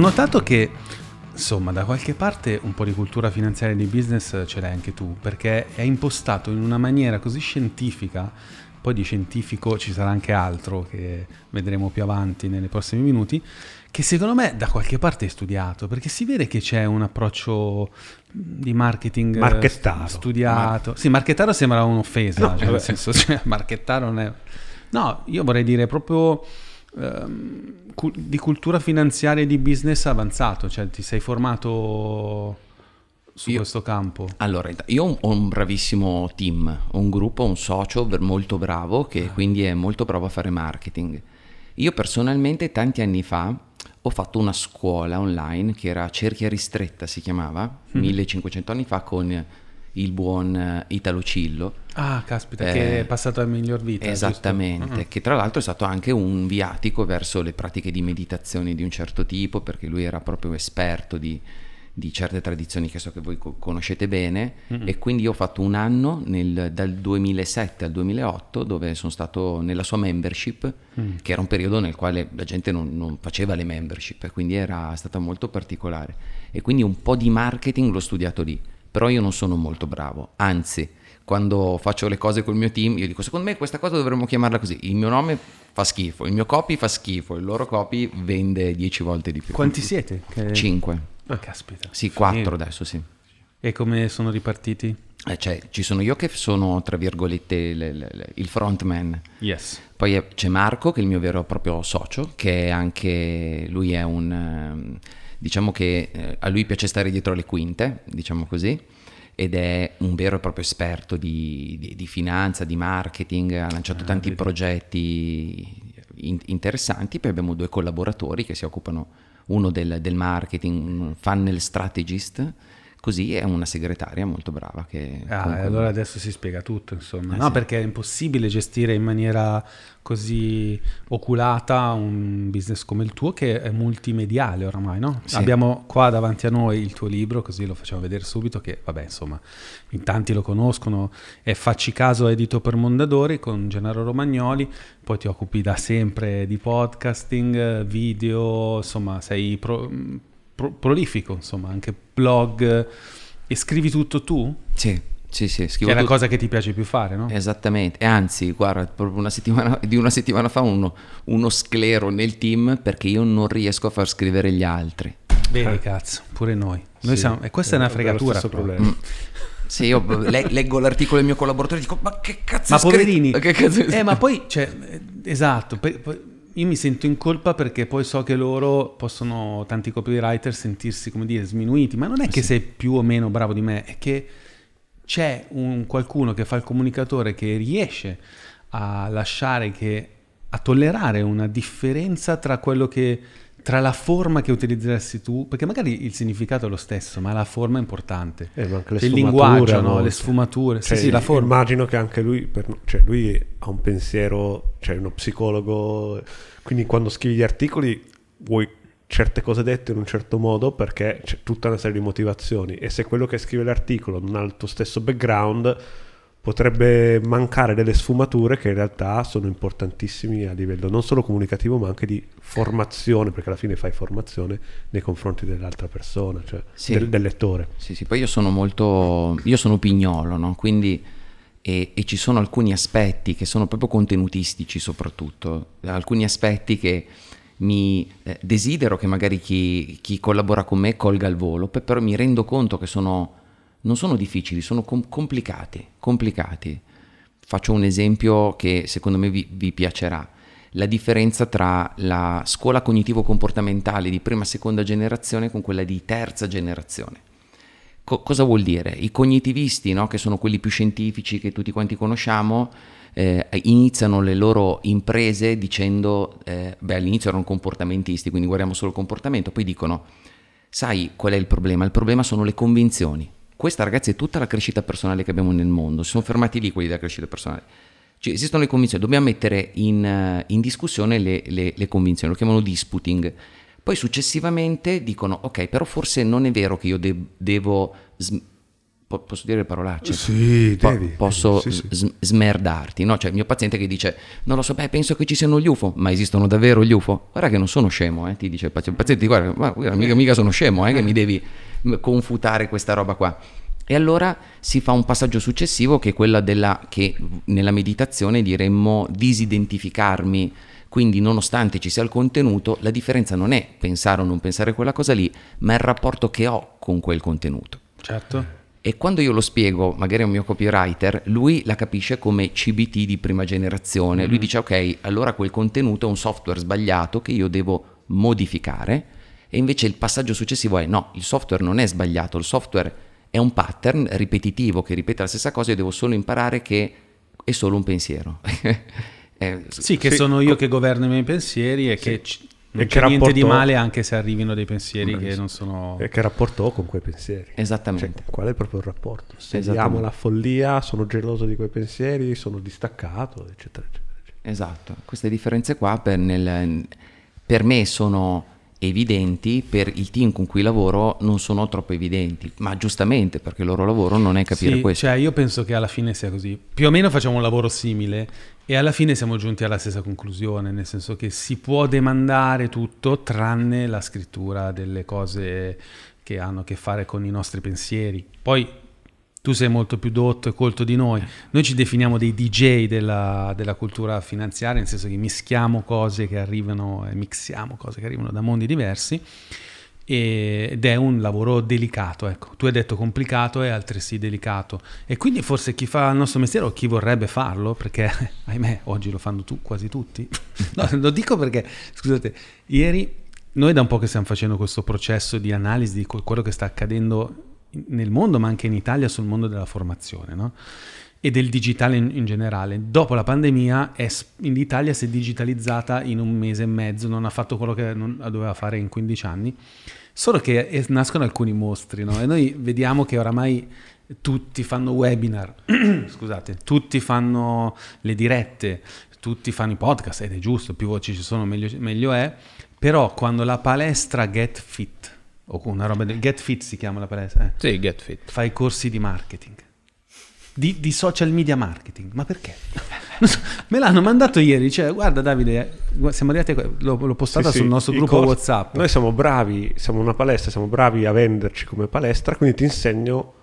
ho notato che insomma da qualche parte un po' di cultura finanziaria e di business ce l'hai anche tu, perché è impostato in una maniera così scientifica, poi di scientifico ci sarà anche altro che vedremo più avanti nei prossimi minuti, che secondo me da qualche parte è studiato, perché si vede che c'è un approccio di marketing eh, Marchettaro. studiato. Mar- sì, marchettaro sembra un'offesa, No, cioè, nel senso, cioè, marchettaro non è... No, io vorrei dire proprio ehm, cu- di cultura finanziaria e di business avanzato, cioè ti sei formato su Io- questo campo. Allora, io ho un bravissimo team, ho un gruppo, un socio molto bravo che Ah. quindi è molto bravo a fare marketing. Io personalmente tanti anni fa ho fatto una scuola online che era Cerchia Ristretta, si chiamava, Mm. 1500 anni fa con il buon eh, Italo Cillo. Ah, caspita, Eh, che è passato a miglior vita. Esattamente, Mm. che tra l'altro è stato anche un viatico verso le pratiche di meditazione di un certo tipo, perché lui era proprio esperto di, di certe tradizioni che so che voi co- conoscete bene, e quindi io ho fatto un anno nel- dal 2007 al 2008 dove sono stato nella sua membership, che era un periodo nel quale la gente non, non faceva le membership, e quindi era stata molto particolare. E quindi un po' di marketing l'ho studiato lì, però io non sono molto bravo, anzi quando faccio le cose col mio team, io dico secondo me questa cosa dovremmo chiamarla così, il mio nome fa schifo, il mio copy fa schifo, il loro copy vende 10 volte di più. Quanti siete? Che- 5. Ah, caspita. Sì, 4 adesso sì. E come sono ripartiti? Eh, cioè, ci sono io che sono, tra virgolette, le- le- le- il frontman. Yes. Poi c'è Marco, che è il mio vero e proprio socio, che è anche lui è un... diciamo che eh, a lui piace stare dietro le quinte, diciamo così, ed è un vero e proprio esperto di, di- di finanza, di marketing, ha lanciato tanti progetti in- interessanti, poi abbiamo due collaboratori che si occupano, uno del, del marketing, un funnel strategist, così è una segretaria molto brava che... Ah, comunque- allora adesso si spiega tutto, insomma. Eh, no, sì. perché è impossibile gestire in maniera così oculata un business come il tuo che è multimediale oramai, no? Sì. Abbiamo qua davanti a noi il tuo libro, così lo facciamo vedere subito, che vabbè, insomma, in tanti lo conoscono, è Facci caso edito per Mondadori con Gennaro Romagnoli, poi ti occupi da sempre di podcasting, video, insomma, sei pro- pro- prolifico, insomma, anche blog e scrivi tutto tu? Sì, sì, sì, Che scrivo è la tutto- cosa che ti piace più fare, no? Esattamente, e anzi, guarda, proprio una settimana, di una settimana fa uno, uno sclero nel team perché io non riesco a far scrivere gli altri. Vedi, cazzo, pure noi. Noi Sì, siamo, e questa è una eh, fregatura. problema. Se io le- leggo l'articolo del mio collaboratore e dico, ma che cazzo Ma hai scritto?" poverini, Che cazzo eh, ma poi, cioè, eh, esatto, pe- poi io mi sento in colpa perché poi so che loro possono, tanti copywriter, sentirsi, come dire, sminuiti, ma non è che sei più o meno bravo di me, è che c'è un qualcuno che fa il comunicatore che riesce a lasciare che, a tollerare una differenza tra quello che, tra la forma che utilizzeresti tu, perché magari il significato è lo stesso, ma la forma è importante. Eh, C'è il linguaggio, no? le sfumature, Cioè, sì, sì, la forma. Immagino che anche lui, per- cioè lui ha un pensiero, cioè uno psicologo, quindi quando scrivi gli articoli vuoi certe cose dette in un certo modo perché c'è tutta una serie di motivazioni e se quello che scrive l'articolo non ha il tuo stesso background potrebbe mancare delle sfumature che in realtà sono importantissimi a livello non solo comunicativo ma anche di formazione perché alla fine fai formazione nei confronti dell'altra persona, cioè Sì. del, del lettore. Sì, sì, poi io sono molto, io sono pignolo, no? Quindi, e, e ci sono alcuni aspetti che sono proprio contenutistici soprattutto, alcuni aspetti che mi eh, desidero che magari chi, chi collabora con me colga al volo, pe- però mi rendo conto che sono, non sono difficili, sono com- complicati, complicati. Faccio un esempio che secondo me vi, vi piacerà. La differenza tra la scuola cognitivo-comportamentale di prima e seconda generazione con quella di terza generazione. Co- cosa vuol dire? I cognitivisti, no, che sono quelli più scientifici che tutti quanti conosciamo, eh, iniziano le loro imprese dicendo, eh, beh all'inizio erano comportamentisti, quindi guardiamo solo il comportamento, poi dicono, sai qual è il problema? Il problema sono le convinzioni. Questa ragazzi è tutta la crescita personale che abbiamo nel mondo, si sono fermati lì quelli della crescita personale. Cioè, esistono le convinzioni, dobbiamo mettere in, eh, in discussione le, le- le convinzioni, lo chiamano disputing. Poi successivamente dicono, ok, però forse non è vero che io de- devo sm- po- posso dire parolacce? Sì, Po- devi. posso Sì, sì. s- smerdarti, no? Cioè il mio paziente che dice, non lo so, beh, penso che ci siano gli UFO, ma esistono davvero gli UFO? Guarda che non sono scemo, eh, ti dice il paziente, il paziente guarda, ma guarda, mica, mica sono scemo, eh, che mi devi confutare questa roba qua. E allora si fa un passaggio successivo che è quella della, che nella meditazione diremmo disidentificarmi, quindi nonostante ci sia il contenuto, la differenza non è pensare o non pensare quella cosa lì, ma è il rapporto che ho con quel contenuto. Certo. E quando io lo spiego, magari a un mio copywriter, lui la capisce come CBT di prima generazione. Lui dice: Ok, allora quel contenuto è un software sbagliato che io devo modificare. E invece il passaggio successivo è: no, il software non è sbagliato, il software è un pattern ripetitivo che ripete la stessa cosa. Io devo solo imparare che è solo un pensiero. Eh, Sì, che Sì, sono io co- che governo i miei pensieri e che c- non E c'è che niente di rapporto- male anche se arrivino dei pensieri che Bravissimo. non sono... E che rapporto ho con quei pensieri? Esattamente. Cioè, qual è proprio il rapporto? Se Esattamente. amo la follia, sono geloso di quei pensieri, sono distaccato, eccetera, eccetera. eccetera. Esatto, queste differenze qua per, nel- per me sono evidenti, per il team con cui lavoro non sono troppo evidenti, ma giustamente perché il loro lavoro non è capire Sì, questo. cioè io penso che alla fine sia così. Più o meno facciamo un lavoro simile e alla fine siamo giunti alla stessa conclusione, nel senso che si può demandare tutto tranne la scrittura delle cose che hanno a che fare con i nostri pensieri. Poi tu sei molto più dotto e colto di noi. Noi ci definiamo dei DJ della, della cultura finanziaria, nel senso che mischiamo cose che arrivano e mixiamo cose che arrivano da mondi diversi e- ed è un lavoro delicato, ecco. Tu hai detto complicato e altresì delicato. E quindi forse chi fa il nostro mestiere o chi vorrebbe farlo, perché ahimè oggi lo fanno tu, quasi tutti. No, lo dico perché, scusate, ieri noi da un po' che stiamo facendo questo processo di analisi di que- quello che sta accadendo nel mondo, ma anche in Italia sul mondo della formazione, no? E del digitale in, in generale. Dopo la pandemia è in Italia si è digitalizzata in un mese e mezzo, non ha fatto quello che non doveva fare in 15 anni. Solo che eh, nascono alcuni mostri, no? E noi vediamo che oramai tutti fanno webinar, scusate, tutti fanno le dirette, tutti fanno i podcast, ed è giusto, più voci ci sono meglio, meglio è, però quando la palestra Get Fit, o una roba del Get Fit si chiama la palestra, eh, Sì, get fit. fa i corsi di marketing. Di, di social media marketing, ma perché? So, Me l'hanno mandato ieri, cioè guarda Davide, siamo arrivati a l'ho, l'ho postata Sì, sul sì, nostro gruppo corsi- WhatsApp. Noi siamo bravi, siamo una palestra, siamo bravi a venderci come palestra, quindi ti insegno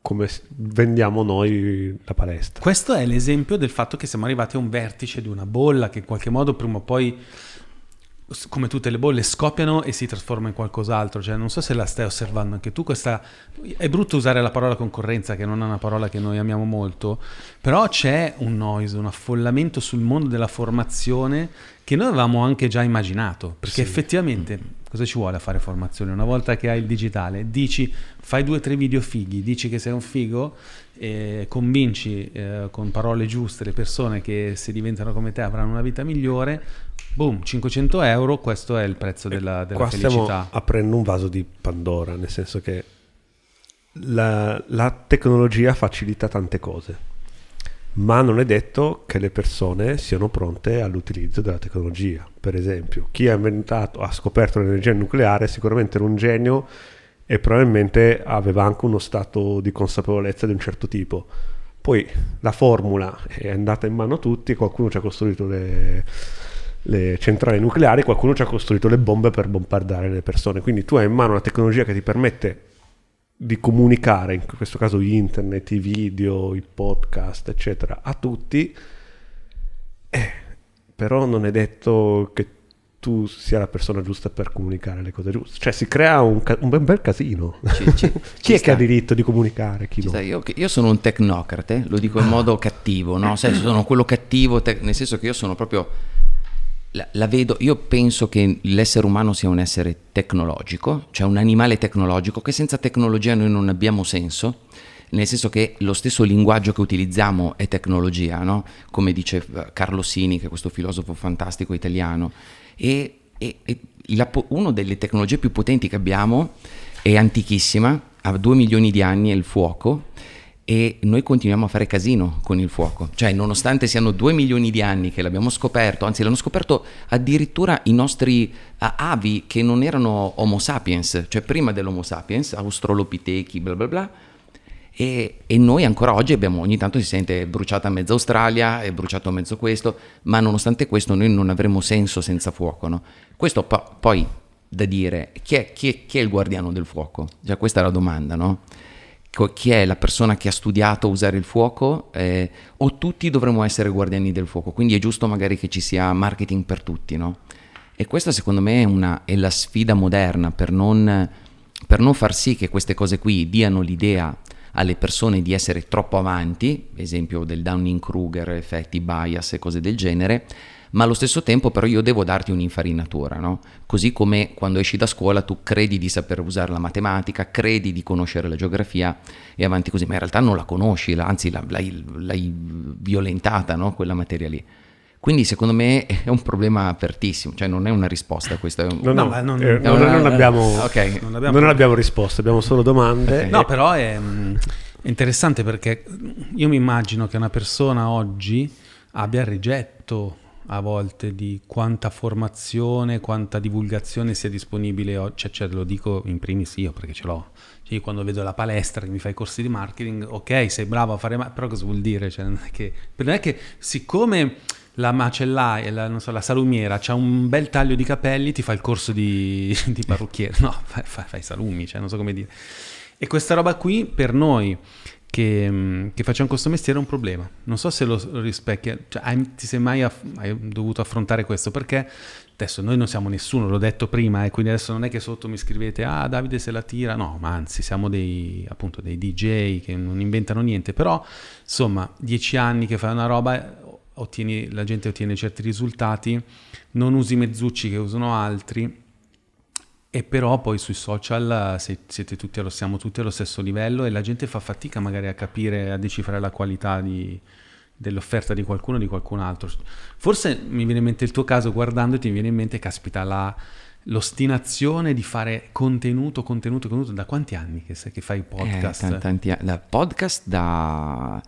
come vendiamo noi la palestra. Questo è l'esempio del fatto che siamo arrivati a un vertice di una bolla che in qualche modo prima o poi, come tutte le bolle, scoppiano e si trasforma in qualcos'altro. Cioè, non so se la stai osservando anche tu. Questa... È brutto usare la parola concorrenza, che non è una parola che noi amiamo molto, però c'è un noise, un affollamento sul mondo della formazione che noi avevamo anche già immaginato. Perché Sì. effettivamente cosa ci vuole a fare formazione? Una volta che hai il digitale, dici, fai due o tre video fighi, dici che sei un figo e convinci eh, con parole giuste le persone che se diventano come te avranno una vita migliore, boom, 500 euro, questo è il prezzo della, della Qua stiamo felicità. aprendo un vaso di Pandora, nel senso che la, la tecnologia facilita tante cose, ma non è detto che le persone siano pronte all'utilizzo della tecnologia. Per esempio, chi ha inventato, ha scoperto l'energia nucleare sicuramente era un genio e probabilmente aveva anche uno stato di consapevolezza di un certo tipo. Poi la formula è andata in mano a tutti, qualcuno ci ha costruito le, le centrali nucleari, qualcuno ci ha costruito le bombe per bombardare le persone. Quindi tu hai in mano una tecnologia che ti permette di comunicare, in questo caso internet, i video, i podcast, eccetera, a tutti, eh, però non è detto che tu sia la persona giusta per comunicare le cose giuste. Cioè si crea un, ca- un bel casino. Ci- ci- chi ci è sta. che ha diritto di comunicare? Chi no? io, io sono un tecnocrate, lo dico in modo cattivo, no? Sai, sono quello cattivo, te- nel senso che io sono proprio... La, la vedo, io penso che l'essere umano sia un essere tecnologico, cioè un animale tecnologico, che senza tecnologia noi non abbiamo senso, nel senso che lo stesso linguaggio che utilizziamo è tecnologia, no? come dice eh, Carlo Sini, che è questo filosofo fantastico italiano. E, e- e una delle tecnologie più potenti che abbiamo è antichissima, ha due milioni di anni, è il fuoco, e noi continuiamo a fare casino con il fuoco. Cioè, nonostante siano due milioni di anni che l'abbiamo scoperto, anzi l'hanno scoperto addirittura i nostri avi che non erano Homo sapiens, cioè prima dell'Homo sapiens, Australopitechi, bla bla bla, E, e, noi ancora oggi abbiamo, ogni tanto si sente bruciata mezza Australia, è bruciato mezzo questo, ma nonostante questo noi non avremo senso senza fuoco. No? Questo po- poi da dire, chi è, chi, è, chi è, il guardiano del fuoco? Cioè, questa è la domanda, no? Chi è la persona che ha studiato a usare il fuoco? Eh, o tutti dovremmo essere guardiani del fuoco? Quindi è giusto magari che ci sia marketing per tutti, no? E questa secondo me è, una, è la sfida moderna per non, per non far sì che queste cose qui diano l'idea alle persone di essere troppo avanti, esempio del Dunning-Kruger, effetti bias e cose del genere, ma allo stesso tempo però io devo darti un'infarinatura, no? Così come quando esci da scuola tu credi di saper usare la matematica, credi di conoscere la geografia e avanti così, ma in realtà non la conosci, anzi l'hai, l'hai violentata, no? Quella materia lì. Quindi secondo me è un problema apertissimo, cioè non è una risposta questa. Un... No, no, non, eh, non, non, abbiamo, okay. non, abbiamo, abbiamo risposte, abbiamo solo domande. Okay. No, però è, mm, è, interessante perché io mi immagino che una persona oggi abbia rigetto a volte di quanta formazione, quanta divulgazione sia disponibile oggi, cioè, cioè, lo dico in primis io perché ce l'ho. Cioè, io quando vedo la palestra che mi fa i corsi di marketing, ok, sei bravo a fare, ma però cosa vuol dire? Cioè, non, è che, non è che siccome la macellaia, la, so, la salumiera, c'ha un bel taglio di capelli, ti fa il corso di, di parrucchiere. No, fai, fai, fai salumi, cioè non so come dire. E questa roba qui per noi che, che, facciamo questo mestiere è un problema. Non so se lo, rispecchia, cioè, hai, ti sei mai aff- hai dovuto affrontare questo perché adesso noi non siamo nessuno, l'ho detto prima, e quindi adesso non è che sotto mi scrivete ah Davide se la tira, no, ma anzi siamo dei, appunto, dei DJ che non inventano niente, però insomma dieci anni che fai una roba ottieni, la gente ottiene certi risultati, non usi mezzucci che usano altri, e però poi sui social se, siete tutti, siamo tutti allo stesso livello e la gente fa fatica magari a capire, a decifrare la qualità di, dell'offerta di qualcuno o di qualcun altro. Forse mi viene in mente il tuo caso, guardandoti mi viene in mente, caspita, la, l'ostinazione di fare contenuto, contenuto, contenuto. Da quanti anni che, che fai podcast? Eh, tanti, tanti, da podcast da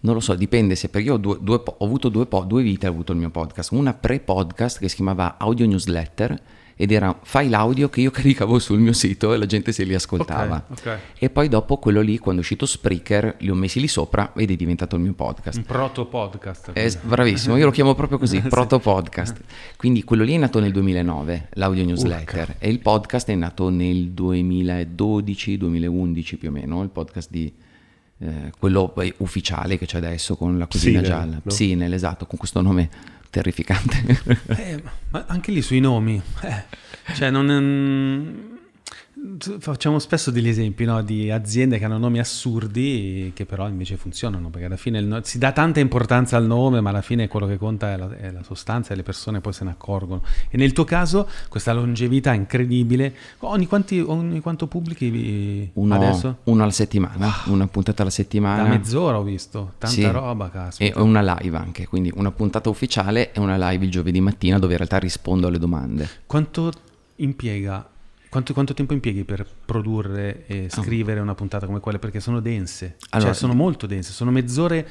non lo so, dipende se perché io ho, due, due, ho avuto due, due, vite, ho avuto il mio podcast, una pre-podcast che si chiamava Audio Newsletter ed era file l'audio che io caricavo sul mio sito e la gente se li ascoltava. Okay, okay. E poi dopo quello lì, quando è uscito Spreaker, li ho messi lì sopra ed è diventato il mio podcast. Un proto-podcast. È, bravissimo, io lo chiamo proprio così, proto-podcast. Quindi quello lì è nato nel 2009, l'audio newsletter, Urca. e il podcast è nato nel 2012-2011 più o meno, il podcast di eh, quello ufficiale che c'è adesso con la cosina Psinel, gialla. No? Psinel, esatto, con questo nome terrificante. eh, ma anche lì sui nomi, eh, cioè non, Facciamo spesso degli esempi no? di aziende che hanno nomi assurdi che però invece funzionano, perché alla fine no- si dà tanta importanza al nome, ma alla fine quello che conta è la, è la, sostanza e le persone poi se ne accorgono. E nel tuo caso questa longevità incredibile, ogni, quanti, ogni quanto pubblichi uno, adesso? Uno alla settimana, wow. una puntata alla settimana. Da mezz'ora ho visto, tanta sì. roba, caspita. E una live anche, quindi una puntata ufficiale e una live il giovedì mattina dove in realtà rispondo alle domande. Quanto impiega quanto, quanto, tempo impieghi per produrre e ah. scrivere una puntata come quella? Perché sono dense, cioè, allora, cioè sono molto dense, sono mezz'ore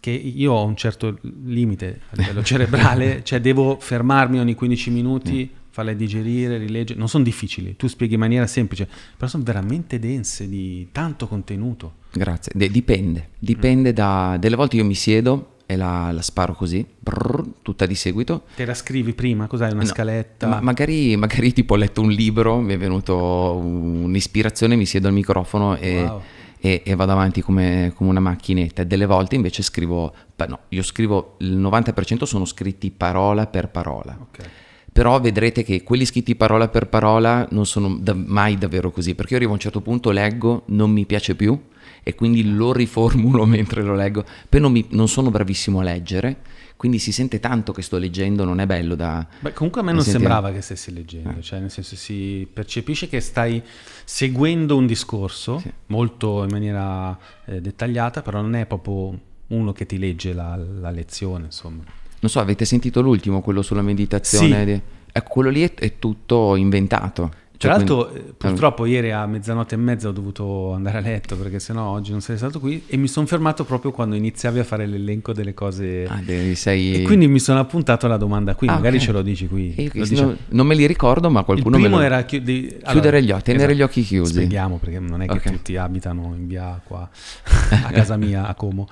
che io ho un certo limite a livello cerebrale, cioè devo fermarmi ogni 15 minuti, mm. farle digerire, rileggere, non sono difficili, tu spieghi in maniera semplice, però sono veramente dense di tanto contenuto. Grazie, De- dipende, dipende mm. da... delle volte io mi siedo e la, la sparo così, brrr, tutta di seguito. Te la scrivi prima? Cos'hai? Una no, scaletta? Ma magari, magari tipo ho letto un libro, mi è venuto un'ispirazione, mi siedo al microfono e... Wow. E, e, vado avanti come, come, una macchinetta. Delle volte invece scrivo, no, io scrivo il 90% sono scritti parola per parola. Okay. Però vedrete che quelli scritti parola per parola non sono da, mai davvero così, perché io arrivo a un certo punto, leggo, non mi piace più, e quindi lo riformulo mentre lo leggo. Poi non, mi, non, sono bravissimo a leggere, quindi si sente tanto che sto leggendo, non è bello da... Beh, comunque a me non sentire. sembrava che stessi leggendo, eh. cioè nel senso si percepisce che stai seguendo un discorso sì. molto in maniera eh, dettagliata, però non è proprio uno che ti legge la, la, lezione, insomma. Non so, avete sentito l'ultimo, quello sulla meditazione? Sì. Di... Ecco, quello lì è, è tutto inventato. Tra Cioè, l'altro, quindi- eh, purtroppo ieri a mezzanotte e mezza ho dovuto andare a letto perché sennò oggi non sarei stato qui e mi sono fermato proprio quando iniziavi a fare l'elenco delle cose. Ah, devi- sei... E quindi mi sono appuntato alla domanda qui, Ah, magari ok. ce lo dici qui. Io Lo dice- non, me li ricordo, ma Il qualcuno me primo lo... era chiudi- Chiudere allora, gli occhi, tenere esatto. gli occhi chiusi. Spieghiamo perché non è che Ok. tutti abitano in via qua a casa mia a Como.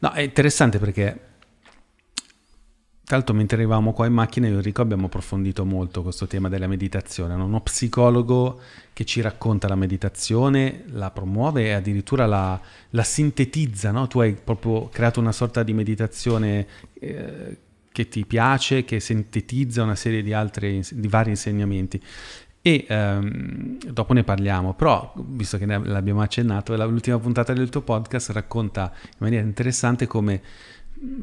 No, è interessante perché tra l'altro mentre arrivavamo qua in macchina io e Enrico abbiamo approfondito molto questo tema della meditazione. no? Uno psicologo che ci racconta la meditazione, la promuove e addirittura la, la sintetizza. no? Tu hai proprio creato una sorta di meditazione eh, che ti piace, che sintetizza una serie di, altri, di vari insegnamenti. E ehm, dopo ne parliamo, però visto che ne l'abbiamo accennato, l'ultima puntata del tuo podcast racconta in maniera interessante come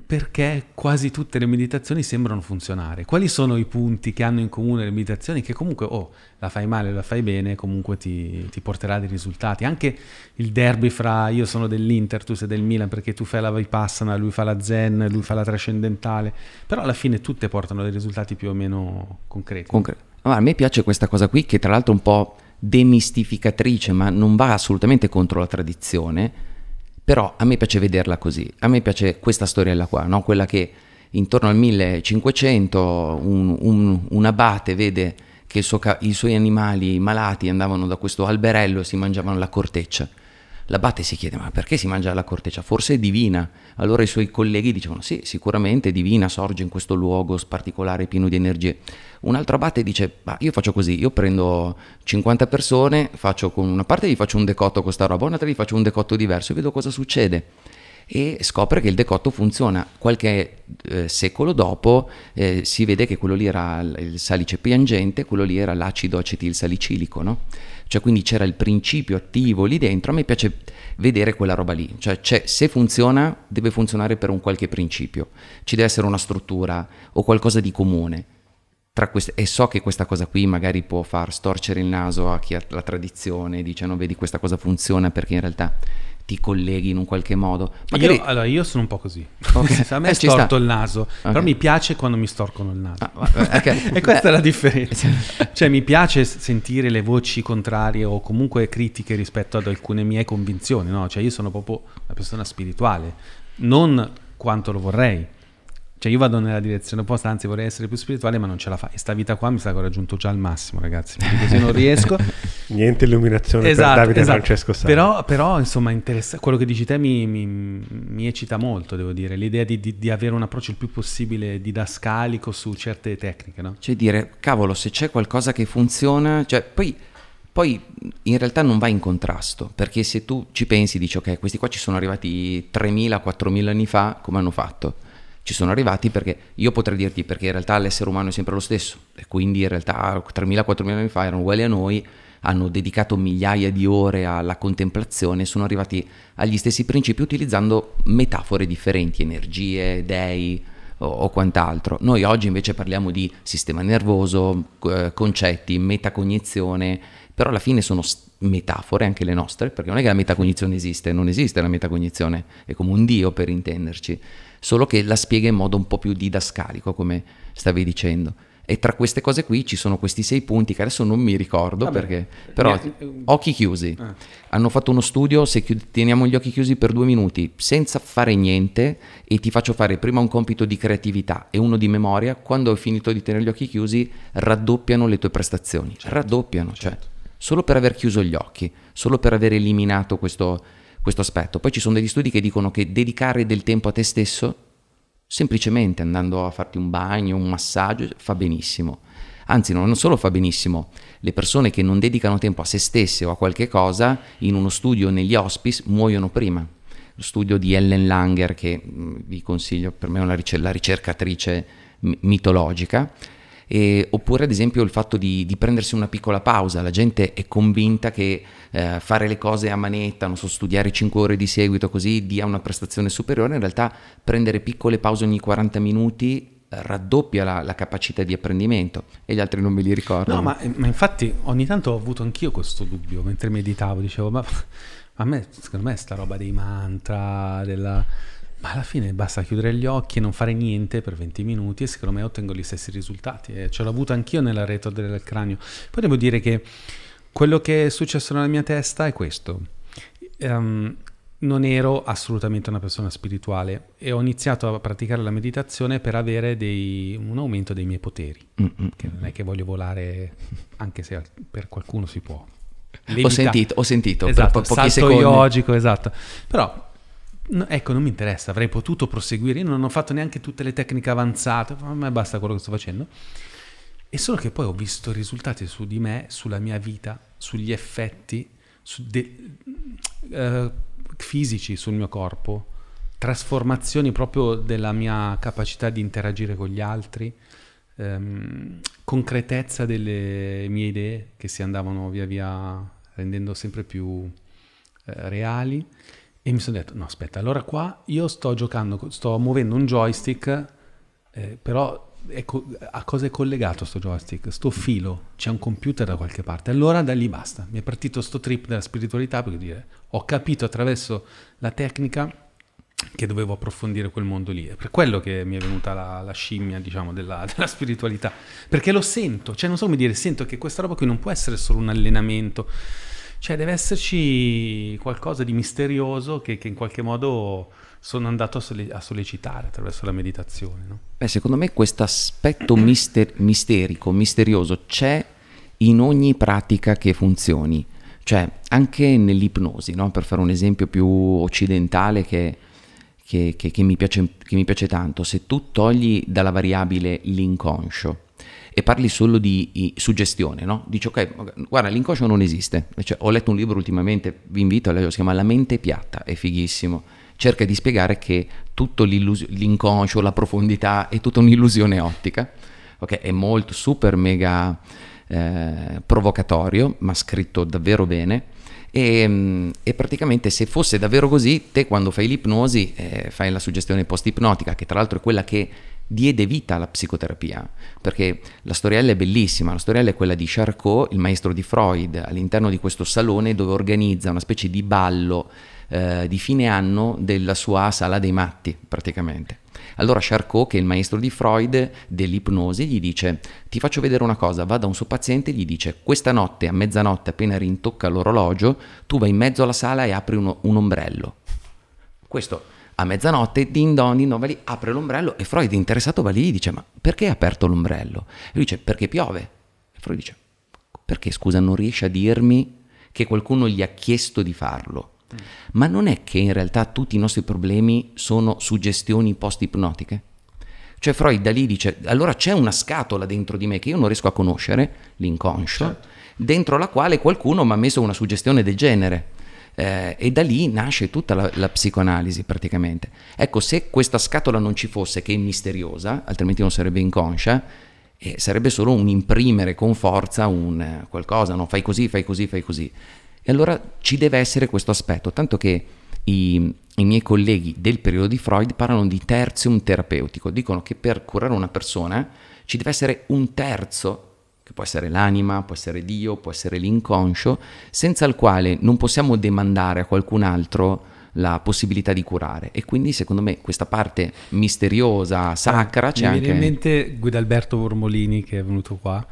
perché quasi tutte le meditazioni sembrano funzionare. Quali sono i punti che hanno in comune le meditazioni che comunque, oh, la fai male o la fai bene, comunque ti, ti porterà dei risultati. Anche il derby fra io sono dell'Inter, tu sei del Milan, perché tu fai la Vipassana, lui fa la Zen, lui fa la trascendentale, però alla fine tutte portano dei risultati più o meno concreti. Concre- Ma a me piace questa cosa qui, che tra l'altro è un po' demistificatrice, ma non va assolutamente contro la tradizione. Però a me piace vederla così. A me piace questa storiella qua, no? quella che intorno al 1500 un, un- un abate vede che suo i suoi animali malati andavano da questo alberello e si mangiavano la corteccia. L'abate si chiede: ma perché si mangia la corteccia? Forse è divina. Allora i suoi colleghi dicevano: sì, sicuramente è divina, sorge in questo luogo particolare pieno di energie. Un altro abate dice: ma io faccio così, io prendo 50 persone, faccio con una parte gli faccio un decotto con sta roba, un'altra gli faccio un decotto diverso e vedo cosa succede. E scopre che il decotto funziona. Qualche eh, secolo dopo eh, si vede che quello lì era il salice piangente, quello lì era l'acido acetilsalicilico, no? Cioè quindi c'era il principio attivo lì dentro, a me piace vedere quella roba lì, cioè c'è- se funziona deve funzionare per un qualche principio, ci deve essere una struttura o qualcosa di comune. Tra queste, e so che questa cosa qui magari può far storcere il naso a chi ha la tradizione, dice no vedi questa cosa funziona perché in realtà ti colleghi in un qualche modo. Magari, Io, allora, io sono un po' così. Ok. a me Eh, storto sta. il naso, però Ok. mi piace quando mi storcono il naso. Ah, va- ok. e questa è la differenza. cioè, mi piace sentire le voci contrarie o comunque critiche rispetto ad alcune mie convinzioni, no? Cioè, io sono proprio una persona spirituale, non quanto lo vorrei. Cioè, io vado nella direzione opposta, anzi vorrei essere più spirituale, ma non ce la fa. E sta vita qua mi sa che ho raggiunto già il massimo, ragazzi. Perché così non riesco. Niente illuminazione per Davide e Francesco Sala. Esatto, Però, però, insomma, interessa- quello che dici te mi, mi- mi eccita molto, devo dire. L'idea di, di- di avere un approccio il più possibile didascalico su certe tecniche, no? Cioè dire, cavolo, se c'è qualcosa che funziona, cioè poi, poi in realtà non va in contrasto, perché se tu ci pensi, dici, ok, questi qua ci sono arrivati 3.000-4.000 anni fa, come hanno fatto? Ci sono arrivati perché io potrei dirti perché in realtà l'essere umano è sempre lo stesso e quindi in realtà 3.000-4.000 anni fa erano uguali a noi, hanno dedicato migliaia di ore alla contemplazione, sono arrivati agli stessi principi utilizzando metafore differenti, energie, dei, o, o quant'altro. Noi oggi invece parliamo di sistema nervoso, eh, concetti, metacognizione, però alla fine sono metafore anche le nostre, perché non è che la metacognizione esiste, non esiste la metacognizione, è come un dio per intenderci, solo che la spiega in modo un po' più didascalico, come stavi dicendo. E tra queste cose qui ci sono questi sei punti che adesso non mi ricordo Vabbè. perché, però Eh, occhi chiusi. Ah. Hanno fatto uno studio, se chiud- teniamo gli occhi chiusi per due minuti senza fare niente e ti faccio fare prima un compito di creatività e uno di memoria, quando hai finito di tenere gli occhi chiusi raddoppiano le tue prestazioni, raddoppiano, cioè solo per aver chiuso gli occhi, solo per aver eliminato questo, questo aspetto. Poi ci sono degli studi che dicono che dedicare del tempo a te stesso, semplicemente andando a farti un bagno, un massaggio, fa benissimo. Anzi, non solo fa benissimo, le persone che non dedicano tempo a se stesse o a qualche cosa, in uno studio negli hospice muoiono prima. Lo studio di Ellen Langer, che mh, vi consiglio, per me è una ricer- la ricercatrice mi- mitologica, e- oppure ad esempio il fatto di, di prendersi una piccola pausa. La gente è convinta che eh, fare le cose a manetta, non so, studiare 5 ore di seguito così dia una prestazione superiore. In realtà prendere piccole pause ogni 40 minuti eh, raddoppia la, la capacità di apprendimento e gli altri non me li ricordo. No, ma, ma infatti ogni tanto ho avuto anch'io questo dubbio mentre meditavo, dicevo, ma a me, secondo me, sta roba dei mantra, della... Ma alla fine basta chiudere gli occhi e non fare niente per 20 minuti e secondo me ottengo gli stessi risultati. E ce l'ho avuto anch'io nella retro del cranio. Poi devo dire che quello che è successo nella mia testa è questo. Um, non ero assolutamente una persona spirituale e ho iniziato a praticare la meditazione per avere dei, un aumento dei miei poteri. Mm-hmm. Che non è che voglio volare, anche se per qualcuno si può. Levita. Ho sentito, ho sentito esatto, per po- pochi secondi. yogico, esatto. Però No, ecco, non mi interessa, avrei potuto proseguire, io non ho fatto neanche tutte le tecniche avanzate, a me basta quello che sto facendo. E solo che poi ho visto risultati su di me, sulla mia vita, sugli effetti su de- uh, fisici sul mio corpo, trasformazioni proprio della mia capacità di interagire con gli altri, um, concretezza delle mie idee che si andavano via via rendendo sempre più uh, reali e mi sono detto, no aspetta, allora qua io sto giocando, sto muovendo un joystick, eh, però co- a cosa è collegato sto joystick? Sto filo, c'è un computer da qualche parte. Allora da lì basta, mi è partito sto trip della spiritualità perché dire, ho capito attraverso la tecnica che dovevo approfondire quel mondo lì. È per quello che mi è venuta la, la scimmia, diciamo, della, della, spiritualità. Perché lo sento, cioè non so come dire, sento che questa roba qui non può essere solo un allenamento cioè deve esserci qualcosa di misterioso che, che in qualche modo sono andato a, sole- a sollecitare attraverso la meditazione. No? Beh, secondo me questo aspetto mister- misterico, misterioso c'è in ogni pratica che funzioni. Cioè, anche nell'ipnosi, no? per fare un esempio più occidentale che, che, che, che mi piace, mi piace tanto, se tu togli dalla variabile l'inconscio e parli solo di suggestione, no? Dici ok, guarda, l'inconscio non esiste. Cioè, ho letto un libro ultimamente, vi invito a leggere, si chiama La mente piatta, è fighissimo. Cerca di spiegare che tutto l'inconscio, la profondità è tutta un'illusione ottica. Ok, è molto super mega eh, provocatorio, ma scritto davvero bene. E, e, praticamente se fosse davvero così, te quando fai l'ipnosi eh, fai la suggestione post-ipnotica, che tra l'altro è quella che diede vita alla psicoterapia, perché la storiella è bellissima, la storiella è quella di Charcot, il maestro di Freud, all'interno di questo salone dove organizza una specie di ballo eh, di fine anno della sua sala dei matti, praticamente. Allora Charcot, che è il maestro di Freud dell'ipnosi, gli dice: Ti faccio vedere una cosa. Va da un suo paziente e gli dice: Questa notte a mezzanotte, appena rintocca l'orologio, tu vai in mezzo alla sala e apri uno, un ombrello. Questo a mezzanotte, din don, din don, va lì, apre l'ombrello e Freud interessato va lì e dice ma perché hai aperto l'ombrello? E lui dice perché piove. E Freud dice perché scusa non riesce a dirmi che qualcuno gli ha chiesto di farlo? Mm. Ma non è che in realtà tutti i nostri problemi sono suggestioni post-ipnotiche? Cioè Freud da lì dice, allora c'è una scatola dentro di me che io non riesco a conoscere, l'inconscio, certo. dentro la quale qualcuno mi ha messo una suggestione del genere. Eh, e da lì nasce tutta la, la, psicoanalisi praticamente. Ecco, se questa scatola non ci fosse, che è misteriosa, altrimenti non sarebbe inconscia, eh, sarebbe solo un imprimere con forza un eh, qualcosa, no? fai così, fai così, fai così. E allora ci deve essere questo aspetto, tanto che i, i miei colleghi del periodo di Freud parlano di terzium terapeutico, dicono che per curare una persona ci deve essere un terzo che può essere l'anima, può essere Dio, può essere l'inconscio, senza il quale non possiamo demandare a qualcun altro la possibilità di curare. E quindi, secondo me, questa parte misteriosa, sacra, c'è mi anche... Mi viene in mente Guidalberto Vormolini che è venuto qua.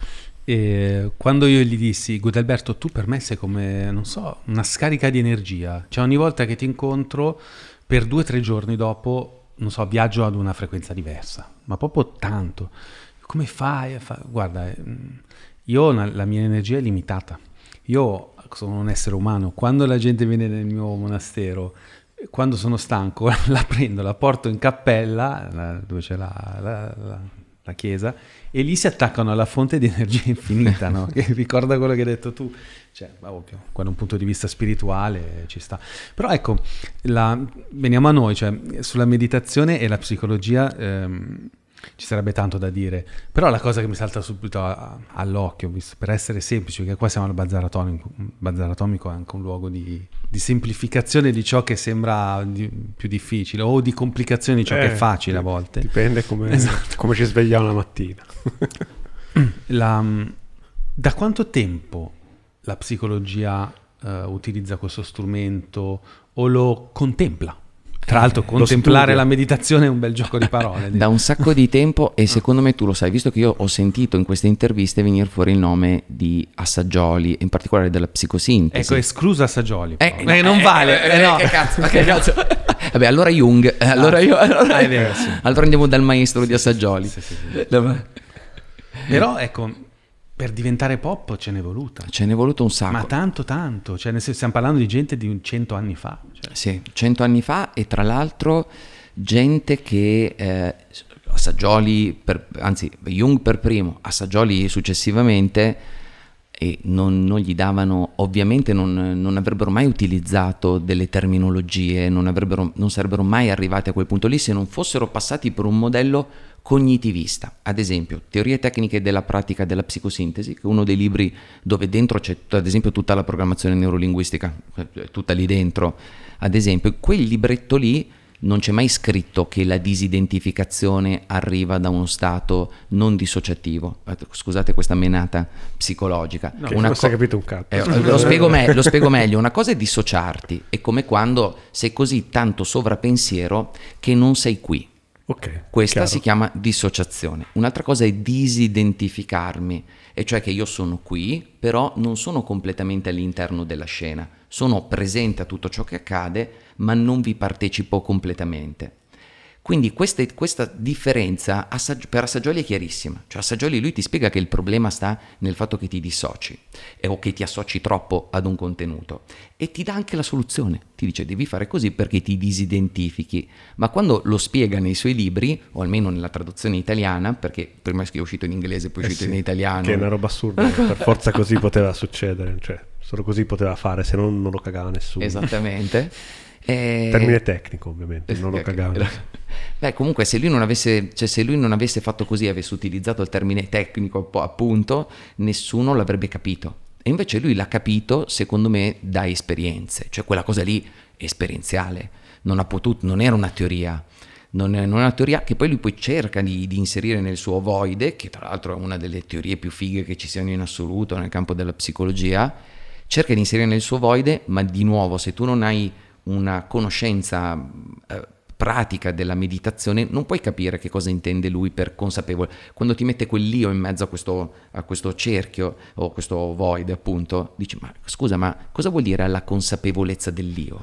E quando io gli dissi, Guidalberto, tu per me sei come, non so, una scarica di energia. Cioè, ogni volta che ti incontro, per due o tre giorni dopo, non so, viaggio ad una frequenza diversa, ma proprio tanto come fai? Guarda, ehm, io la mia energia è limitata. Io sono un essere umano. Quando la gente viene nel mio monastero, quando sono stanco, la prendo, la porto in cappella, dove c'è la, la, la, la chiesa, e lì si attaccano alla fonte di energia infinita, no? che ricorda quello che hai detto tu. Cioè, ovvio, da un punto di vista spirituale ci sta. Però ecco, la, veniamo a noi, cioè, sulla meditazione e la psicologia... Ehm, ci sarebbe tanto da dire, però la cosa che mi salta subito all'occhio, per essere semplice, che qua siamo al Bazar Atomico, Bazar Atomico è anche un luogo di, di semplificazione di ciò che sembra di, più difficile o di complicazione di ciò eh, che è eh, facile a volte. Dipende come, esatto. come ci svegliamo la mattina. la, da quanto tempo la psicologia uh, utilizza questo strumento o lo contempla? Tra l'altro, contemplare la meditazione è un bel gioco di parole. da un sacco di tempo e secondo me tu lo sai, visto che io ho sentito in queste interviste venire fuori il nome di Assaggioli, in particolare della psicosintesi. Ecco, esclusa Saggioli. Eh, no, Eh, non eh, vale. eh, eh, no. Che cazzo, che cazzo. Vabbè, allora Jung, eh, allora io allora, Ah, vero, sì. allora andiamo dal maestro di Assaggioli. Sì, sì, sì. Però ecco, per diventare pop ce n'è voluta. Ce n'è voluto un sacco. Ma tanto, tanto. Cioè, senso, stiamo parlando di gente di cento anni fa. Cioè, Sì, cento anni fa e tra l'altro gente che eh, Assaggioli, per- anzi Jung per primo, Assaggioli successivamente e non, non gli davano, ovviamente non, non avrebbero mai utilizzato delle terminologie, non, avrebbero, non sarebbero mai arrivati a quel punto lì se non fossero passati per un modello cognitivista. Ad esempio, Teorie tecniche della pratica della psicosintesi, che è uno dei libri dove dentro c'è ad esempio tutta la programmazione neurolinguistica, è tutta lì dentro. Ad esempio, quel libretto lì non c'è mai scritto che la disidentificazione arriva da uno stato non dissociativo. Eh, Scusate questa menata psicologica. Non si è capito un cazzo. Eh, lo, spiego me- lo spiego meglio. Una cosa è dissociarti, è come quando sei così tanto sovrapensiero che non sei qui. Ok. Questa chiaro. si chiama dissociazione. Un'altra cosa è disidentificarmi, e cioè che io sono qui, però non sono completamente all'interno della scena. Sono presente a tutto ciò che accade, ma non vi partecipo completamente. Quindi queste- questa differenza Assag- per Assaggioli è chiarissima. Cioè Assaggioli lui ti spiega che il problema sta nel fatto che ti dissoci eh, o che ti associ troppo ad un contenuto e ti dà anche la soluzione. Ti dice devi fare così perché ti disidentifichi. Ma quando lo spiega nei suoi libri, o almeno nella traduzione italiana, perché prima è uscito in inglese poi è Eh uscito sì, in italiano. Che è una roba assurda. per forza così poteva succedere. Cioè, solo così poteva fare, se no non lo cagava nessuno. Esattamente. Eh, Termine tecnico, ovviamente, non lo Eh, cagava. Beh, comunque, se lui, non avesse, cioè, se lui non avesse fatto così, avesse utilizzato il termine tecnico, appunto, nessuno l'avrebbe capito. E invece lui l'ha capito, secondo me, da esperienze, cioè quella cosa lì esperienziale. Non ha potuto, non era una teoria. Non è, non è una teoria che poi lui poi cerca di, di inserire nel suo ovoide, che tra l'altro è una delle teorie più fighe che ci siano in assoluto nel campo della psicologia, cerca di inserire nel suo voide, ma di nuovo, se tu non hai una conoscenza eh, pratica della meditazione, non puoi capire che cosa intende lui per consapevole. Quando ti mette quell'io in mezzo a questo, a questo cerchio o questo void, appunto, dici: Ma scusa, ma cosa vuol dire la consapevolezza dell'io?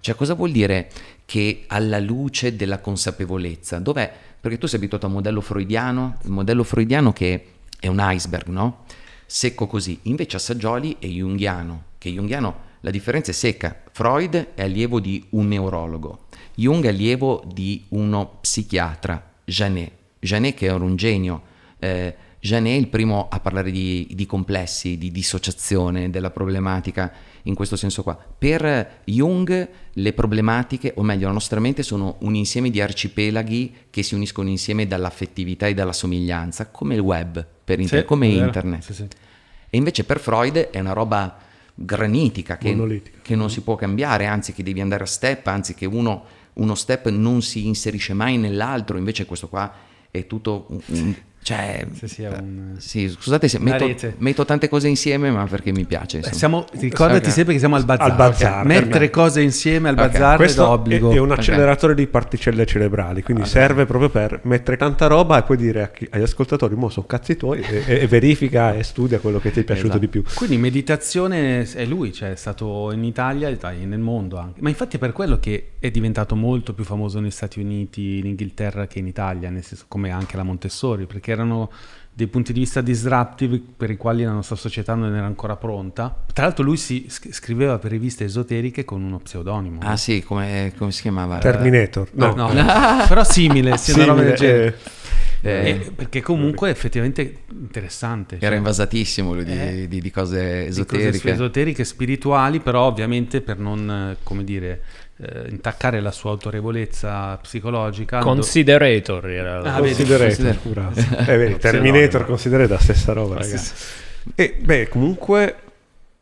Cioè, cosa vuol dire che alla luce della consapevolezza? Dov'è? Perché tu sei abituato a un modello freudiano, il modello freudiano che è un iceberg, no? Secco così. Invece Assaggioli è junghiano, che junghiano la differenza è secca. Freud è allievo di un neurologo, Jung è allievo di uno psichiatra, Janet. Janet che era un genio. Eh, Janet è il primo a parlare di, di complessi, di dissociazione, della problematica in questo senso qua. Per Jung le problematiche, o meglio la nostra mente, sono un insieme di arcipelaghi che si uniscono insieme dall'affettività e dalla somiglianza, come il web, per inter- Sì, come internet. Sì, sì. E invece per Freud è una roba granitica che, che non si può cambiare, anzi che devi andare a step, anzi che uno, uno step non si inserisce mai nell'altro, invece questo qua è tutto un... un- cioè, Sì, sì, è un- sì, scusate se metto, metto tante cose insieme, ma perché mi piace. Eh, insomma. siamo, ricordati Ok. sempre che siamo al bazar. Al bazar, ok? Mettere cose insieme al bazar è Questo è, d'obbligo. è un acceleratore di particelle cerebrali, quindi serve proprio per mettere tanta roba e poi dire chi- agli ascoltatori, mo sono cazzi tuoi, e, e- e verifica e studia quello che ti è piaciuto Esatto. di più. Quindi meditazione è lui, cioè è stato in Italia e nel mondo anche. Ma infatti è per quello che è diventato molto più famoso negli Stati Uniti, in Inghilterra che in Italia, nel senso come anche la Montessori, perché erano dei punti di vista disruptive per i quali la nostra società non era ancora pronta. Tra l'altro lui si sc- scriveva per riviste esoteriche con uno pseudonimo. Ah sì, come, come si chiamava? Terminator, no, No, però simile, sì, una roba del Simile, genere. Eh, Eh, perché comunque è effettivamente interessante. Era cioè, invasatissimo lui di, Eh, di- di cose di cose esoteriche. esoteriche spirituali, però ovviamente per non, eh, come dire, eh, intaccare la sua autorevolezza psicologica. Considerator era Ah, vedi, Considerator, consider- bravo. Eh, vedi, Terminator considerator la stessa roba, ragazzi. E beh, comunque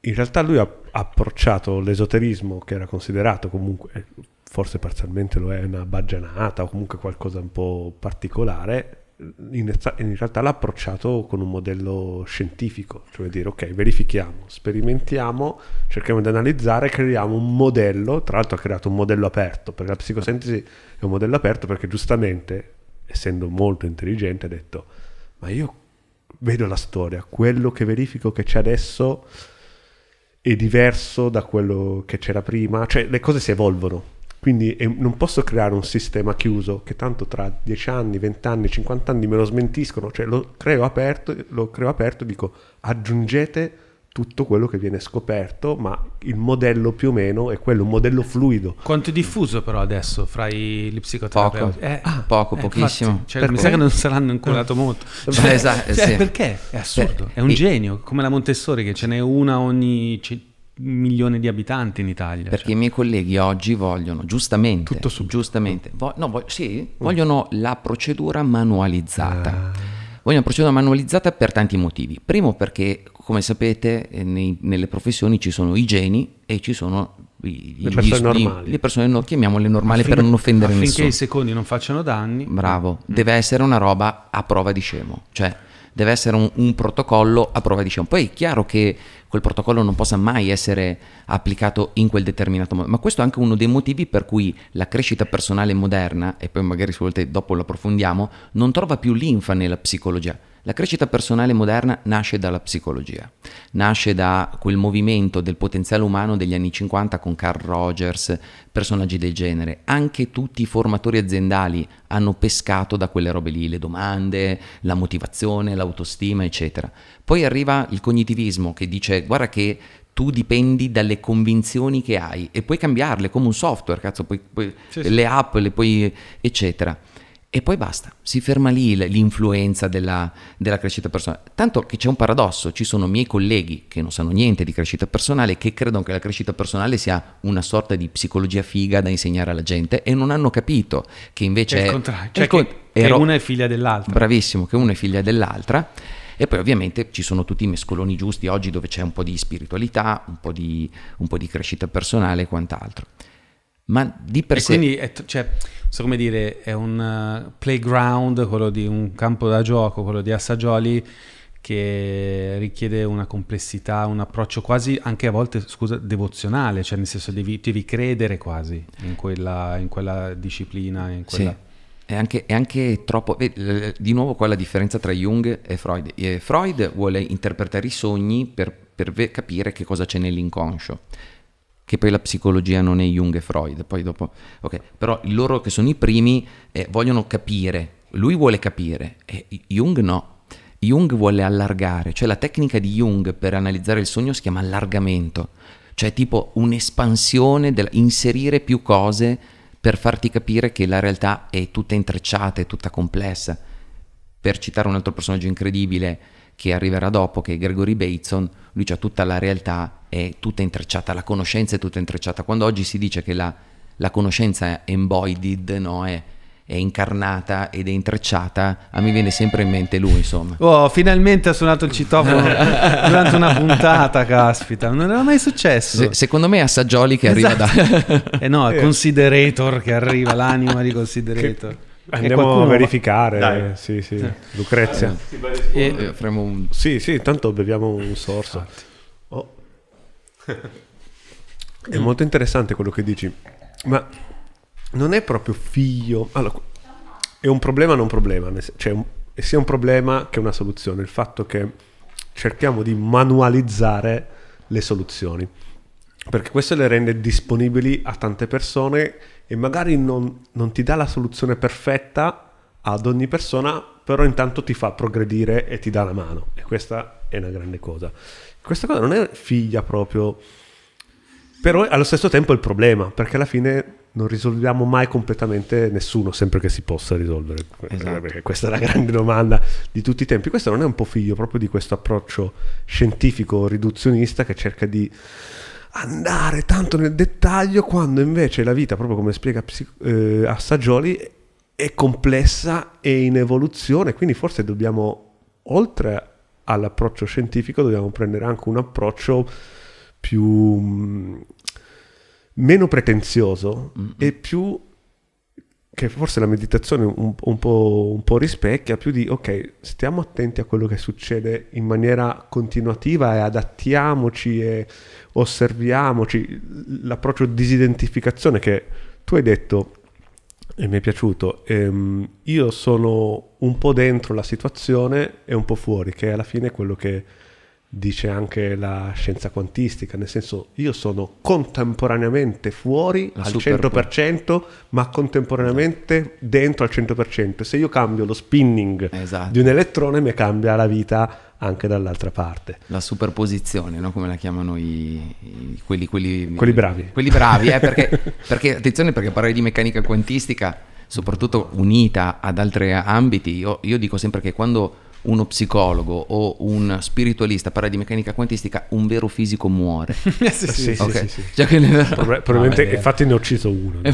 in realtà lui ha approcciato l'esoterismo che era considerato comunque, eh, forse parzialmente lo è una baggianata o comunque qualcosa un po' particolare, in, realtà l'ha approcciato con un modello scientifico, cioè dire ok, verifichiamo, sperimentiamo, cerchiamo di analizzare, creiamo un modello, tra l'altro ha creato un modello aperto, perché la psicosintesi è un modello aperto perché giustamente, essendo molto intelligente, ha detto ma io vedo la storia, quello che verifico che c'è adesso è diverso da quello che c'era prima, cioè le cose si evolvono quindi eh, non posso creare un sistema chiuso che tanto tra 10 anni, 20 anni, 50 anni me lo smentiscono, cioè lo creo aperto, lo creo aperto e dico aggiungete tutto quello che viene scoperto, ma il modello più o meno è quello, un modello fluido. Quanto è diffuso però adesso fra i, gli psicoterapeuti? Poco, eh, ah, poco, eh, pochissimo. Infatti, cioè, mi sa che non saranno inculato molto. Cioè, esatto, cioè, sì. Perché? È assurdo, è un e... genio, come la Montessori che ce n'è una ogni milione di abitanti in Italia. Perché cioè. i miei colleghi oggi vogliono, giustamente, Tutto subito. giustamente vo- no, vo- sì, mm. vogliono la procedura manualizzata. Ah. Vogliono la procedura manualizzata per tanti motivi. Primo perché, come sapete, eh, nei, nelle professioni ci sono i geni e ci sono i, le persone gli, normali. Le persone, no, chiamiamole normali per non offendere affinché nessuno. Affinché i secondi non facciano danni. Bravo, mm. deve essere una roba a prova di scemo. Cioè, deve essere un, un protocollo a prova di scemo. Poi è chiaro che quel protocollo non possa mai essere applicato in quel determinato modo. Ma questo è anche uno dei motivi per cui la crescita personale moderna, e poi magari se volete dopo lo approfondiamo, non trova più linfa nella psicologia la crescita personale moderna nasce dalla psicologia, nasce da quel movimento del potenziale umano degli anni 50 con Carl Rogers, personaggi del genere. Anche tutti i formatori aziendali hanno pescato da quelle robe lì, le domande, la motivazione, l'autostima, eccetera. Poi arriva il cognitivismo che dice guarda che tu dipendi dalle convinzioni che hai e puoi cambiarle come un software, cazzo, puoi, puoi, sì, le app, le puoi, eccetera e poi basta, si ferma lì l'influenza della, della, crescita personale. Tanto che c'è un paradosso, ci sono miei colleghi che non sanno niente di crescita personale, che credono che la crescita personale sia una sorta di psicologia figa da insegnare alla gente e non hanno capito che invece... È il contrario, cioè che, che ero, una è figlia dell'altra. Bravissimo, che una è figlia dell'altra. E poi ovviamente ci sono tutti i mescoloni giusti oggi dove c'è un po' di spiritualità, un po' di, un po di crescita personale e quant'altro. Ma di per e sé... Quindi, è, cioè, so come dire, è un uh, playground, quello di un campo da gioco, quello di Assaggioli, che richiede una complessità, un approccio quasi anche a volte, scusa, devozionale, cioè nel senso devi, devi credere quasi in quella, in quella disciplina, in quella... Sì. È anche, è anche, troppo. Di nuovo, qua la differenza tra Jung e Freud. E Freud vuole interpretare i sogni per, per capire che cosa c'è nell'inconscio che poi la psicologia non è Jung e Freud, poi dopo, ok, però loro che sono i primi eh, vogliono capire, lui vuole capire, e Jung no. Jung vuole allargare, cioè la tecnica di Jung per analizzare il sogno si chiama allargamento, cioè tipo un'espansione, del, inserire più cose per farti capire che la realtà è tutta intrecciata, è tutta complessa. Per citare un altro personaggio incredibile, che arriverà dopo, che è Gregory Bateson, lui c'ha tutta la realtà, è tutta intrecciata, la conoscenza è tutta intrecciata. Quando oggi si dice che la, la conoscenza è embodied, no? è, è incarnata ed è intrecciata, a me viene sempre in mente lui, insomma. Oh, finalmente ha suonato il citofono durante una puntata, caspita, non era mai successo. Se, secondo me è Assaggioli che esatto. arriva da... eh no, è Considerator che arriva, l'anima di Considerator. Che... Andiamo a verificare, Dai. sì, sì. sì. Lucrezia. E, eh, un... Sì, sì, intanto beviamo un sorso. È molto interessante quello che dici, ma non è proprio figlio... Allora, è un problema non problema, cioè è sia un problema che una soluzione, il fatto che cerchiamo di manualizzare le soluzioni, perché questo le rende disponibili a tante persone e magari non, non ti dà la soluzione perfetta ad ogni persona, però intanto ti fa progredire e ti dà la mano. E questa è una grande cosa. Questa cosa non è figlia proprio, però allo stesso tempo è il problema, perché alla fine non risolviamo mai completamente nessuno, sempre che si possa risolvere. Esatto. Perché questa è la grande domanda di tutti i tempi. Questo non è un po' figlio proprio di questo approccio scientifico riduzionista che cerca di andare tanto nel dettaglio quando invece la vita, proprio come spiega eh, Assaggioli, è complessa e in evoluzione, quindi forse dobbiamo, oltre all'approccio scientifico, dobbiamo prendere anche un approccio più mm, meno pretenzioso mm-hmm. e più che forse la meditazione un, un, po', un, po', rispecchia, più di ok, stiamo attenti a quello che succede in maniera continuativa e adattiamoci e osserviamoci. L'approccio disidentificazione che tu hai detto e mi è piaciuto, ehm, io sono un po' dentro la situazione e un po' fuori, che alla fine è quello che dice anche la scienza quantistica, nel senso io sono contemporaneamente fuori la al 100%, ma contemporaneamente esatto. dentro al 100%. Se io cambio lo spinning esatto. di un elettrone mi cambia la vita anche dall'altra parte. La superposizione, no? come la chiamano i, i, quelli, quelli, quelli, bravi. Quelli bravi, eh, perché, perché, attenzione perché parlare di meccanica quantistica, soprattutto unita ad altri ambiti, io, io dico sempre che quando uno psicologo o un spiritualista parla di meccanica quantistica, un vero fisico muore. sì, sì, okay. sì, sì, Cioè che ne... Probabilmente, no, infatti ne ho ucciso uno.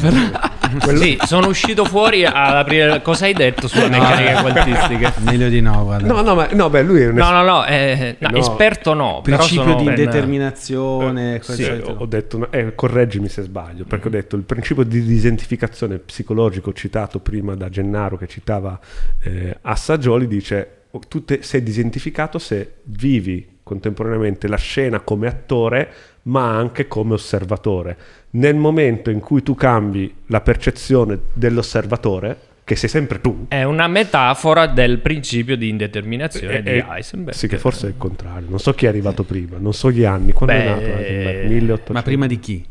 Quello... Sì, sono uscito fuori ad aprire cosa hai detto sulla meccanica quantistica. Meglio di no, guarda. No, no, ma no, beh, lui è un es... No, no, no, eh, no, no, esperto no, principio di determinazione, eh, sì, ho detto eh, correggimi se sbaglio, perché ho detto il principio di disidentificazione psicologico citato prima da Gennaro che citava eh, Assaggioli dice tu te, sei disidentificato se vivi contemporaneamente la scena come attore ma anche come osservatore. Nel momento in cui tu cambi la percezione dell'osservatore, che sei sempre tu. È una metafora del principio di indeterminazione e, di Heisenberg. Sì, che forse è il contrario. Non so chi è arrivato prima, non so gli anni. Quando Beh, è nato Heisenberg? 1800. Ma prima di chi?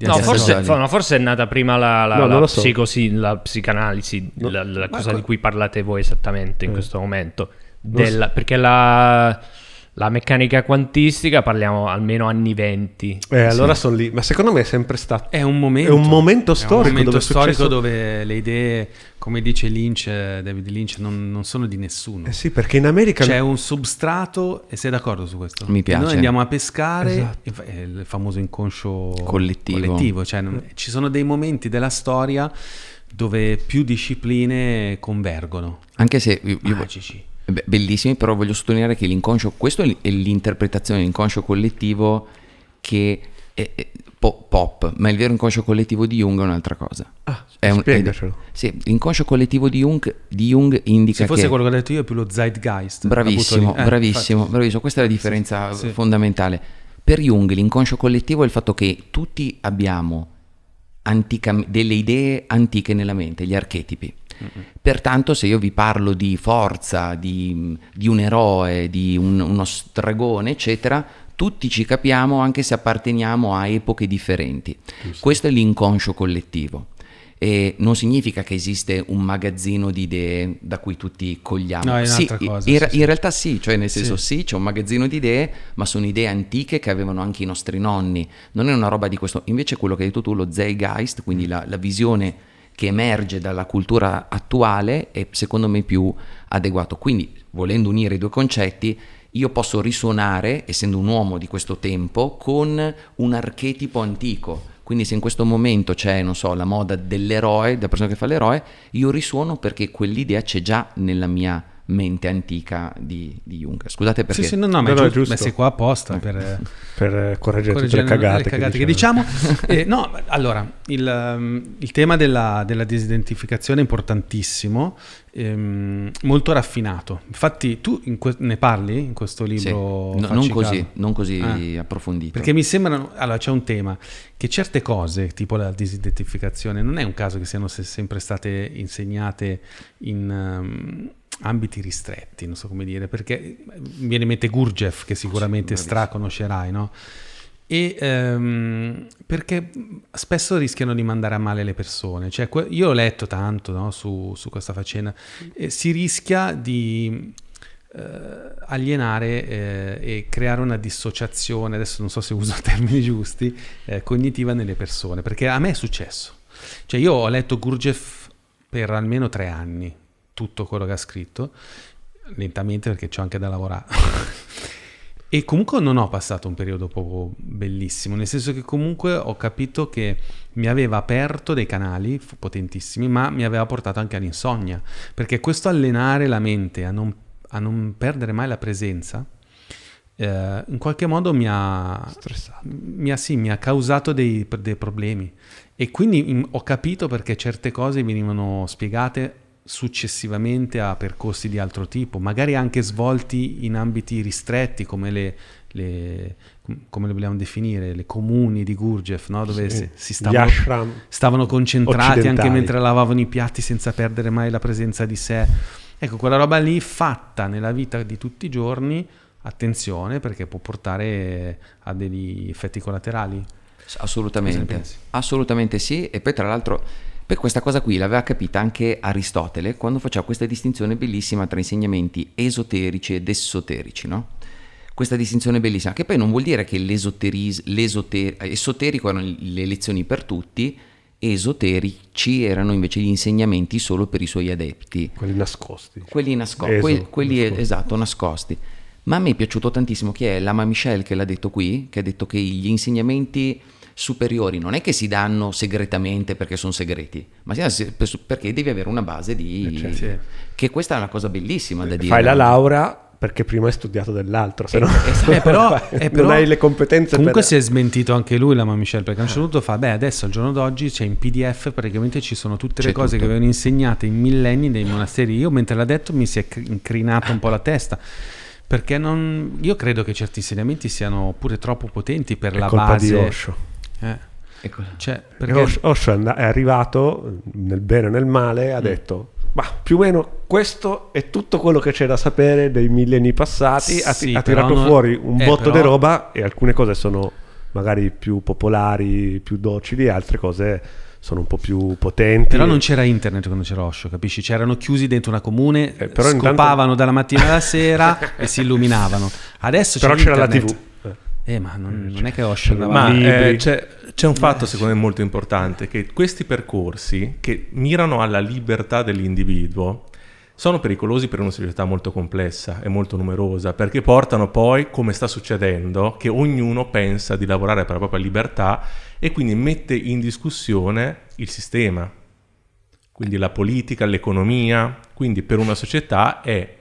No forse, no, forse, è nata prima la, la, no, la, so. psicosi, la psicanalisi, no. la, la cosa di cui parlate voi esattamente in eh. questo momento. Della, so. Perché la, meccanica quantistica parliamo almeno anni 20. Eh, allora sono lì. Ma secondo me è sempre stato. È un momento, è un momento storico, un momento dove, storico successo... dove le idee come dice Lynch, David Lynch, non, non, sono di nessuno. Eh sì, perché in America c'è un substrato, e sei d'accordo su questo? Mi piace. Noi andiamo a pescare, esatto. il famoso inconscio collettivo. collettivo cioè non, ci sono dei momenti della storia dove più discipline convergono. Anche se io, magici. Bellissimi, però voglio sottolineare che l'inconscio, questo è l'interpretazione dell'inconscio collettivo che è, è, pop, ma il vero inconscio collettivo di Jung è un'altra cosa. Ah, è un, spiegacelo. È, sì, l'inconscio collettivo di Jung, di Jung indica Se fosse che, quello che ho detto io è più lo zeitgeist. Bravissimo, eh, bravissimo, bravissimo, questa è la differenza sì, fondamentale. Per Jung l'inconscio collettivo è il fatto che tutti abbiamo antica, delle idee antiche nella mente, gli archetipi. Mm-hmm. Pertanto se io vi parlo di forza, di, di un eroe, di un, uno stregone, eccetera, tutti ci capiamo anche se apparteniamo a epoche differenti. Giusto. Questo è l'inconscio collettivo. E non significa che esiste un magazzino di idee da cui tutti cogliamo. No, è sì, cosa, in, sì, in, realtà sì, cioè nel senso sì. sì, c'è un magazzino di idee, ma sono idee antiche che avevano anche i nostri nonni. Non è una roba di questo. Invece quello che hai detto tu, lo Zeitgeist, quindi la, la visione che emerge dalla cultura attuale, è secondo me più adeguato. Quindi, volendo unire i due concetti, io posso risuonare, essendo un uomo di questo tempo, con un archetipo antico. Quindi se in questo momento c'è, non so, la moda dell'eroe, della persona che fa l'eroe, io risuono perché quell'idea c'è già nella mia mente antica di, di Jung. Scusate perché... Sì, sì, no, no, ma è giusto, giusto. Sei qua apposta eh. per, per correggere tutte le cagate, le cagate che diciamo. Che diciamo. eh, no, allora, il, um, il tema della, della, disidentificazione è importantissimo, ehm, molto raffinato. Infatti tu que- ne parli in questo libro? Sì. No, non così, non così ah. approfondito. Perché mi sembra, allora c'è un tema, che certe cose, tipo la disidentificazione, non è un caso che siano sempre state insegnate in... Um, ambiti ristretti, non so come dire, perché mi viene in mente Gurdjieff che sicuramente sì, stra conoscerai, no? E um, perché spesso rischiano di mandare a male le persone, cioè io ho letto tanto no, su, su, questa faccenda, eh, si rischia di eh, alienare eh, e creare una dissociazione, adesso non so se uso termini giusti, eh, cognitiva nelle persone, perché a me è successo, cioè io ho letto Gurdjieff per almeno tre anni, tutto quello che ha scritto, lentamente perché c'ho anche da lavorare. e comunque non ho passato un periodo poco bellissimo, nel senso che comunque ho capito che mi aveva aperto dei canali potentissimi, ma mi aveva portato anche all'insonnia, perché questo allenare la mente a non, a non perdere mai la presenza, eh, in qualche modo mi ha, mi ha, sì, mi ha causato dei, dei problemi E quindi ho capito perché certe cose venivano spiegate successivamente a percorsi di altro tipo, magari anche svolti in ambiti ristretti come le, le come le vogliamo definire, le comuni di Gurdjieff, no? dove sì. si, si stavano, stavano, concentrati anche mentre lavavano i piatti senza perdere mai la presenza di sé. Ecco, quella roba lì fatta nella vita di tutti i giorni, attenzione perché può portare a degli effetti collaterali. Assolutamente, assolutamente sì. E poi tra l'altro per questa cosa qui l'aveva capita anche Aristotele quando faceva questa distinzione bellissima tra insegnamenti esoterici ed esoterici, no? Questa distinzione bellissima, che poi non vuol dire che l'esoterico erano le lezioni per tutti, esoterici erano invece gli insegnamenti solo per i suoi adepti. Quelli nascosti. Quelli, nasco- Eso, quelli, quelli nascosti. esatto, nascosti. Ma a me è piaciuto tantissimo chi è Lama Michel che l'ha detto qui, che ha detto che gli insegnamenti superiori non è che si danno segretamente perché sono segreti, ma perché devi avere una base di... Eh, certo. Sì. Che questa è una cosa bellissima da dire. Fai la laurea perché prima hai studiato dell'altro, se eh, no esatto. eh, però, eh, però, non hai le competenze. Comunque per... si è smentito anche lui, la Michel, perché a un certo punto fa, beh adesso al giorno d'oggi c'è in PDF praticamente ci sono tutte le c'è cose tutto. che avevano insegnate in millenni nei monasteri. Io mentre l'ha detto mi si è incrinata un po' la testa. Perché non, io credo che certi insegnamenti siano pure troppo potenti per è la colpa base. Di Osho. Eh. Ecco. Cioè, perché... Osho è arrivato nel bene e nel male, ha mm. detto ma più o meno questo è tutto quello che c'è da sapere dei millenni passati. Ha, sì, ha tirato non... fuori un eh, botto di roba e alcune cose sono magari più popolari, più docili, altre cose sono un po' più potenti. Però non c'era internet quando c'era Osho, capisci? C'erano chiusi dentro una comune, eh, scopavano intanto... dalla mattina alla sera e si illuminavano. Adesso però c'era internet. la TV. Eh, ma non, non è che Osho Ma eh, c'è, c'è, un fatto secondo me molto importante, che questi percorsi che mirano alla libertà dell'individuo sono pericolosi per una società molto complessa e molto numerosa, perché portano poi, come sta succedendo, che ognuno pensa di lavorare per la propria libertà e quindi mette in discussione il sistema, quindi la politica, l'economia, quindi per una società è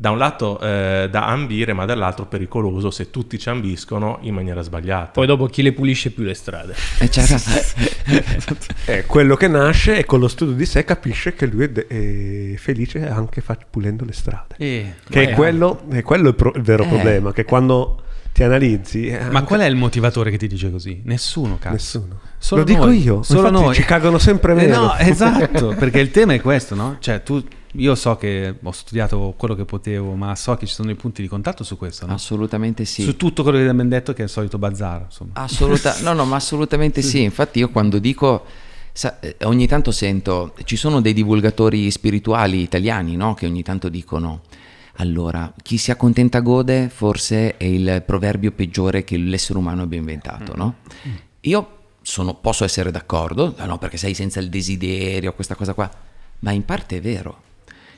da un lato eh, da ambire, ma dall'altro pericoloso se tutti ci ambiscono in maniera sbagliata. Poi dopo chi le pulisce più le strade? Eh, certo. è quello che nasce e con lo studio di sé capisce che lui è, de- è felice anche fa- pulendo le strade. Eh, che è quello, è quello, il, pro- il vero eh. problema, che quando ti analizzi... Ma anche... qual è il motivatore che ti dice così? Nessuno, cazzo. Nessuno. Solo Lo dico noi. io, solo Infatti noi. Ci cagano sempre meno. no, esatto, perché il tema è questo, no? Cioè tu io so che ho studiato quello che potevo, ma so che ci sono dei punti di contatto su questo. No? Assolutamente sì. Su tutto quello che abbiamo detto che è il solito bazar. Insomma. Assoluta- no, no, ma assolutamente sì. Infatti io quando dico... Sa, eh, ogni tanto sento, ci sono dei divulgatori spirituali italiani no? che ogni tanto dicono, allora, chi si accontenta gode forse è il proverbio peggiore che l'essere umano abbia inventato, no? Mm. Io sono, posso essere d'accordo, no, perché sei senza il desiderio, questa cosa qua, ma in parte è vero,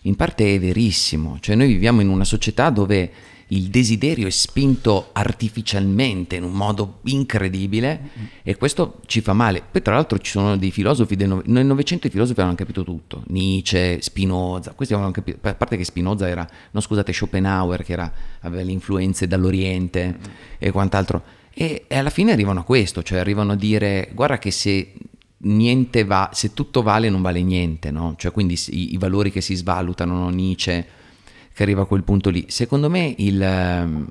in parte è verissimo, cioè noi viviamo in una società dove il desiderio è spinto artificialmente in un modo incredibile mm-hmm. e questo ci fa male. Poi tra l'altro ci sono dei filosofi, del no- nel Novecento i filosofi avevano capito tutto, Nietzsche, Spinoza, questi avevano capito, a parte che Spinoza era, no scusate, Schopenhauer che era, aveva le influenze dall'Oriente mm-hmm. e quant'altro. E, alla fine arrivano a questo, cioè arrivano a dire guarda che se niente va, se tutto vale non vale niente, no? Cioè quindi i, i valori che si svalutano, no? Nietzsche che arriva a quel punto lì. Secondo me, il, ehm,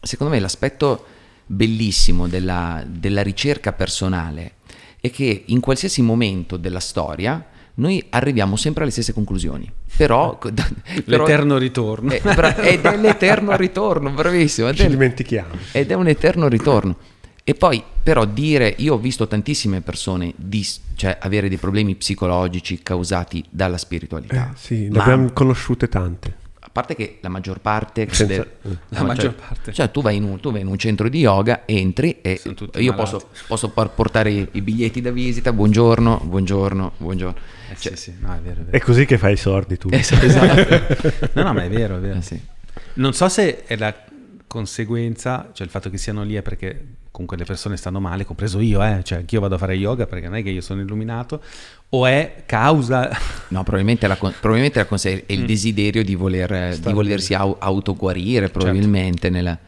secondo me l'aspetto bellissimo della, della ricerca personale è che in qualsiasi momento della storia noi arriviamo sempre alle stesse conclusioni. Però, però l'eterno ritorno. È, ed è l'eterno ritorno, bravissimo. Ci dimentichiamo. Ed è un eterno ritorno. E poi però dire, io ho visto tantissime persone dis, cioè, avere dei problemi psicologici causati dalla spiritualità. Eh, sì, ne abbiamo conosciute tante. A parte che la maggior parte... Senza, de, eh. la no, maggior cioè, parte. Cioè tu vai, un, tu vai, in un, centro di yoga, entri e io posso, posso, portare i, i, biglietti da visita, buongiorno, buongiorno, buongiorno. Eh, cioè, sì, sì. No, è, vero, è, vero. è, così che fai i sordi tu. Esatto. esatto. no, no, ma è vero, è vero. Eh, sì. Non so se è la conseguenza, cioè il fatto che siano lì è perché comunque le persone stanno male, compreso io, eh? cioè anch'io vado a fare yoga perché non è che io sono illuminato, o è causa... No, probabilmente, la, probabilmente la è il mm. desiderio di, voler, di volersi au, autoguarire, certo. probabilmente. Certo. Nella...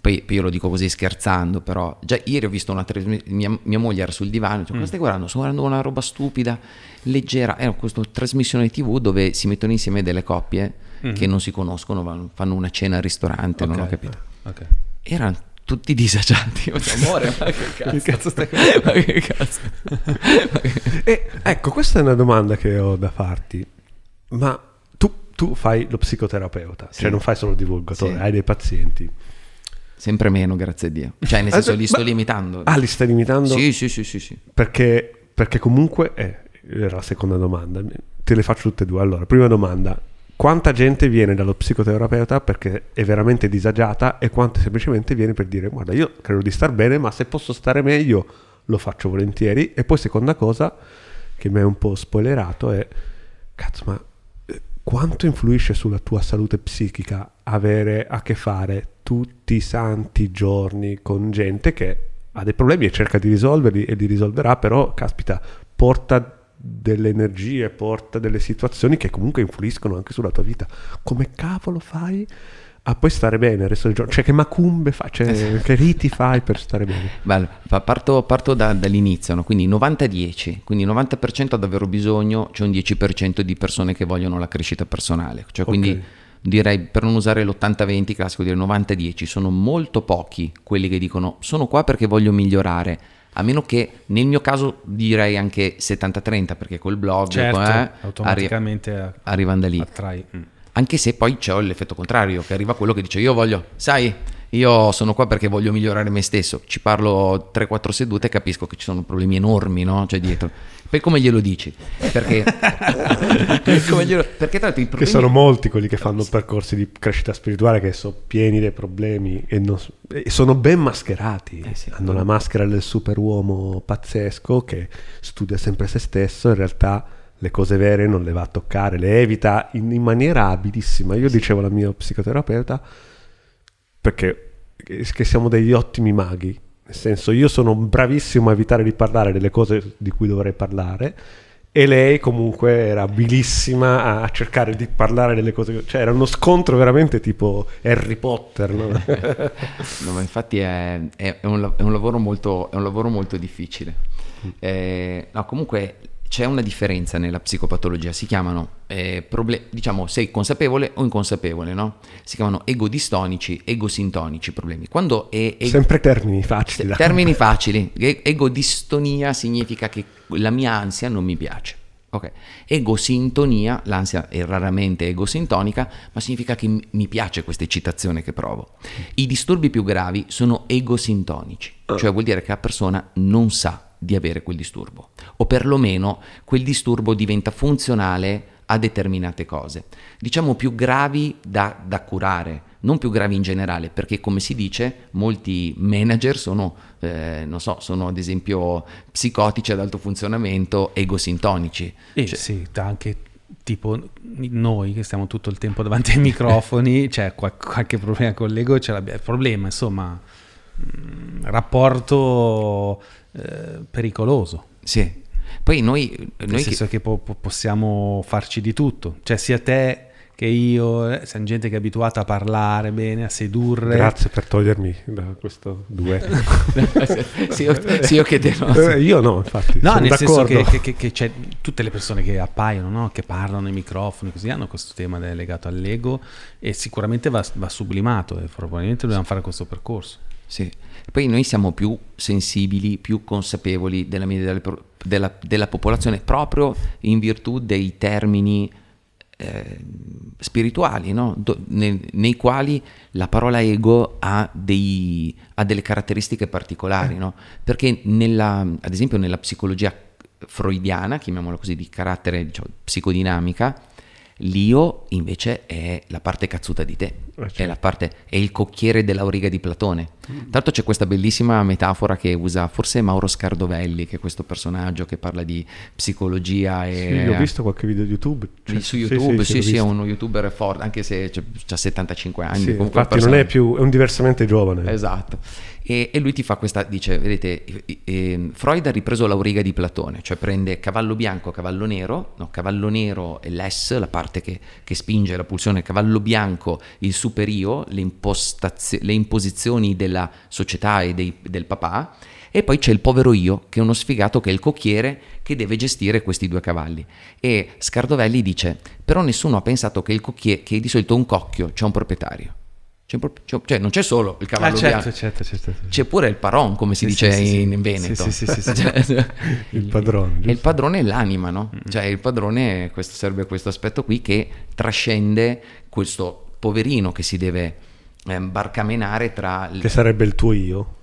poi, poi, io lo dico così scherzando, però già ieri ho visto una trasmissione, mia, mia, moglie era sul divano, mm. cosa stai guardando? Sto guardando una roba stupida, leggera, era questa trasmissione tv dove si mettono insieme delle coppie mm. che non si conoscono, vanno, fanno una cena al ristorante, okay. non ho capito. Okay. Erano tutti disagiati. Amore, ma che cazzo? che cazzo stai ma che cazzo? e, ecco, questa è una domanda che ho da farti. Ma tu, tu fai lo psicoterapeuta, sì. cioè non fai solo il divulgatore, sì. hai dei pazienti. Sempre meno, grazie a Dio. Cioè, nel senso, li sto limitando. Ah, li stai limitando? Sì, sì, sì, sì. sì. Perché, perché comunque, eh, era la seconda domanda, te le faccio tutte e due. Allora, prima domanda, quanta gente viene dallo psicoterapeuta perché è veramente disagiata e quanta semplicemente viene per dire, guarda, io credo di star bene, ma se posso stare meglio lo faccio volentieri. E poi seconda cosa, che mi è un po' spoilerato, è, cazzo, ma eh, quanto influisce sulla tua salute psichica avere a che fare tutti i santi giorni con gente che ha dei problemi e cerca di risolverli e li risolverà, però caspita, porta delle energie, porta delle situazioni che comunque influiscono anche sulla tua vita. Come cavolo fai a poi stare bene il resto del giorno? Cioè che macumbe fai, cioè, esatto. che riti fai per stare bene? Bello, parto, parto da, dall'inizio, no? quindi 90-10, quindi 90% ha davvero bisogno, c'è un 10% di persone che vogliono la crescita personale, cioè quindi... Okay direi per non usare l'80-20 classico dire 90-10 sono molto pochi quelli che dicono sono qua perché voglio migliorare a meno che nel mio caso direi anche 70-30 perché col blog certo, eh, automaticamente arri- arrivano da lì attrai. Mm. anche se poi c'è l'effetto contrario che arriva quello che dice io voglio sai io sono qua perché voglio migliorare me stesso ci parlo 3-4 sedute e capisco che ci sono problemi enormi no? cioè dietro poi come glielo dici? Perché, glielo, perché tra l'altro i problemi... Che sono molti quelli che fanno percorsi di crescita spirituale che sono pieni dei problemi e, non, e sono ben mascherati. Eh sì, Hanno la maschera del superuomo pazzesco che studia sempre se stesso, in realtà le cose vere non le va a toccare, le evita in, in maniera abilissima. Io sì. dicevo al mio psicoterapeuta perché che siamo degli ottimi maghi nel senso, io sono bravissimo a evitare di parlare delle cose di cui dovrei parlare e lei comunque era abilissima a cercare di parlare delle cose, cioè era uno scontro veramente tipo Harry Potter. No? no ma infatti è, è, un, è, un, lavoro molto, è un lavoro molto difficile. Mm. Eh, no, comunque c'è una differenza nella psicopatologia, si chiamano, eh, proble- diciamo, sei consapevole o inconsapevole, no? Si chiamano egodistonici, egosintonici problemi. Quando è ego- Sempre termini facili. Se, termini facili. Egodistonia significa che la mia ansia non mi piace. Okay. Egosintonia, l'ansia è raramente egosintonica, ma significa che mi piace questa eccitazione che provo. I disturbi più gravi sono egosintonici, cioè vuol dire che la persona non sa di avere quel disturbo o perlomeno quel disturbo diventa funzionale a determinate cose, diciamo più gravi da, da curare, non più gravi in generale, perché come si dice molti manager sono, eh, non so, sono ad esempio psicotici ad alto funzionamento, egosintonici. Eh cioè, sì, anche tipo noi che stiamo tutto il tempo davanti ai microfoni, c'è qual- qualche problema con l'ego, c'è il problema, insomma, mh, mm, rapporto eh, pericoloso. Sì. Poi noi... Nel noi senso che, che po- possiamo farci di tutto. Cioè sia te che io, eh, siamo gente che è abituata a parlare bene, a sedurre. Grazie per togliermi da questo duetto. sì, io, sì, io che te no. Eh, io no, infatti. No, nel d'accordo. senso che, che, che, c'è tutte le persone che appaiono, no? che parlano ai microfoni, così hanno questo tema legato all'ego e sicuramente va, va sublimato e probabilmente dobbiamo fare questo percorso. Sì. Poi noi siamo più sensibili, più consapevoli della media della, della, della popolazione proprio in virtù dei termini eh, spirituali, no? Do, nei, nei, quali la parola ego ha, dei, ha delle caratteristiche particolari, no? perché nella, ad esempio nella psicologia freudiana, chiamiamola così, di carattere diciamo, psicodinamica, L'io invece è la parte cazzuta di te, eh, certo. è, parte, è, il cocchiere dell'auriga di Platone. Mm. Tanto c'è questa bellissima metafora che usa forse Mauro Scardovelli, che è questo personaggio che parla di psicologia. E, sì, ho visto qualche video di YouTube. Cioè, su YouTube, sì, sì, sì, sì è uno youtuber forte, anche se ha 75 anni. Sì, infatti non è più, è un diversamente giovane. Esatto. E, e, lui ti fa questa, dice, vedete, eh, Freud ha ripreso l'auriga di Platone, cioè prende cavallo bianco, cavallo nero, no, cavallo nero è l'S, la parte che, che spinge la pulsione, cavallo bianco il superio, le, le imposizioni della società e dei, del papà, e poi c'è il povero io, che è uno sfigato che è il cocchiere che deve gestire questi due cavalli. E Scardovelli dice, però nessuno ha pensato che, il cocchiere, che di solito un cocchio c'è un proprietario. C'è un, c'è, cioè non c'è solo il cavallo ah, certo, bianco, certo, certo, c'è pure il paron, come si sì, dice sì, in, in, Veneto. Sì, cioè, il padrone. E il padrone è l'anima, no? Mm. Cioè il padrone questo, serve questo aspetto qui che trascende questo poverino che si deve eh, barcamenare tra... Che sarebbe il tuo io?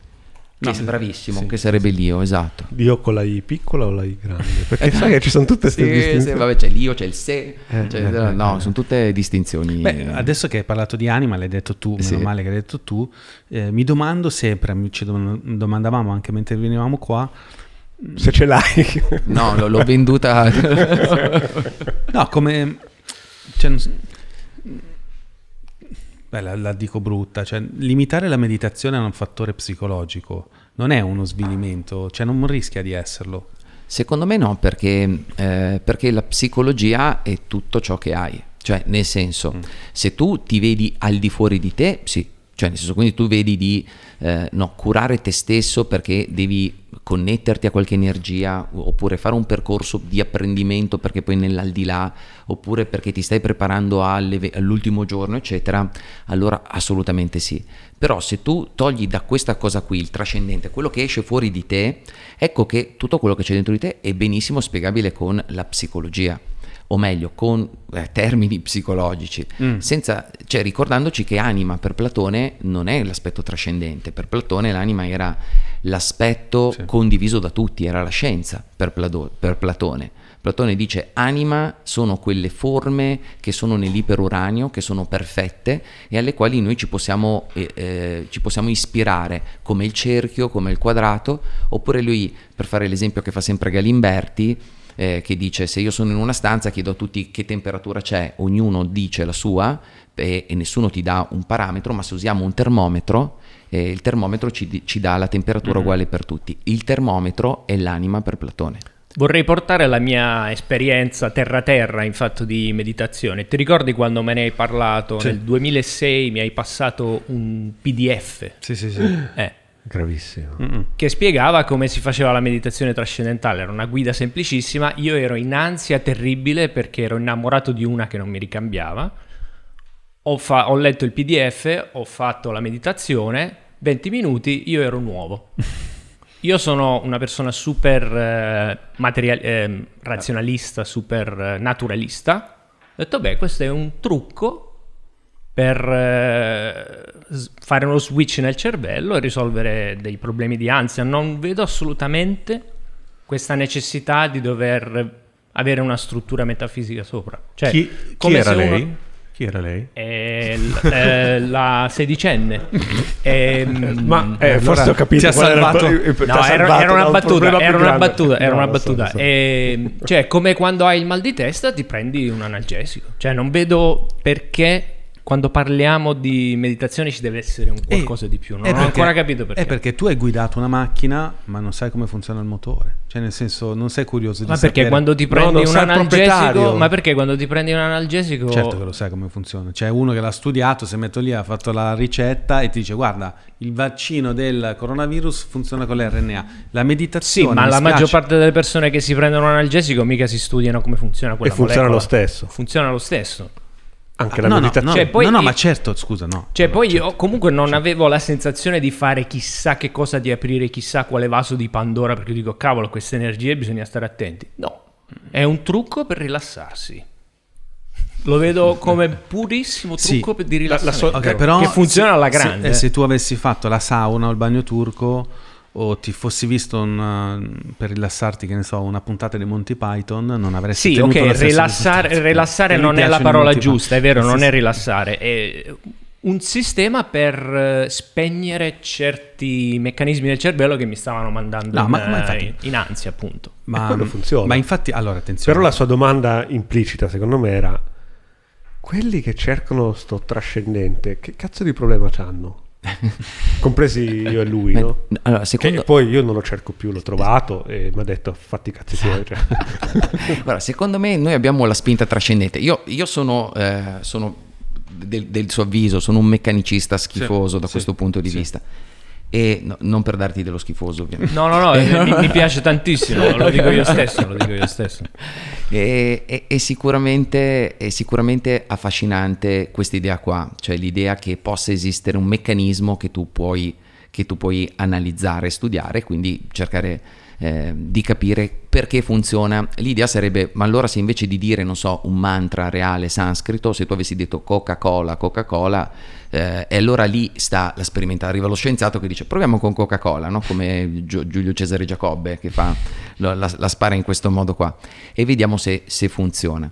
Che no, bravissimo, sì, che sarebbe sì. l'io, esatto. L'io con la I piccola o la I grande? Perché sai che ci sono tutte queste sì, distinzioni. Sì, vabbè, c'è l'io, c'è il se, eh, cioè, eh, no, eh, sono tutte distinzioni. Beh, adesso che hai parlato di anima, l'hai detto tu, meno male che hai detto tu, eh, mi domando sempre, ci domandavamo anche mentre venivamo qua, se ce l'hai. no, l'ho, l'ho venduta. no, come... Cioè, Beh, la, la, dico brutta, cioè limitare la meditazione a un fattore psicologico non è uno svilimento, cioè non rischia di esserlo. Secondo me no, perché, eh, perché la psicologia è tutto ciò che hai, cioè nel senso, mm. se tu ti vedi al di fuori di te, sì, cioè nel senso quindi tu vedi di eh, no, curare te stesso perché devi connetterti a qualche energia oppure fare un percorso di apprendimento perché poi nell'aldilà oppure perché ti stai preparando alle, all'ultimo giorno eccetera allora assolutamente sì. Però se tu togli da questa cosa qui il trascendente quello che esce fuori di te ecco che tutto quello che c'è dentro di te è benissimo spiegabile con la psicologia o meglio con eh, termini psicologici, mm. senza, cioè, ricordandoci che anima per Platone non è l'aspetto trascendente, per Platone l'anima era l'aspetto sì. condiviso da tutti, era la scienza per, Plado, per Platone. Platone dice anima sono quelle forme che sono nell'iperuranio, che sono perfette e alle quali noi ci possiamo, eh, eh, ci possiamo, ispirare, come il cerchio, come il quadrato, oppure lui, per fare l'esempio che fa sempre Galimberti, eh, che dice se io sono in una stanza chiedo a tutti che temperatura c'è, ognuno dice la sua e, e nessuno ti dà un parametro, ma se usiamo un termometro, eh, il termometro ci, ci, dà la temperatura mm-hmm. uguale per tutti. Il termometro è l'anima per Platone. Vorrei portare la mia esperienza terra-terra in fatto di meditazione. Ti ricordi quando me ne hai parlato? Sì. Nel 2006 mi hai passato un PDF. Sì, sì, sì. Eh Gravissimo. Mm-mm. Che spiegava come si faceva la meditazione trascendentale. Era una guida semplicissima. Io ero in ansia terribile perché ero innamorato di una che non mi ricambiava. Ho, fa- ho letto il PDF, ho fatto la meditazione, 20 minuti, io ero nuovo. Io sono una persona super eh, material- eh, razionalista, super eh, naturalista. Ho detto, beh, questo è un trucco per eh, fare uno switch nel cervello e risolvere dei problemi di ansia. Non vedo assolutamente questa necessità di dover avere una struttura metafisica sopra. Cioè, chi, chi era lei? Uno... Chi era lei? Eh, l- eh, la sedicenne. eh, Ma eh, forse ho capito. Ti ha salvato. Era, no, era, era, una battuta, era, una battuta. Era no, una battuta. So, so. Ehm, cioè, come quando hai il mal di testa, ti prendi un analgesico. Cioè, non vedo perché quando parliamo di meditazione ci deve essere un qualcosa e, di più. Non ho perché, ancora capito perché. È perché tu hai guidato una macchina, ma non sai come funziona il motore. Cioè, nel senso, non sei curioso di ma sapere. Perché quando ti prendi no, un analgesico, ma perché quando ti prendi un analgesico. Certo che lo sai come funziona. C'è uno che l'ha studiato, si è messo lì, ha fatto la ricetta e ti dice: Guarda, il vaccino del coronavirus funziona con l'RNA. La meditazione. Sì, ma la spiace... maggior parte delle persone che si prendono un analgesico mica si studiano come funziona quella E funziona molecola. lo stesso. Funziona lo stesso. Anche la no, meditazione. No, cioè, poi, no, no, ma certo, scusa, no. Cioè, no, poi certo. io comunque non certo. avevo la sensazione di fare chissà che cosa, di aprire chissà quale vaso di Pandora, perché dico, cavolo, queste energie bisogna stare attenti. No, è un trucco per rilassarsi. Lo vedo come purissimo trucco sì, di rilassarsi. Okay, però che funziona alla grande. Se, se tu avessi fatto la sauna o il bagno turco o ti fossi visto un, per rilassarti, che ne so, una puntata di Monty Python, non avresti sì, ok, rilassare, rilassare non è la parola giusta, è vero, sì, non sì. è rilassare, è un sistema per eh, spegnere certi meccanismi del cervello che mi stavano mandando no, in, ma, ma infatti, in, ansia, appunto. Ma quello funziona. Ma infatti, allora, attenzione. Però la sua domanda implicita, secondo me, era quelli che cercano sto trascendente, che cazzo di problema hanno? Compresi io e lui, Beh, no? Allora, secondo... Che poi io non lo cerco più, l'ho trovato e mi ha detto fatti i cazzi tuoi. Cioè. Guarda, secondo me noi abbiamo la spinta trascendente. Io, io sono, eh, sono del, del, suo avviso, sono un meccanicista schifoso sì, da questo punto di sì. vista e no, non per darti dello schifoso ovviamente. No, no, no, eh, mi, mi, piace tantissimo, lo dico io stesso, lo dico io stesso. E, e, e sicuramente, è sicuramente affascinante questa idea qua, cioè l'idea che possa esistere un meccanismo che tu puoi, che tu puoi analizzare, studiare, quindi cercare eh, di capire perché funziona. L'idea sarebbe, ma allora se invece di dire, non so, un mantra reale sanscrito, se tu avessi detto Coca-Cola, Coca-Cola, eh, e allora lì sta la sperimentazione, arriva lo scienziato che dice proviamo con Coca-Cola, no? come Giulio Cesare Giacobbe che fa, la, la, spara in questo modo qua, e vediamo se, se funziona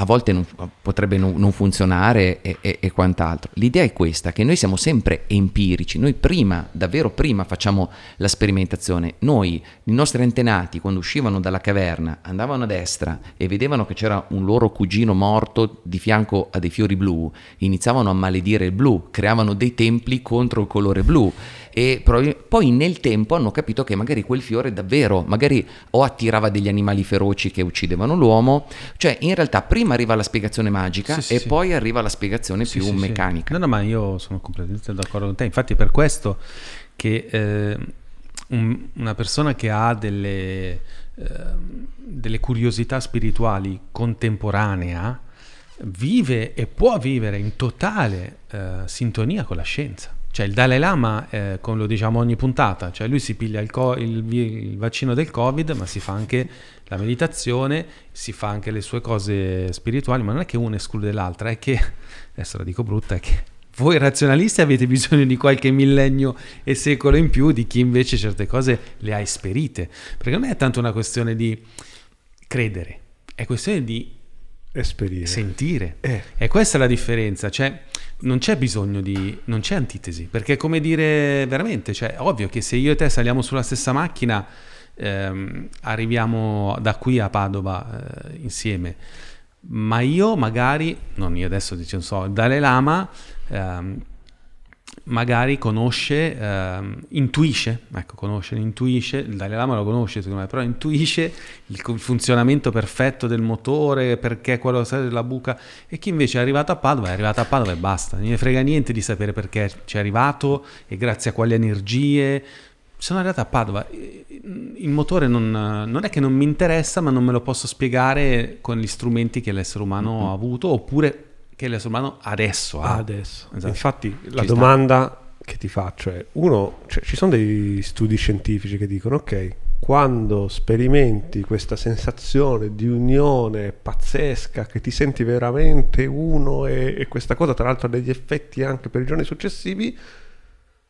a volte non, potrebbe non, funzionare e, e, e, quant'altro. L'idea è questa, che noi siamo sempre empirici, noi prima, davvero prima facciamo la sperimentazione, noi, i nostri antenati, quando uscivano dalla caverna, andavano a destra e vedevano che c'era un loro cugino morto di fianco a dei fiori blu, iniziavano a maledire il blu, creavano dei templi contro il colore blu e poi nel tempo hanno capito che magari quel fiore davvero, magari o attirava degli animali feroci che uccidevano l'uomo, cioè in realtà prima arriva la spiegazione magica sì, e sì, poi sì. arriva la spiegazione più meccanica. No, no, ma io sono completamente d'accordo con te, infatti è per questo che eh, un, una persona che ha delle, eh, delle curiosità spirituali contemporanea vive e può vivere in totale eh, sintonia con la scienza. Cioè il Dalai Lama, eh, come lo diciamo ogni puntata, cioè lui si piglia il, co- il, il, vaccino del Covid, ma si fa anche la meditazione, si fa anche le sue cose spirituali, ma non è che una esclude l'altra, è che, adesso la dico brutta, è che voi razionalisti avete bisogno di qualche millennio e secolo in più di chi invece certe cose le ha esperite. Perché non è tanto una questione di credere, è questione di Esperire. sentire. Eh. E questa è la differenza, cioè non c'è bisogno di... non c'è antitesi, perché è come dire veramente, cioè ovvio che se io e te saliamo sulla stessa macchina, ehm, arriviamo da qui a Padova eh, insieme, ma io magari, non io adesso non so, Dalai Lama ehm, magari conosce, ehm, intuisce, ecco, conosce, intuisce, il Dalai Lama lo conosce secondo me, però intuisce il, il funzionamento perfetto del motore, perché quello della buca, e chi invece è arrivato a Padova è arrivato a Padova e basta, non ne frega niente di sapere perché ci è arrivato e grazie a quali energie. Sono arrivato a Padova, il motore non, non, è che non mi interessa, ma non me lo posso spiegare con gli strumenti che l'essere umano mm-hmm. ha avuto, oppure che l'essere umano adesso ha. Adesso. Esatto. Infatti la domanda sta. che ti faccio è, uno, cioè, ci sono dei studi scientifici che dicono, ok, quando sperimenti questa sensazione di unione pazzesca, che ti senti veramente uno e, e questa cosa tra l'altro ha degli effetti anche per i giorni successivi,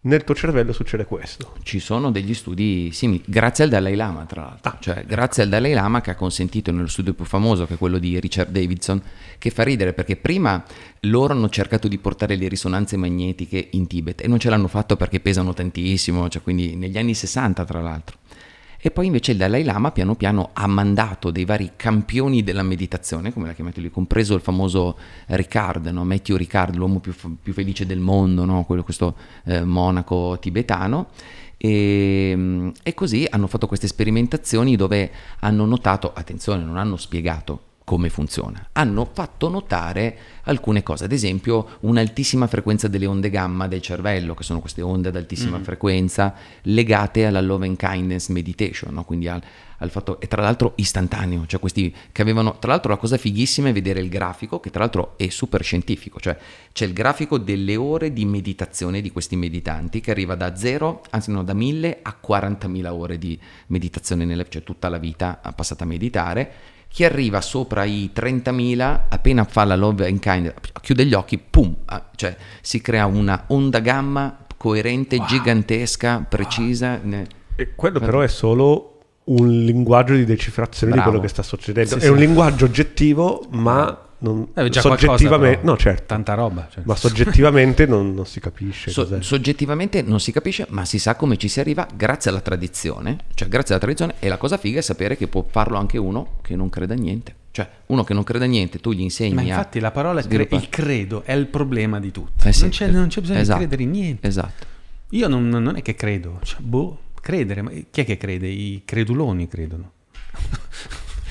nel tuo cervello succede questo. Ci sono degli studi simili, grazie al Dalai Lama tra l'altro, ah, cioè grazie al Dalai Lama che ha consentito nello studio più famoso che è quello di Richard Davidson, che fa ridere perché prima loro hanno cercato di portare le risonanze magnetiche in Tibet e non ce l'hanno fatto perché pesano tantissimo, cioè quindi negli anni 60 tra l'altro. E poi invece il Dalai Lama piano piano ha mandato dei vari campioni della meditazione, come l'ha chiamato lui, compreso il famoso Ricard, no? Matthew Ricard, l'uomo più, più felice del mondo, no? Quello, questo eh, monaco tibetano. E, e così hanno fatto queste sperimentazioni dove hanno notato, attenzione, non hanno spiegato come funziona. Hanno fatto notare alcune cose, ad esempio un'altissima frequenza delle onde gamma del cervello, che sono queste onde ad altissima mm. frequenza legate alla love and kindness meditation, no? quindi al, al, fatto, e tra l'altro istantaneo, cioè questi che avevano, tra l'altro la cosa fighissima è vedere il grafico, che tra l'altro è super scientifico, cioè c'è il grafico delle ore di meditazione di questi meditanti che arriva da 0, anzi no, da 1000 a 40.000 ore di meditazione, nella, cioè tutta la vita passata a meditare chi arriva sopra i 30.000, appena fa la love and kind, chiude gli occhi, pum, ah, cioè si crea una onda gamma coerente, wow. gigantesca, precisa. Wow. E quello però è solo un linguaggio di decifrazione Bravo. di quello che sta succedendo. Sì, è sì. un linguaggio oggettivo, ma non, eh, soggettivamente, no, certo, tanta roba, certo. ma soggettivamente non, non, si capisce. So, soggettivamente non si capisce, ma si sa come ci si arriva grazie alla tradizione. Cioè, grazie alla tradizione. E la cosa figa è sapere che può farlo anche uno che non crede a niente. Cioè, uno che non crede a niente, tu gli insegni. Ma infatti la parola cre- il credo è il problema di tutto. Eh sì, non, c'è, non, c'è, bisogno esatto, di credere in niente. Esatto. Io non, non è che credo, cioè, boh, credere, ma chi è che crede? I creduloni credono.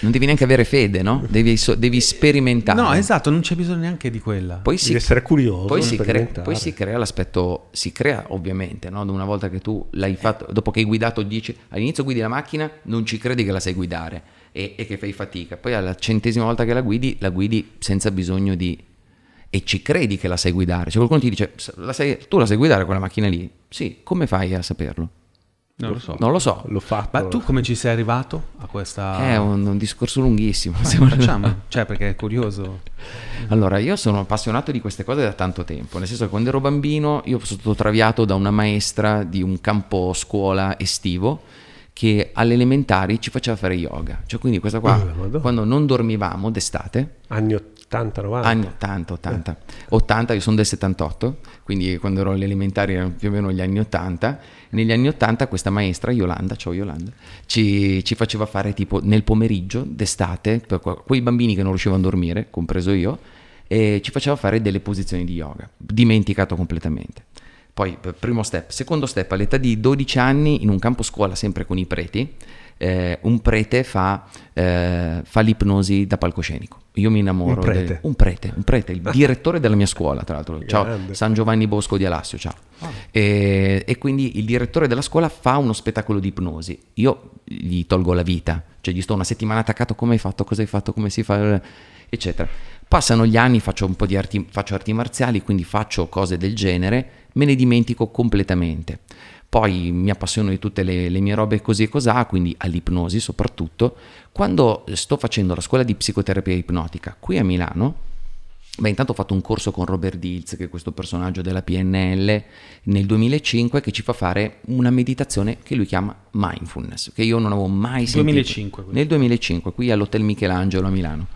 Non devi neanche avere fede, no? Devi, so, devi sperimentare. No, esatto, non c'è bisogno neanche di quella. Poi si, devi essere curioso. Poi si, crea, poi si, crea, l'aspetto, si crea ovviamente, no? Una volta che tu l'hai fatto, dopo che hai guidato, dici, all'inizio guidi la macchina, non ci credi che la sai guidare e, e che fai fatica. Poi alla centesima volta che la guidi, la guidi senza bisogno di... E ci credi che la sai guidare. Se qualcuno ti dice, la sai, tu la sai guidare quella macchina lì? Sì, come fai a saperlo? Non lo so. Non lo so. L'ho fatto. Ma tu come ci sei arrivato a questa... È un, un discorso lunghissimo. facciamo, cioè perché è curioso. Allora, io sono appassionato di queste cose da tanto tempo, nel senso che quando ero bambino io sono stato traviato da una maestra di un campo scuola estivo che alle elementari ci faceva fare yoga. Cioè quindi questa qua, oh, quando non dormivamo d'estate... Anni 80, 90? Anni 80, 80. Eh. 80, io sono del 78, quindi quando ero alle elementari erano più o meno gli anni 80 negli anni Ottanta questa maestra, Yolanda, ciao Yolanda, ci, ci, faceva fare tipo nel pomeriggio d'estate, per quei bambini che non riuscivano a dormire, compreso io, e ci faceva fare delle posizioni di yoga, dimenticato completamente. Poi, primo step. Secondo step, all'età di 12 anni, in un campo scuola, sempre con i preti, eh, un prete fa, eh, fa, l'ipnosi da palcoscenico. Io mi innamoro. Un prete. Del, un prete, un prete, il direttore della mia scuola, tra l'altro. Ciao, Grande. San Giovanni Bosco di Alassio, ciao. Oh. E, e, quindi il direttore della scuola fa uno spettacolo di ipnosi. Io gli tolgo la vita, cioè gli sto una settimana attaccato, come hai fatto, cosa hai fatto, come si fa, eccetera. Passano gli anni, faccio un po' di arti, faccio arti marziali, quindi faccio cose del genere, me ne dimentico completamente. Poi mi appassiono di tutte le, le mie robe così e cos'ha, quindi all'ipnosi soprattutto. Quando sto facendo la scuola di psicoterapia ipnotica qui a Milano, Beh, intanto ho fatto un corso con Robert Dilz, che è questo personaggio della PNL, nel 2005, che ci fa fare una meditazione che lui chiama mindfulness, che io non avevo mai sentito. 2005, nel 2005, qui all'Hotel Michelangelo a Milano,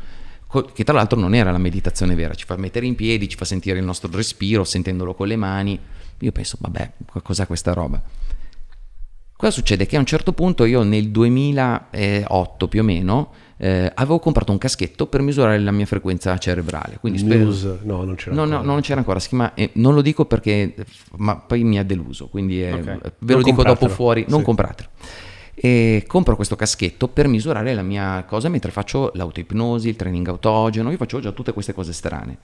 che tra l'altro non era la meditazione vera, ci fa mettere in piedi, ci fa sentire il nostro respiro, sentendolo con le mani. Io penso, vabbè, cos'è questa roba? Cosa succede? Che a un certo punto io nel 2008 più o meno eh, avevo comprato un caschetto per misurare la mia frequenza cerebrale. Quindi spero... News, no, non c'era no, ancora. No, non c'era ancora, si chiama, eh, non lo dico perché, ma poi mi ha deluso, quindi eh, okay. ve lo non dico dopo fuori, non sì. compratelo. E compro questo caschetto per misurare la mia cosa mentre faccio l'autoipnosi, il training autogeno, io faccio già tutte queste cose strane.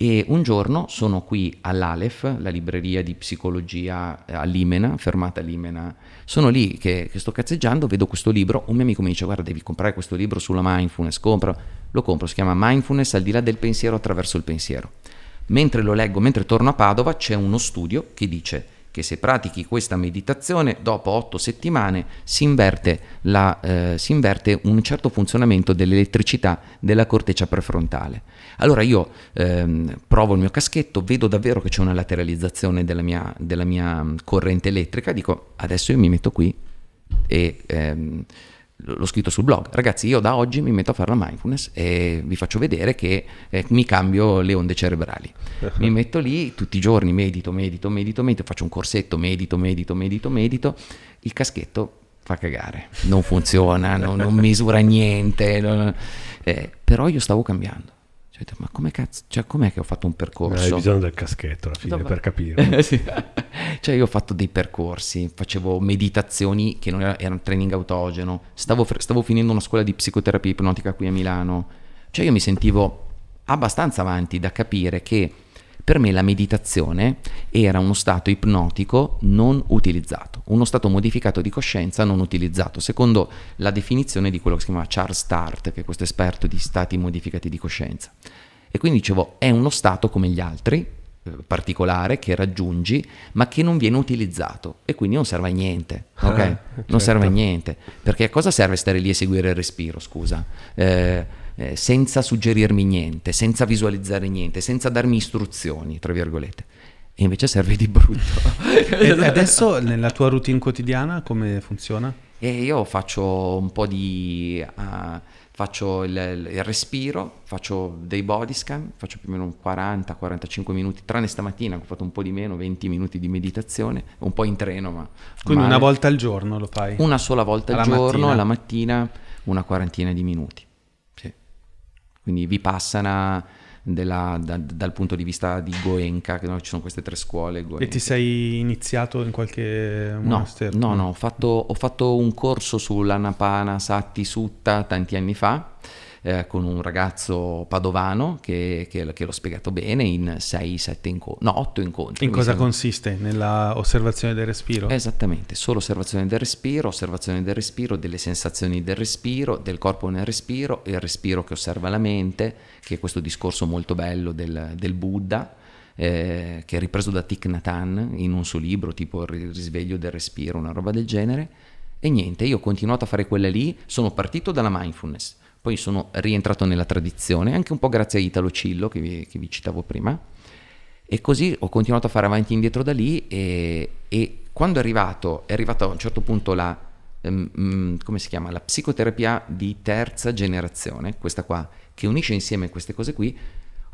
E un giorno sono qui all'Alef, la libreria di psicologia a Limena, fermata a Limena. Sono lì che, che, sto cazzeggiando, vedo questo libro, un mio amico mi dice guarda devi comprare questo libro sulla mindfulness, compra, lo compro, si chiama Mindfulness al di là del pensiero attraverso il pensiero. Mentre lo leggo, mentre torno a Padova, c'è uno studio che dice che se pratichi questa meditazione, dopo otto settimane si inverte, la, eh, si inverte un certo funzionamento dell'elettricità della corteccia prefrontale. Allora io ehm, provo il mio caschetto, vedo davvero che c'è una lateralizzazione della mia, della mia corrente elettrica, dico adesso io mi metto qui e... Ehm, l'ho scritto sul blog. Ragazzi, io da oggi mi metto a fare la mindfulness e vi faccio vedere che eh, mi cambio le onde cerebrali. mi metto lì tutti i giorni, medito, medito, medito, medito, faccio un corsetto, medito, medito, medito, medito. Il caschetto fa cagare, non funziona, non, non misura niente, non, eh, però io stavo cambiando. Cioè, ma come cazzo, cioè, com'è che ho fatto un percorso? Hai bisogno del caschetto alla fine Dopo... per capire. sì. Cioè, io ho fatto dei percorsi, facevo meditazioni che non erano, erano training autogeno, stavo, stavo finendo una scuola di psicoterapia ipnotica qui a Milano. Cioè, io mi sentivo abbastanza avanti da capire che per me la meditazione era uno stato ipnotico non utilizzato, uno stato modificato di coscienza non utilizzato, secondo la definizione di quello che si chiama Charles Start, che è questo esperto di stati modificati di coscienza. E quindi dicevo, è uno stato come gli altri, eh, particolare che raggiungi ma che non viene utilizzato e quindi non serve a niente ok? Ah, certo. non serve a niente perché a cosa serve stare lì e seguire il respiro scusa eh, eh, senza suggerirmi niente, senza visualizzare niente, senza darmi istruzioni, tra virgolette. E invece serve di brutto. e adesso nella tua routine quotidiana come funziona? E io faccio un po' di... Uh, faccio il, il, respiro, faccio dei body scan, faccio più o meno 40-45 minuti, tranne stamattina ho fatto un po' di meno, 20 minuti di meditazione, un po' in treno ma... Quindi male. una volta al giorno lo fai? Una sola volta al giorno, mattina. alla mattina una quarantina di minuti. Quindi Vipassana della, da, dal punto di vista di Goenka, che no, ci sono queste tre scuole. Goenka. E ti sei iniziato in qualche monastero? No, no, no ho, fatto, ho fatto un corso sull'Anapana Satti Sutta tanti anni fa eh, con un ragazzo padovano che, che, che l'ho spiegato bene in 6-7 incontri, no 8 incontri. In cosa consiste? Nella osservazione del respiro? Esattamente, solo osservazione del respiro, osservazione del respiro, delle sensazioni del respiro, del corpo nel respiro, il respiro che osserva la mente, che è questo discorso molto bello del, del Buddha. Eh, che è ripreso da Thich Nhat Hanh in un suo libro tipo Il risveglio del respiro, una roba del genere. E niente, io ho continuato a fare quella lì, sono partito dalla mindfulness, poi sono rientrato nella tradizione, anche un po' grazie a Italo Cillo che vi, che vi citavo prima, e così ho continuato a fare avanti e indietro da lì e, e quando è arrivato, è arrivata a un certo punto la, um, come si chiama, la psicoterapia di terza generazione, questa qua, che unisce insieme queste cose qui,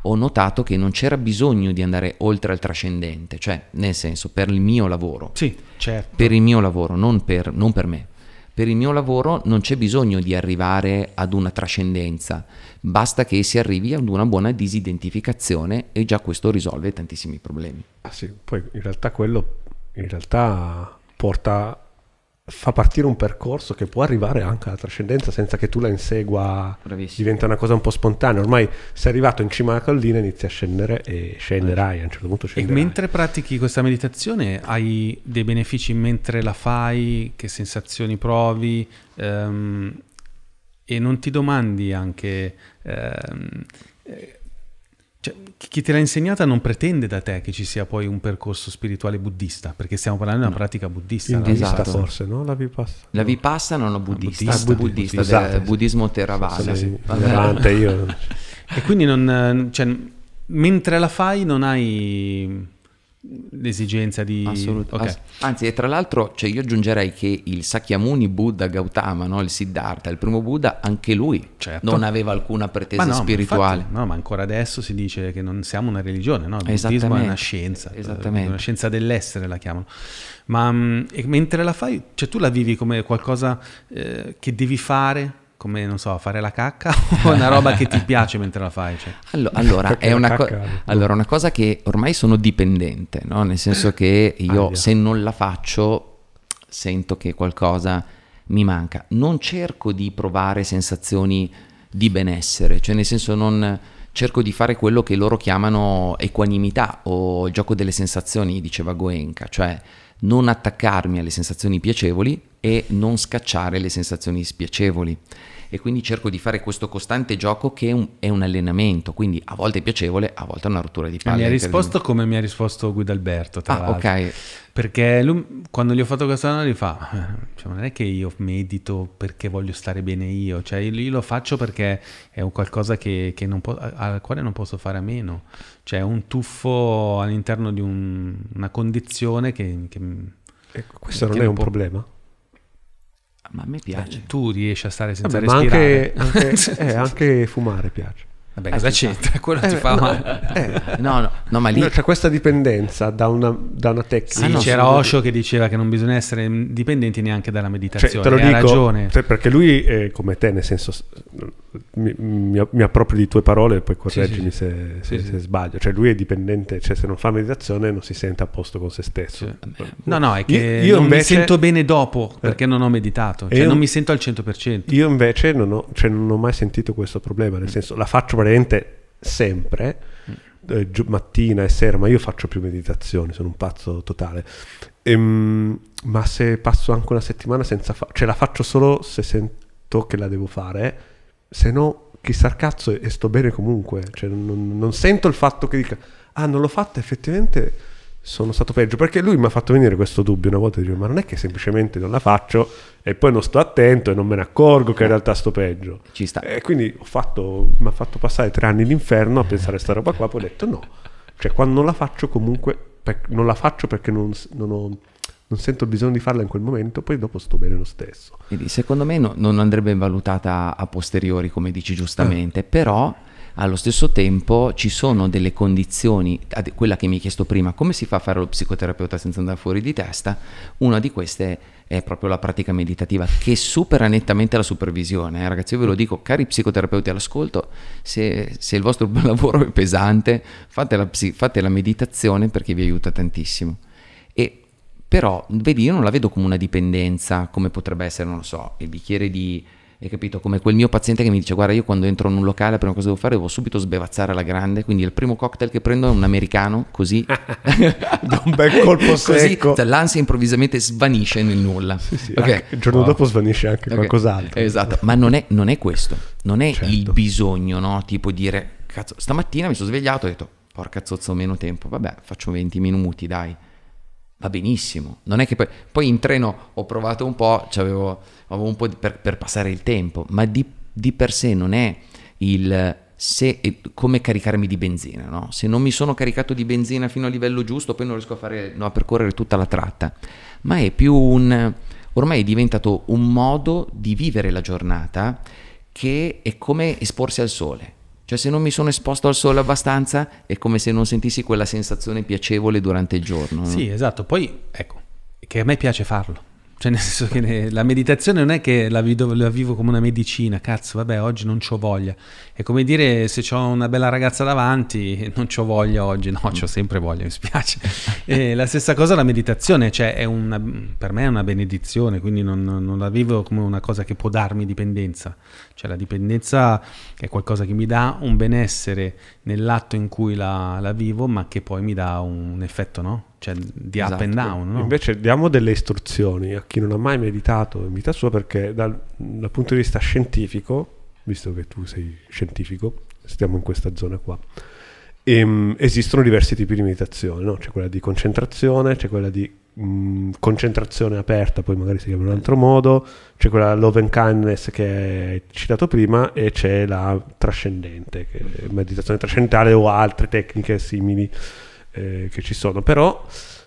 ho notato che non c'era bisogno di andare oltre al trascendente, cioè nel senso per il mio lavoro. Sì, certo. Per il mio lavoro, non per, non per me. Per il mio lavoro non c'è bisogno di arrivare ad una trascendenza, basta che si arrivi ad una buona disidentificazione e già questo risolve tantissimi problemi. Ah sì, poi in realtà quello in realtà porta fa partire un percorso che può arrivare anche alla trascendenza senza che tu la insegua, Bravissimo. diventa una cosa un po' spontanea. Ormai sei arrivato in cima alla collina, inizi a scendere e scenderai, a un certo punto scenderai. E mentre pratichi questa meditazione hai dei benefici mentre la fai, che sensazioni provi um, e non ti domandi anche... Cioè, chi te l'ha insegnata non pretende da te che ci sia poi un percorso spirituale buddista, perché stiamo parlando di una pratica buddista. Buddista esatto. forse, no? La Vipassana. La Vipassana non buddista, buddista, ah, buddista, buddista del buddismo Theravada. Sì, sì. io. e quindi non, cioè, mentre la fai non hai l'esigenza di... Assolutamente. Okay. Anzi, e tra l'altro, cioè io aggiungerei che il Sakyamuni Buddha Gautama, no? il Siddhartha, il primo Buddha, anche lui certo. non aveva alcuna pretesa no, spirituale. Ma infatti, no, ma ancora adesso si dice che non siamo una religione, no? il buddismo è una scienza, Esattamente. una scienza dell'essere la chiamano. Ma mm, mentre la fai, cioè tu la vivi come qualcosa eh, che devi fare come non so, fare la cacca o una roba che ti piace mentre la fai? Cioè. Allora, allora, è una co- allora, una cosa che ormai sono dipendente, no? nel senso che io ah, se non la faccio sento che qualcosa mi manca. Non cerco di provare sensazioni di benessere, cioè nel senso non cerco di fare quello che loro chiamano equanimità o gioco delle sensazioni, diceva Goenka, cioè non attaccarmi alle sensazioni piacevoli e non scacciare le sensazioni spiacevoli. E quindi cerco di fare questo costante gioco che è un, è un allenamento, quindi a volte è piacevole, a volte è una rottura di palle. Mi ha risposto come mi ha risposto Guidalberto, tra ah, l'altro. ok. Perché lui, quando gli ho fatto questa domanda, gli fa, eh, cioè, non è che io medito perché voglio stare bene io, cioè io lo faccio perché è un qualcosa che, che po- al quale non posso fare a meno, cioè un tuffo all'interno di un, una condizione che... che ecco, questo non è un po- problema? Ma a me piace. Eh, tu riesci a stare senza Vabbè, respirare. Ma anche, anche, eh, anche fumare piace. Vabbè, cosa c'entra? Quello eh, ti fa no, male. Eh. No, no, no, ma lì... No, c'è questa dipendenza da una, da una tecnica. Sì, no, c'era Osho che diceva che non bisogna essere dipendenti neanche dalla meditazione. Cioè, te lo dico, ragione. Perché lui, è come te, nel senso, mi, mi, mi approprio di tue parole e poi correggimi sì, sì. Se, se, se, sbaglio. Cioè, lui è dipendente, cioè se non fa meditazione non si sente a posto con se stesso. Cioè, no, no, è che io, io non invece, mi sento bene dopo eh. perché eh, non ho meditato. Cioè, io, non mi sento al 100%. Io invece non ho, cioè, non ho mai sentito questo problema, nel senso, la faccio veramente sempre, eh, mattina e sera, ma io faccio più meditazioni, sono un pazzo totale. Ehm, ma se passo anche una settimana senza fare, cioè la faccio solo se sento che la devo fare, se no chissà cazzo e, sto bene comunque, cioè non, non sento il fatto che dica, ah non l'ho fatta effettivamente sono stato peggio. Perché lui mi ha fatto venire questo dubbio una volta dire ma non è che semplicemente non la faccio e poi non sto attento e non me ne accorgo che in realtà sto peggio. Ci sta. E quindi ho fatto, mi ha fatto passare tre anni l'inferno a pensare a sta roba qua poi ho detto no. Cioè quando non la faccio comunque per, non la faccio perché non, non, ho, non, sento il bisogno di farla in quel momento poi dopo sto bene lo stesso Quindi, secondo me no, non andrebbe valutata a posteriori come dici giustamente eh. però allo stesso tempo ci sono delle condizioni, quella che mi hai chiesto prima, come si fa a fare lo psicoterapeuta senza andare fuori di testa? Una di queste è proprio la pratica meditativa che supera nettamente la supervisione. Eh, ragazzi, io ve lo dico, cari psicoterapeuti all'ascolto, se, se il vostro lavoro è pesante, fate la, fate la meditazione perché vi aiuta tantissimo. Però, vedi, io non la vedo come una dipendenza, come potrebbe essere, non lo so, il bicchiere di hai capito? Come quel mio paziente che mi dice guarda io quando entro in un locale la prima cosa che devo fare devo subito sbevazzare alla grande, quindi il primo cocktail che prendo è un americano, così... da un bel colpo secco. Così l'ansia improvvisamente svanisce nel nulla. Sì, sì, okay. il giorno wow. dopo svanisce anche okay. qualcos'altro. Esatto, ma non è, non è questo, non è certo. il bisogno, no? Tipo dire, cazzo, stamattina mi sono svegliato e ho detto, porca zozza ho meno tempo, vabbè faccio 20 minuti, dai va benissimo. Non è che poi, poi in treno ho provato un po', avevo, un po' per, per, passare il tempo, ma di, di per sé non è il se, come caricarmi di benzina. No? Se non mi sono caricato di benzina fino a livello giusto, poi non riesco a, fare, no, a percorrere tutta la tratta. Ma è più un... ormai è diventato un modo di vivere la giornata che è come esporsi al sole. Cioè se non mi sono esposto al sole abbastanza è come se non sentissi quella sensazione piacevole durante il giorno. No? Sì, esatto. Poi, ecco, che a me piace farlo. Cioè, nel senso che la meditazione non è che la vivo, la vivo come una medicina, cazzo, vabbè, oggi non ho voglia. È come dire se ho una bella ragazza davanti, non ho voglia oggi, no, ho sempre voglia, mi spiace. E la stessa cosa la meditazione, cioè, è una, per me è una benedizione, quindi non, non, la vivo come una cosa che può darmi dipendenza. Cioè, la dipendenza è qualcosa che mi dà un benessere nell'atto in cui la, la vivo, ma che poi mi dà un effetto, no? Cioè di esatto. up and esatto. down. No? Invece diamo delle istruzioni a chi non ha mai meditato in vita sua perché dal, dal, punto di vista scientifico, visto che tu sei scientifico, stiamo in questa zona qua, ehm, esistono diversi tipi di meditazione, no? c'è quella di concentrazione, c'è quella di mh, concentrazione aperta, poi magari si chiama in un altro modo, c'è quella love and kindness che hai citato prima e c'è la trascendente, meditazione trascendentale o altre tecniche simili eh, che ci sono, però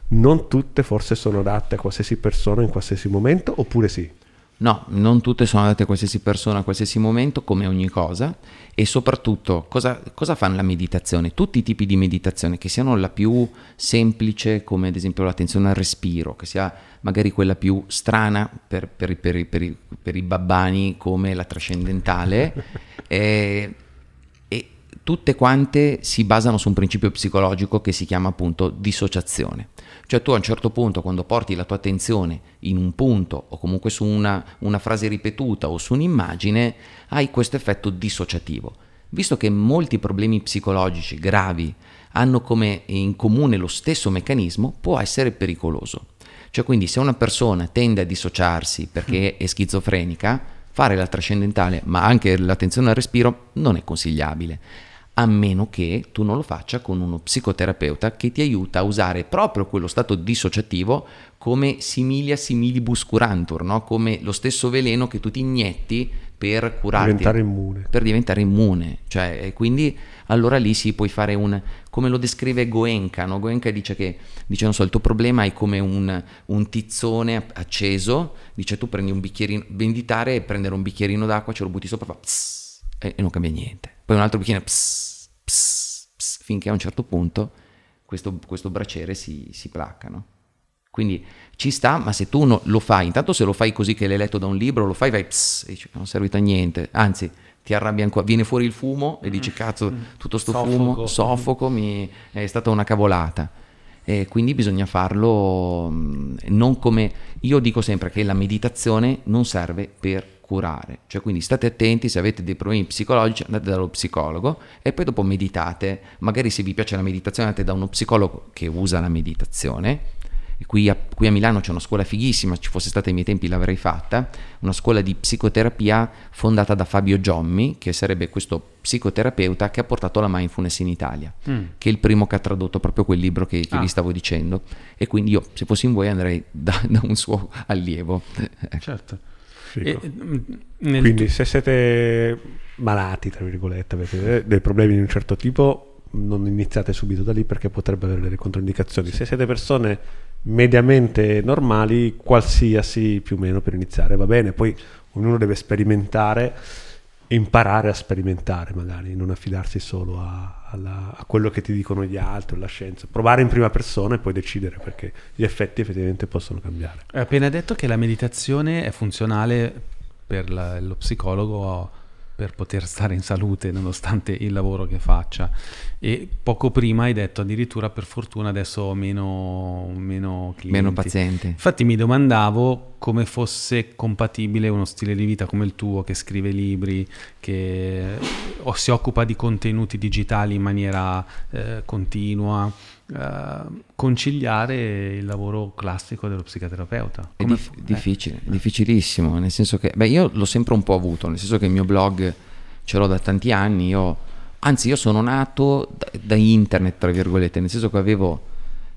non tutte forse sono adatte a qualsiasi persona in qualsiasi momento, oppure sì? No, non tutte sono adatte a qualsiasi persona a qualsiasi momento, come ogni cosa, e soprattutto cosa, cosa fa la meditazione? Tutti i tipi di meditazione, che siano la più semplice, come ad esempio l'attenzione al respiro, che sia magari quella più strana per, per, per, per i babbani, come la trascendentale, eh, tutte quante si basano su un principio psicologico che si chiama appunto dissociazione. Cioè tu a un certo punto quando porti la tua attenzione in un punto o comunque su una, una frase ripetuta o su un'immagine, hai questo effetto dissociativo. Visto che molti problemi psicologici gravi hanno come in comune lo stesso meccanismo, può essere pericoloso. Cioè quindi se una persona tende a dissociarsi perché è schizofrenica, fare la trascendentale, ma anche l'attenzione al respiro, non è consigliabile a meno che tu non lo faccia con uno psicoterapeuta che ti aiuta a usare proprio quello stato dissociativo come similia similibus curantur, no? come lo stesso veleno che tu ti inietti per curarti. Diventare immune. Per diventare immune. Cioè, quindi allora lì si puoi fare un... come lo descrive Goenka, no? Goenka dice che, dice non so, il tuo problema è come un, un tizzone acceso, dice tu prendi un bicchierino, venditare e prendere un bicchierino d'acqua, ce lo butti sopra, fa pss, e, e non cambia niente. Poi un altro bicchierino, pss, pss, pss, finché a un certo punto questo, questo braciere si, si placca. No? Quindi ci sta, ma se tu no, lo fai, intanto se lo fai così che l'hai letto da un libro, lo fai, vai, pss, e dici, non è servito a niente, anzi ti arrabbi ancora, viene fuori il fumo e dici, cazzo, mm. tutto sto soffoco. fumo, soffoco, mi, è stata una cavolata. E quindi bisogna farlo mm, non come, io dico sempre che la meditazione non serve per curare. Cioè, quindi state attenti, se avete dei problemi psicologici andate dallo psicologo e poi dopo meditate. Magari se vi piace la meditazione andate da uno psicologo che usa la meditazione. Qui a, qui a, Milano c'è una scuola fighissima, ci fosse stata ai miei tempi l'avrei fatta, una scuola di psicoterapia fondata da Fabio Giommi, che sarebbe questo psicoterapeuta che ha portato la mindfulness in Italia, mm. che è il primo che ha tradotto proprio quel libro che, che ah. vi stavo dicendo. E quindi io, se fossi in voi, andrei da, da un suo allievo. Certo. E, mm, Quindi tu... se siete malati, tra virgolette, avete dei problemi di un certo tipo, non iniziate subito da lì perché potrebbe avere delle controindicazioni. Se siete persone mediamente normali, qualsiasi più o meno per iniziare va bene, poi ognuno deve sperimentare imparare a sperimentare magari, non affidarsi solo a, alla, a, quello che ti dicono gli altri, la scienza, provare in prima persona e poi decidere perché gli effetti effettivamente possono cambiare. Hai appena detto che la meditazione è funzionale per la, lo psicologo per poter stare in salute nonostante il lavoro che faccia. E poco prima hai detto addirittura per fortuna adesso ho meno, meno clienti. Meno pazienti. Infatti mi domandavo come fosse compatibile uno stile di vita come il tuo che scrive libri, che o si occupa di contenuti digitali in maniera eh, continua, eh, conciliare il lavoro classico dello psicoterapeuta. Come, è dif- eh. difficile, difficilissimo, nel senso che, beh, io l'ho sempre un po' avuto, nel senso che il mio blog ce l'ho da tanti anni, io, anzi io sono nato da, da internet, tra virgolette, nel senso che avevo,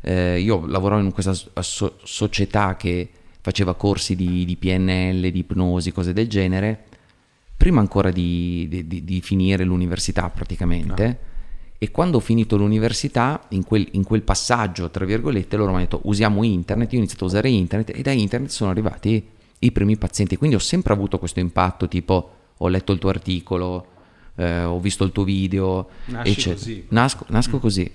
eh, io lavoravo in questa so- società che faceva corsi di, di, PNL, di ipnosi, cose del genere, prima ancora di, di, di finire l'università praticamente. No e quando ho finito l'università, in quel, in quel passaggio, tra virgolette, loro mi hanno detto usiamo internet, io ho iniziato a usare internet e da internet sono arrivati i primi pazienti. Quindi ho sempre avuto questo impatto, tipo ho letto il tuo articolo, eh, ho visto il tuo video. Nasci così. Nasco, nasco mm. così.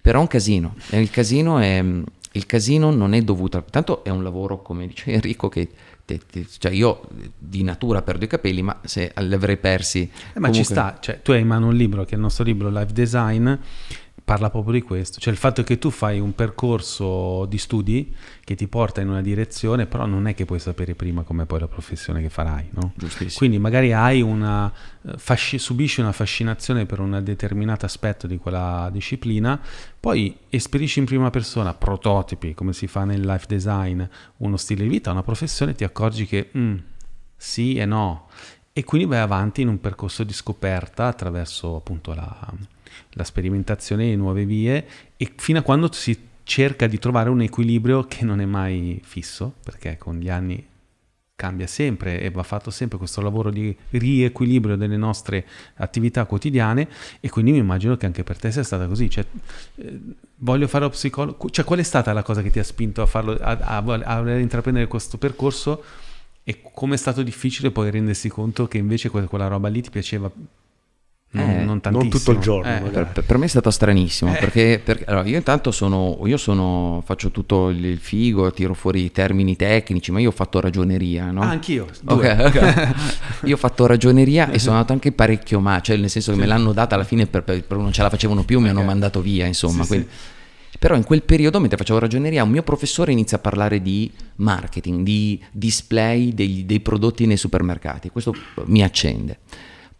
Però è un casino. Il casino, è, il casino non è dovuto... Tanto è un lavoro, come dice Enrico, che te, te, cioè io di natura perdo i capelli, ma se li avrei persi... Eh, ma comunque... ci sta, cioè, tu hai in mano un libro che è il nostro libro Life Design parla proprio di questo, cioè il fatto che tu fai un percorso di studi che ti porta in una direzione, però non è che puoi sapere prima come poi la professione che farai, no? Quindi magari hai una, eh, fasci, subisci una fascinazione per un determinato aspetto di quella disciplina, poi esperisci in prima persona prototipi, come si fa nel life design, uno stile di vita, una professione, ti accorgi che mm, sì e no, e quindi vai avanti in un percorso di scoperta attraverso appunto la la sperimentazione di nuove vie e fino a quando si cerca di trovare un equilibrio che non è mai fisso, perché con gli anni cambia sempre e va fatto sempre questo lavoro di riequilibrio delle nostre attività quotidiane e quindi mi immagino che anche per te sia stata così. Cioè, eh, voglio fare lo psicologo, cioè qual è stata la cosa che ti ha spinto a farlo, a, a, a intraprendere questo percorso e come è stato difficile poi rendersi conto che invece quella roba lì ti piaceva eh, non, non, tutto il giorno. Eh, per, per, me è stato stranissimo eh. perché, perché allora, io intanto sono, io sono, faccio tutto il figo, tiro fuori i termini tecnici, ma io ho fatto ragioneria. No? Ah, anch'io. Okay, okay. io ho fatto ragioneria e sono andato anche parecchio ma, cioè nel senso che sì. me l'hanno data alla fine per, per, non ce la facevano più, mi okay. hanno mandato via, insomma. Sì, quindi, sì. Però in quel periodo, mentre facevo ragioneria, un mio professore inizia a parlare di marketing, di display dei, dei prodotti nei supermercati. Questo mi accende.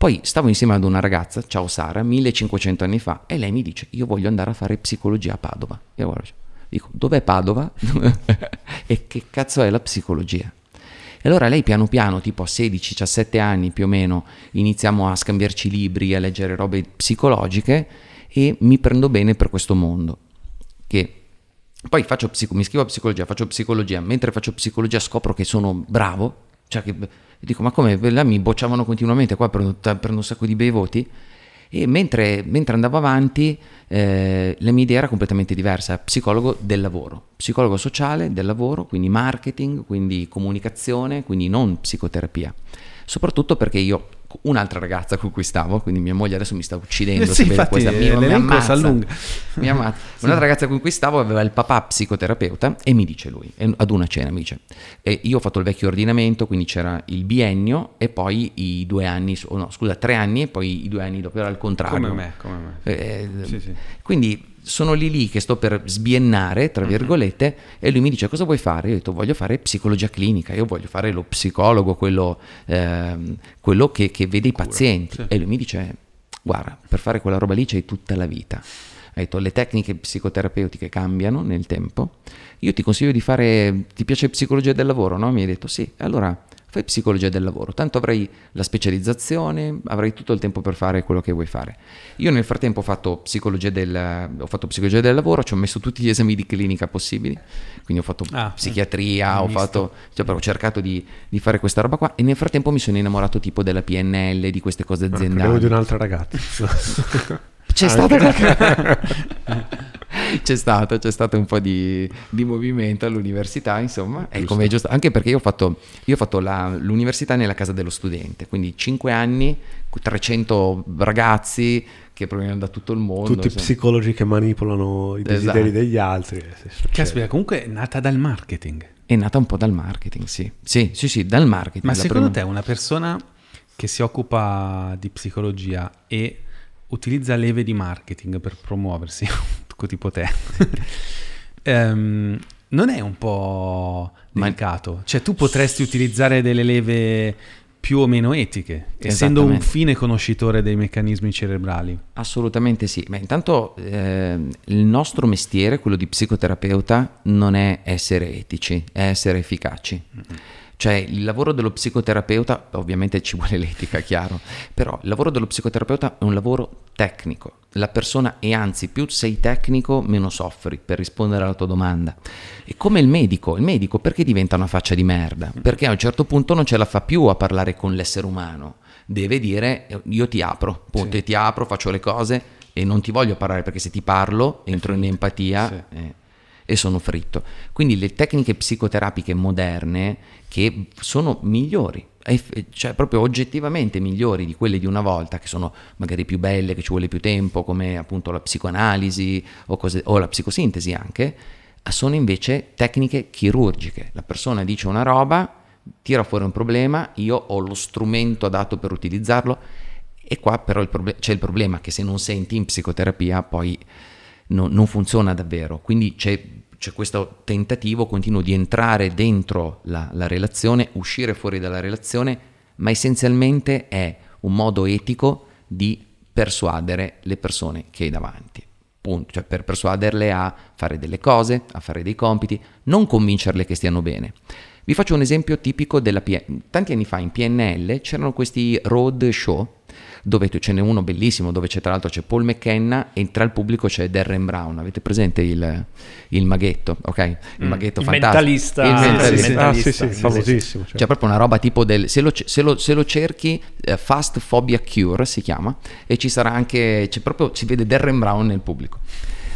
Poi stavo insieme ad una ragazza, ciao Sara, 1500 anni fa, e lei mi dice, io voglio andare a fare psicologia a Padova. Io guardo, dico, dov'è Padova? e che cazzo è la psicologia? E allora lei piano piano, tipo a 16-17 anni più o meno, iniziamo a scambiarci libri, a leggere robe psicologiche e mi prendo bene per questo mondo. Che poi psico- mi iscrivo a psicologia, faccio psicologia, mentre faccio psicologia scopro che sono bravo, cioè che dico ma come, là mi bocciavano continuamente, qua prendo, prendo un sacco di bei voti. E mentre, mentre andavo avanti, eh, la mia idea era completamente diversa, psicologo del lavoro, psicologo sociale del lavoro, quindi marketing, quindi comunicazione, quindi non psicoterapia. Soprattutto perché io un'altra ragazza con cui stavo, quindi mia moglie adesso mi sta uccidendo. Eh sì, infatti, questa, mi, mi ammazza, mi ammazza. Sì. Un'altra ragazza con cui stavo aveva il papà psicoterapeuta e mi dice lui, ad una cena mi dice, e io ho fatto il vecchio ordinamento, quindi c'era il biennio e poi i due anni, oh no scusa, tre anni e poi i due anni dopo era il contrario. Come me, come me. Eh, sì, sì. Quindi sono lì lì che sto per sbiennare, tra mhm. virgolette, mm-hmm. e lui mi dice cosa vuoi fare? Io ho detto voglio fare psicologia clinica, io voglio fare lo psicologo, quello, eh, quello che, che, vede i Cura, pazienti. Sì. E lui mi dice guarda, per fare quella roba lì c'hai tutta la vita. Ha detto le tecniche psicoterapeutiche cambiano nel tempo, io ti consiglio di fare, ti piace psicologia del lavoro? No? Mi hai detto sì, allora fai psicologia del lavoro, tanto avrai la specializzazione, avrai tutto il tempo per fare quello che vuoi fare. Io nel frattempo ho fatto psicologia del, ho fatto psicologia del lavoro, ci ho messo tutti gli esami di clinica possibili, quindi ho fatto ah, psichiatria, eh, ho, fatto, cioè, ho, cercato di, di, fare questa roba qua e nel frattempo mi sono innamorato tipo della PNL, di queste cose aziendali. Credevo di un'altra ragazza. C'è stata qualche... c'è, stato, c'è stato un po' di, di movimento all'università, insomma, è come è giusto, anche perché io ho fatto, io ho fatto la, l'università nella casa dello studente, quindi 5 anni, 300 ragazzi che provengono da tutto il mondo. Tutti insomma. psicologi che manipolano i desideri esatto. degli altri. Caspita, comunque è nata dal marketing. È nata un po' dal marketing, sì. Sì, sì, sì, dal marketing. Ma secondo prima... te una persona che si occupa di psicologia e utilizza leve di marketing per promuoversi, tipo te, um, non è un po' delicato? Cioè tu potresti utilizzare delle leve più o meno etiche, essendo un fine conoscitore dei meccanismi cerebrali. Assolutamente sì. Beh, intanto eh, il nostro mestiere, quello di psicoterapeuta, non è essere etici, è essere efficaci. Mm-hmm. Cioè il lavoro dello psicoterapeuta, ovviamente ci vuole l'etica, chiaro, però il lavoro dello psicoterapeuta è un lavoro tecnico. La persona, e anzi più sei tecnico, meno soffri per rispondere alla tua domanda. E come il medico, il medico perché diventa una faccia di merda? Perché a un certo punto non ce la fa più a parlare con l'essere umano. Deve dire io ti apro, punto, sì. ti apro, faccio le cose e non ti voglio parlare perché se ti parlo entro in empatia. Sì. Eh, e sono fritto. Quindi le tecniche psicoterapiche moderne che sono migliori, cioè proprio oggettivamente migliori di quelle di una volta, che sono magari più belle, che ci vuole più tempo, come appunto la psicoanalisi o, cose, o la psicosintesi anche, sono invece tecniche chirurgiche. La persona dice una roba, tira fuori un problema, io ho lo strumento adatto per utilizzarlo e qua però il proble- c'è il problema che se non senti in psicoterapia poi no, non funziona davvero, quindi c'è c'è questo tentativo continuo di entrare dentro la, la, relazione, uscire fuori dalla relazione, ma essenzialmente è un modo etico di persuadere le persone che hai davanti. Punto. Cioè per persuaderle a fare delle cose, a fare dei compiti, non convincerle che stiano bene. Vi faccio un esempio tipico della PNL. Tanti anni fa in PNL c'erano questi road show dove ce n'è uno bellissimo, dove c'è tra l'altro c'è Paul McKenna e tra il pubblico c'è Darren Brown. Avete presente il, il maghetto, ok? Il mm. maghetto il fantastico. Mentalista. Il mentalista. Sì, ah, sì, sì, famosissimo. Cioè. C'è proprio una roba tipo del... Se lo, se lo, se lo cerchi, uh, Fast Phobia Cure si chiama, e ci sarà anche... C'è proprio, si vede Darren Brown nel pubblico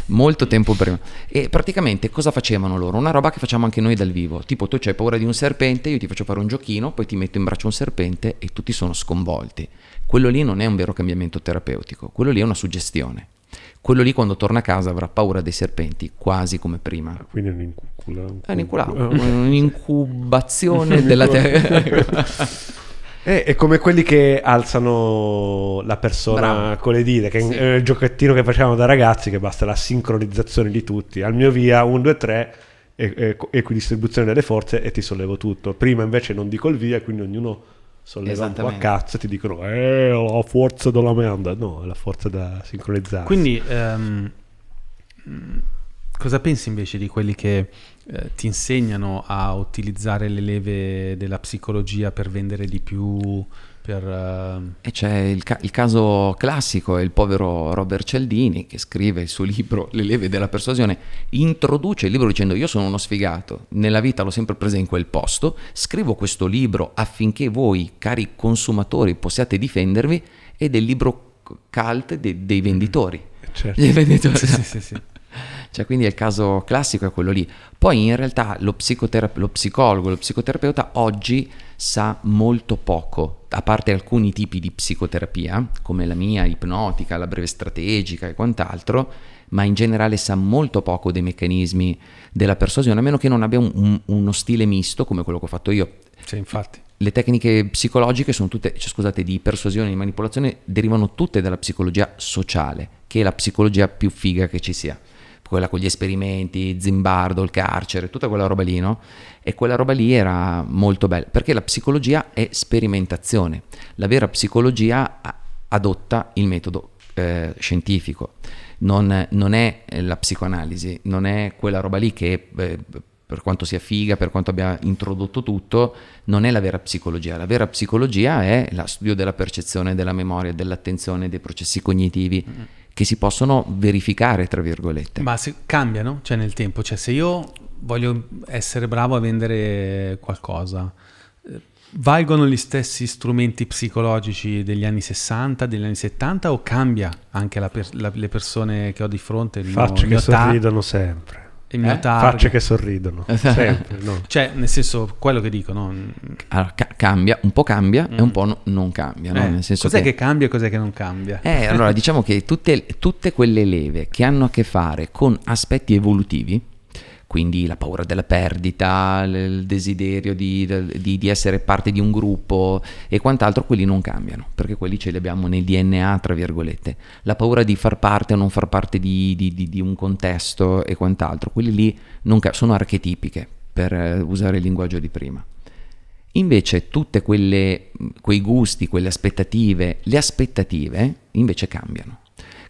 molto tempo prima. E praticamente cosa facevano loro? Una roba che facciamo anche noi dal vivo. Tipo, tu hai paura di un serpente, io ti faccio fare un giochino, poi ti metto in braccio un serpente e tutti sono sconvolti. Quello lì non è un vero cambiamento terapeutico, quello lì è una suggestione. Quello lì quando torna a casa avrà paura dei serpenti, quasi come prima. Ah, quindi è un'incula... È un'incula... un'incubazione della terra. Eh, è come quelli che alzano la persona Bravo. con le dita, che sì. è il giochettino che facevamo da ragazzi, che basta la sincronizzazione di tutti. Al mio via, 1, 2, 3, equidistribuzione delle forze e ti sollevo tutto. Prima invece non dico il via, quindi ognuno solleva un po' a cazzo e ti dicono eh, la forza della merda. No, è la forza da sincronizzare. Quindi, um, cosa pensi invece di quelli che eh, ti insegnano a utilizzare le leve della psicologia per vendere di più? Per, uh... E c'è il, ca- il, caso classico, è il povero Robert Cialdini che scrive il suo libro Le leve della persuasione, introduce il libro dicendo io sono uno sfigato, nella vita l'ho sempre presa in quel posto, scrivo questo libro affinché voi, cari consumatori, possiate difendervi ed è il libro cult dei, dei venditori. Certo. Dei venditori. Sì, sì, sì. Cioè, quindi il caso classico è quello lì. Poi in realtà lo, psicotera- lo psicologo, lo psicoterapeuta oggi sa molto poco, a parte alcuni tipi di psicoterapia, come la mia, ipnotica, la breve strategica e quant'altro, ma in generale sa molto poco dei meccanismi della persuasione, a meno che non abbia un, un, uno stile misto come quello che ho fatto io. Sì, infatti. Le tecniche psicologiche sono tutte, cioè, scusate, di persuasione e di manipolazione derivano tutte dalla psicologia sociale, che è la psicologia più figa che ci sia quella con gli esperimenti, Zimbardo, il carcere, tutta quella roba lì, no? E quella roba lì era molto bella, perché la psicologia è sperimentazione. La vera psicologia adotta il metodo eh, scientifico, non, non, è la psicoanalisi, non è quella roba lì che... Eh, per quanto sia figa, per quanto abbia introdotto tutto, non è la vera psicologia. La vera psicologia è lo studio della percezione, della memoria, dell'attenzione, dei processi cognitivi. Mm-hmm che si possono verificare, tra virgolette. Ma se cambiano, cioè nel tempo, cioè se io voglio essere bravo a vendere qualcosa, eh, valgono gli stessi strumenti psicologici degli anni 60, degli anni 70 o cambia anche la per, la, le persone che ho di fronte? Facce che sorridono sempre. Il mio eh? Facce che sorridono, sempre, no? Cioè, nel senso, quello che dico, no? Allora, ca- cambia, un po' cambia mm. e un po' no, non cambia, no? Eh, nel senso cos'è che... che... cambia e cos'è che non cambia? Eh, allora, diciamo che tutte, tutte quelle leve che hanno a che fare con aspetti evolutivi, quindi la paura della perdita, il desiderio di, di, di, essere parte di un gruppo e quant'altro, quelli non cambiano, perché quelli ce li abbiamo nel DNA, tra virgolette. La paura di far parte o non far parte di, di un contesto e quant'altro, quelli lì non, sono archetipiche, per eh, usare il linguaggio di prima. Invece quelle, quei gusti, quelle aspettative, le aspettative invece cambiano.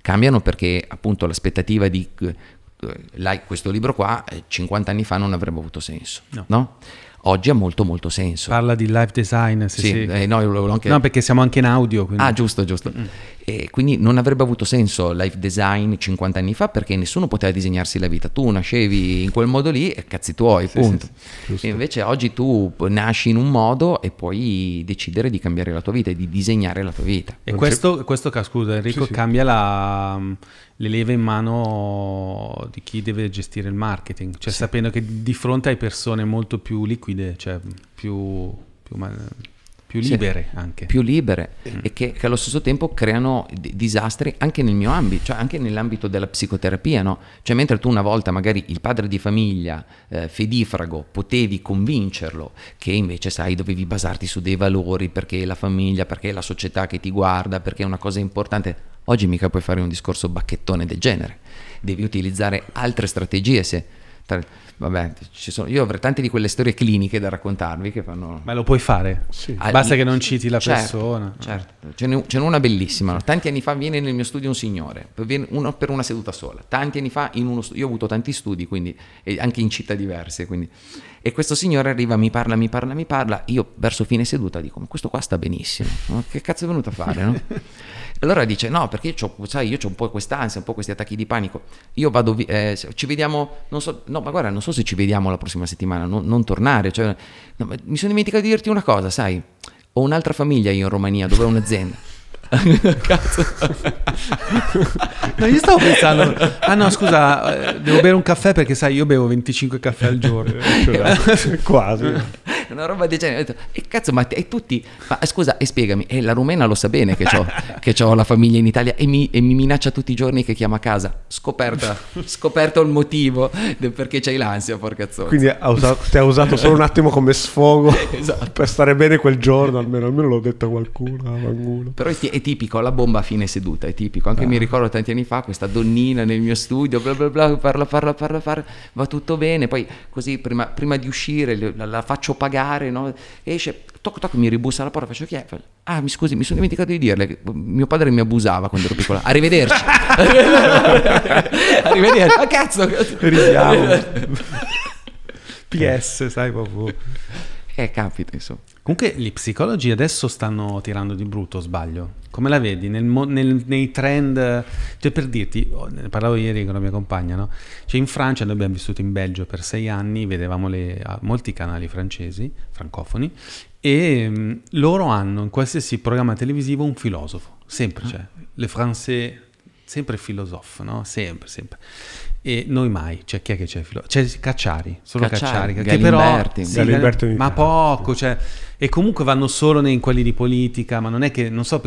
Cambiano perché appunto l'aspettativa di questo libro qua 50 eh, anni fa non avrebbe avuto senso, no? no? Oggi ha molto molto senso. Parla di live design, sì, sì. Eh, no, anche... no, perché siamo anche in audio. Quindi... Ah, giusto, giusto. Mm. E quindi non avrebbe avuto senso live design 50 anni fa perché nessuno poteva disegnarsi la vita. Tu nascevi in quel modo lì e cazzi tuoi, sì, punto. Sì, invece oggi tu nasci in un modo e puoi decidere di cambiare la tua vita e di disegnare la tua vita. E questo, questo, scusa Enrico, cambia la le leve in mano di chi deve gestire il marketing, cioè sì. sapendo che di fronte hai persone molto più liquide, cioè più, più, più libere sì, anche. Più libere mm. e che, che, allo stesso tempo creano d- disastri anche nel mio ambito, cioè anche nell'ambito della psicoterapia, no? Cioè mentre tu una volta magari il padre di famiglia eh, fedifrago potevi convincerlo che invece sai dovevi basarti su dei valori perché la famiglia, perché la società che ti guarda, perché è una cosa importante Oggi mica puoi fare un discorso bacchettone del genere, devi utilizzare altre strategie se... Tra, vabbè, sono, io avrei tante di quelle storie cliniche da raccontarvi che fanno... Ma lo puoi fare? Sì. Ah, Basta che non citi la certo, persona. Certo, ce n'è, ce n'è, una bellissima. No? Tanti anni fa viene nel mio studio un signore, uno per una seduta sola. Tanti anni fa in uno studio, io ho avuto tanti studi, quindi, anche in città diverse, quindi... E questo signore arriva, mi parla, mi parla, mi parla, io verso fine seduta dico, ma questo qua sta benissimo, no? che cazzo è venuto a fare, no? Allora dice: No, perché io ho, sai, io ho un po' quest'ansia, un po' questi attacchi di panico. Io vado, vi- eh, ci vediamo, non so, no, ma guarda, non so se ci vediamo la prossima settimana, non, non tornare. Cioè, no, mi sono dimenticato di dirti una cosa, sai, ho un'altra famiglia io in Romania dove ho un'azienda. Cazzo. no, io stavo pensando, ah no, scusa, eh, devo bere un caffè perché sai, io bevo 25 caffè al giorno. Quasi una roba del genere. Ho detto, e cazzo, ma e tutti, ma scusa, e spiegami, e la rumena lo sa bene che ho, che la famiglia in Italia e mi, e mi, minaccia tutti i giorni che chiama a casa. Scoperta, scoperto il motivo del perché c'hai l'ansia, porca zozza. Quindi ha usato, ti ha usato solo un attimo come sfogo esatto. per stare bene quel giorno, almeno, almeno l'ho detto a qualcuno. A Però è, è, tipico, la bomba a fine seduta, è tipico. Anche ah. mi ricordo tanti anni fa questa donnina nel mio studio, bla bla bla, parla, parla, parla, parla va tutto bene, poi così prima, prima di uscire la, la faccio pagare pagare, no? esce, toc toc, mi ribussa alla porta, faccio chi è? Ah, mi scusi, mi sono dimenticato di dirle, mio padre mi abusava quando ero piccola. Arrivederci. Arrivederci. Ah, cazzo. Ridiamo. PS, sai proprio. Eh, capita, insomma. Comunque gli psicologi adesso stanno tirando di brutto, sbaglio. Come la vedi nel, nel, nei trend? Cioè per dirti, ne parlavo ieri con la mia compagna, no? Cioè in Francia, noi abbiamo vissuto in Belgio per sei anni, vedevamo le, molti canali francesi, francofoni, e mh, mm, loro hanno in qualsiasi programma televisivo un filosofo, sempre, ah. cioè, le français, sempre filosofo, no? Sempre, sempre. E noi mai, cioè chi è che c'è? C'è Cacciari, solo Cacciari, Cacciari che però... Sì, ma poco, cioè e comunque vanno solo nei quelli di politica, ma non è che, non so,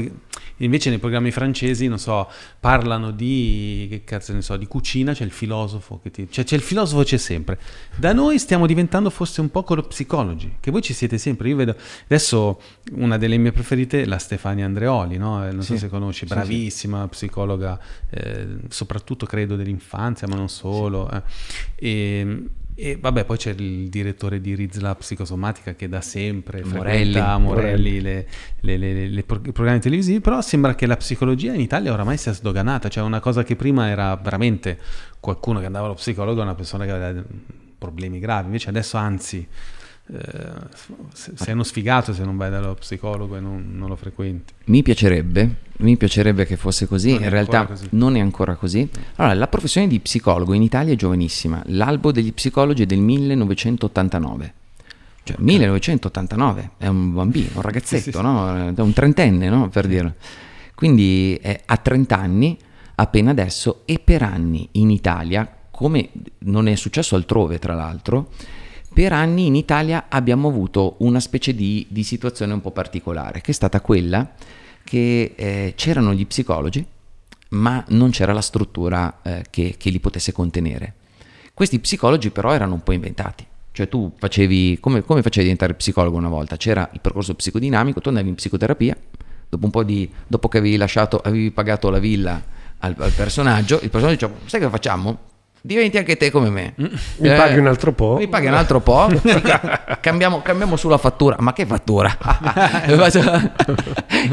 invece nei programmi francesi, non so, parlano di, che cazzo ne so, di cucina, c'è il filosofo, che ti, cioè c'è il filosofo c'è sempre. Da noi stiamo diventando forse un po' con lo psicologi, che voi ci siete sempre, io vedo, adesso una delle mie preferite è la Stefania Andreoli, no? non sì. so se conosci, bravissima sì, sì. psicologa, eh, soprattutto credo dell'infanzia, ma non solo. Eh. E, e vabbè, poi c'è il direttore di Rizla Psicosomatica che da sempre Morelli, Morelli le, le, le, le, programmi televisivi, però sembra che la psicologia in Italia oramai sia sdoganata, cioè una cosa che prima era veramente qualcuno che andava allo psicologo, una persona che aveva problemi gravi, invece adesso anzi eh, sei uno sfigato se non vai dallo psicologo e non, non, lo frequenti. Mi piacerebbe, mi piacerebbe che fosse così, non in realtà così. non è ancora così. Allora, la professione di psicologo in Italia è giovanissima, l'albo degli psicologi è del 1989. Cioè, 1989, è un bambino, un ragazzetto, sì, sì, no? un trentenne, no? per dire. Quindi ha 30 anni, appena adesso, e per anni in Italia, come non è successo altrove tra l'altro, per anni in Italia abbiamo avuto una specie di, di situazione un po' particolare, che è stata quella che eh, c'erano gli psicologi, ma non c'era la struttura eh, che, che li potesse contenere. Questi psicologi però erano un po' inventati. Cioè tu facevi, come, come facevi a diventare psicologo una volta? C'era il percorso psicodinamico, tu andavi in psicoterapia, dopo di, dopo che avevi lasciato, avevi pagato la villa al, al personaggio, il personaggio diceva, sai che facciamo? Diventi anche te come me. Mi eh, paghi un altro po'. Mi paghi un altro po'. cambiamo, cambiamo, sulla fattura. Ma che fattura?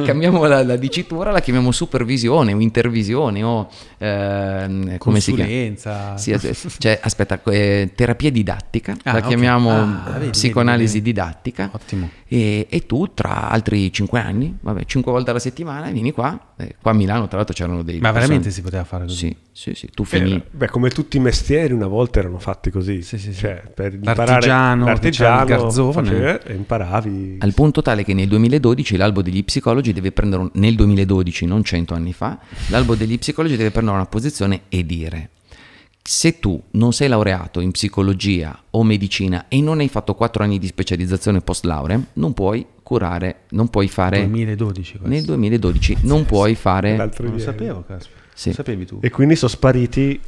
cambiamo la, la, dicitura, la chiamiamo supervisione o intervisione o eh, come si chiama? Sì, cioè, aspetta, eh, terapia didattica, ah, la chiamiamo ah, psicoanalisi vedi, vedi. didattica. Ottimo. E, e, tu tra altri cinque anni, vabbè, cinque volte alla settimana vieni qua. Eh, qua a Milano, tra l'altro, c'erano dei. Ma veramente si poteva fare così? Sì, sì, sì. Tu fini. Beh, come tutti i mestieri, una volta erano fatti così. Sì, sì, cioè, per l'artigiano, l'artigiano il garzone. Faceva, e imparavi. Al punto tale che nel 2012 l'albo degli psicologi deve prendere. Un, nel 2012, non cento anni fa, l'albo degli psicologi deve prendere una posizione e dire se tu non sei laureato in psicologia o medicina e non hai fatto 4 anni di specializzazione post laurea, non puoi curare, non puoi fare... 2012 questo. Nel 2012 non sì, puoi fare... L'altro non lo sapevo, caspita. Sì. Lo sapevi tu. E quindi sono spariti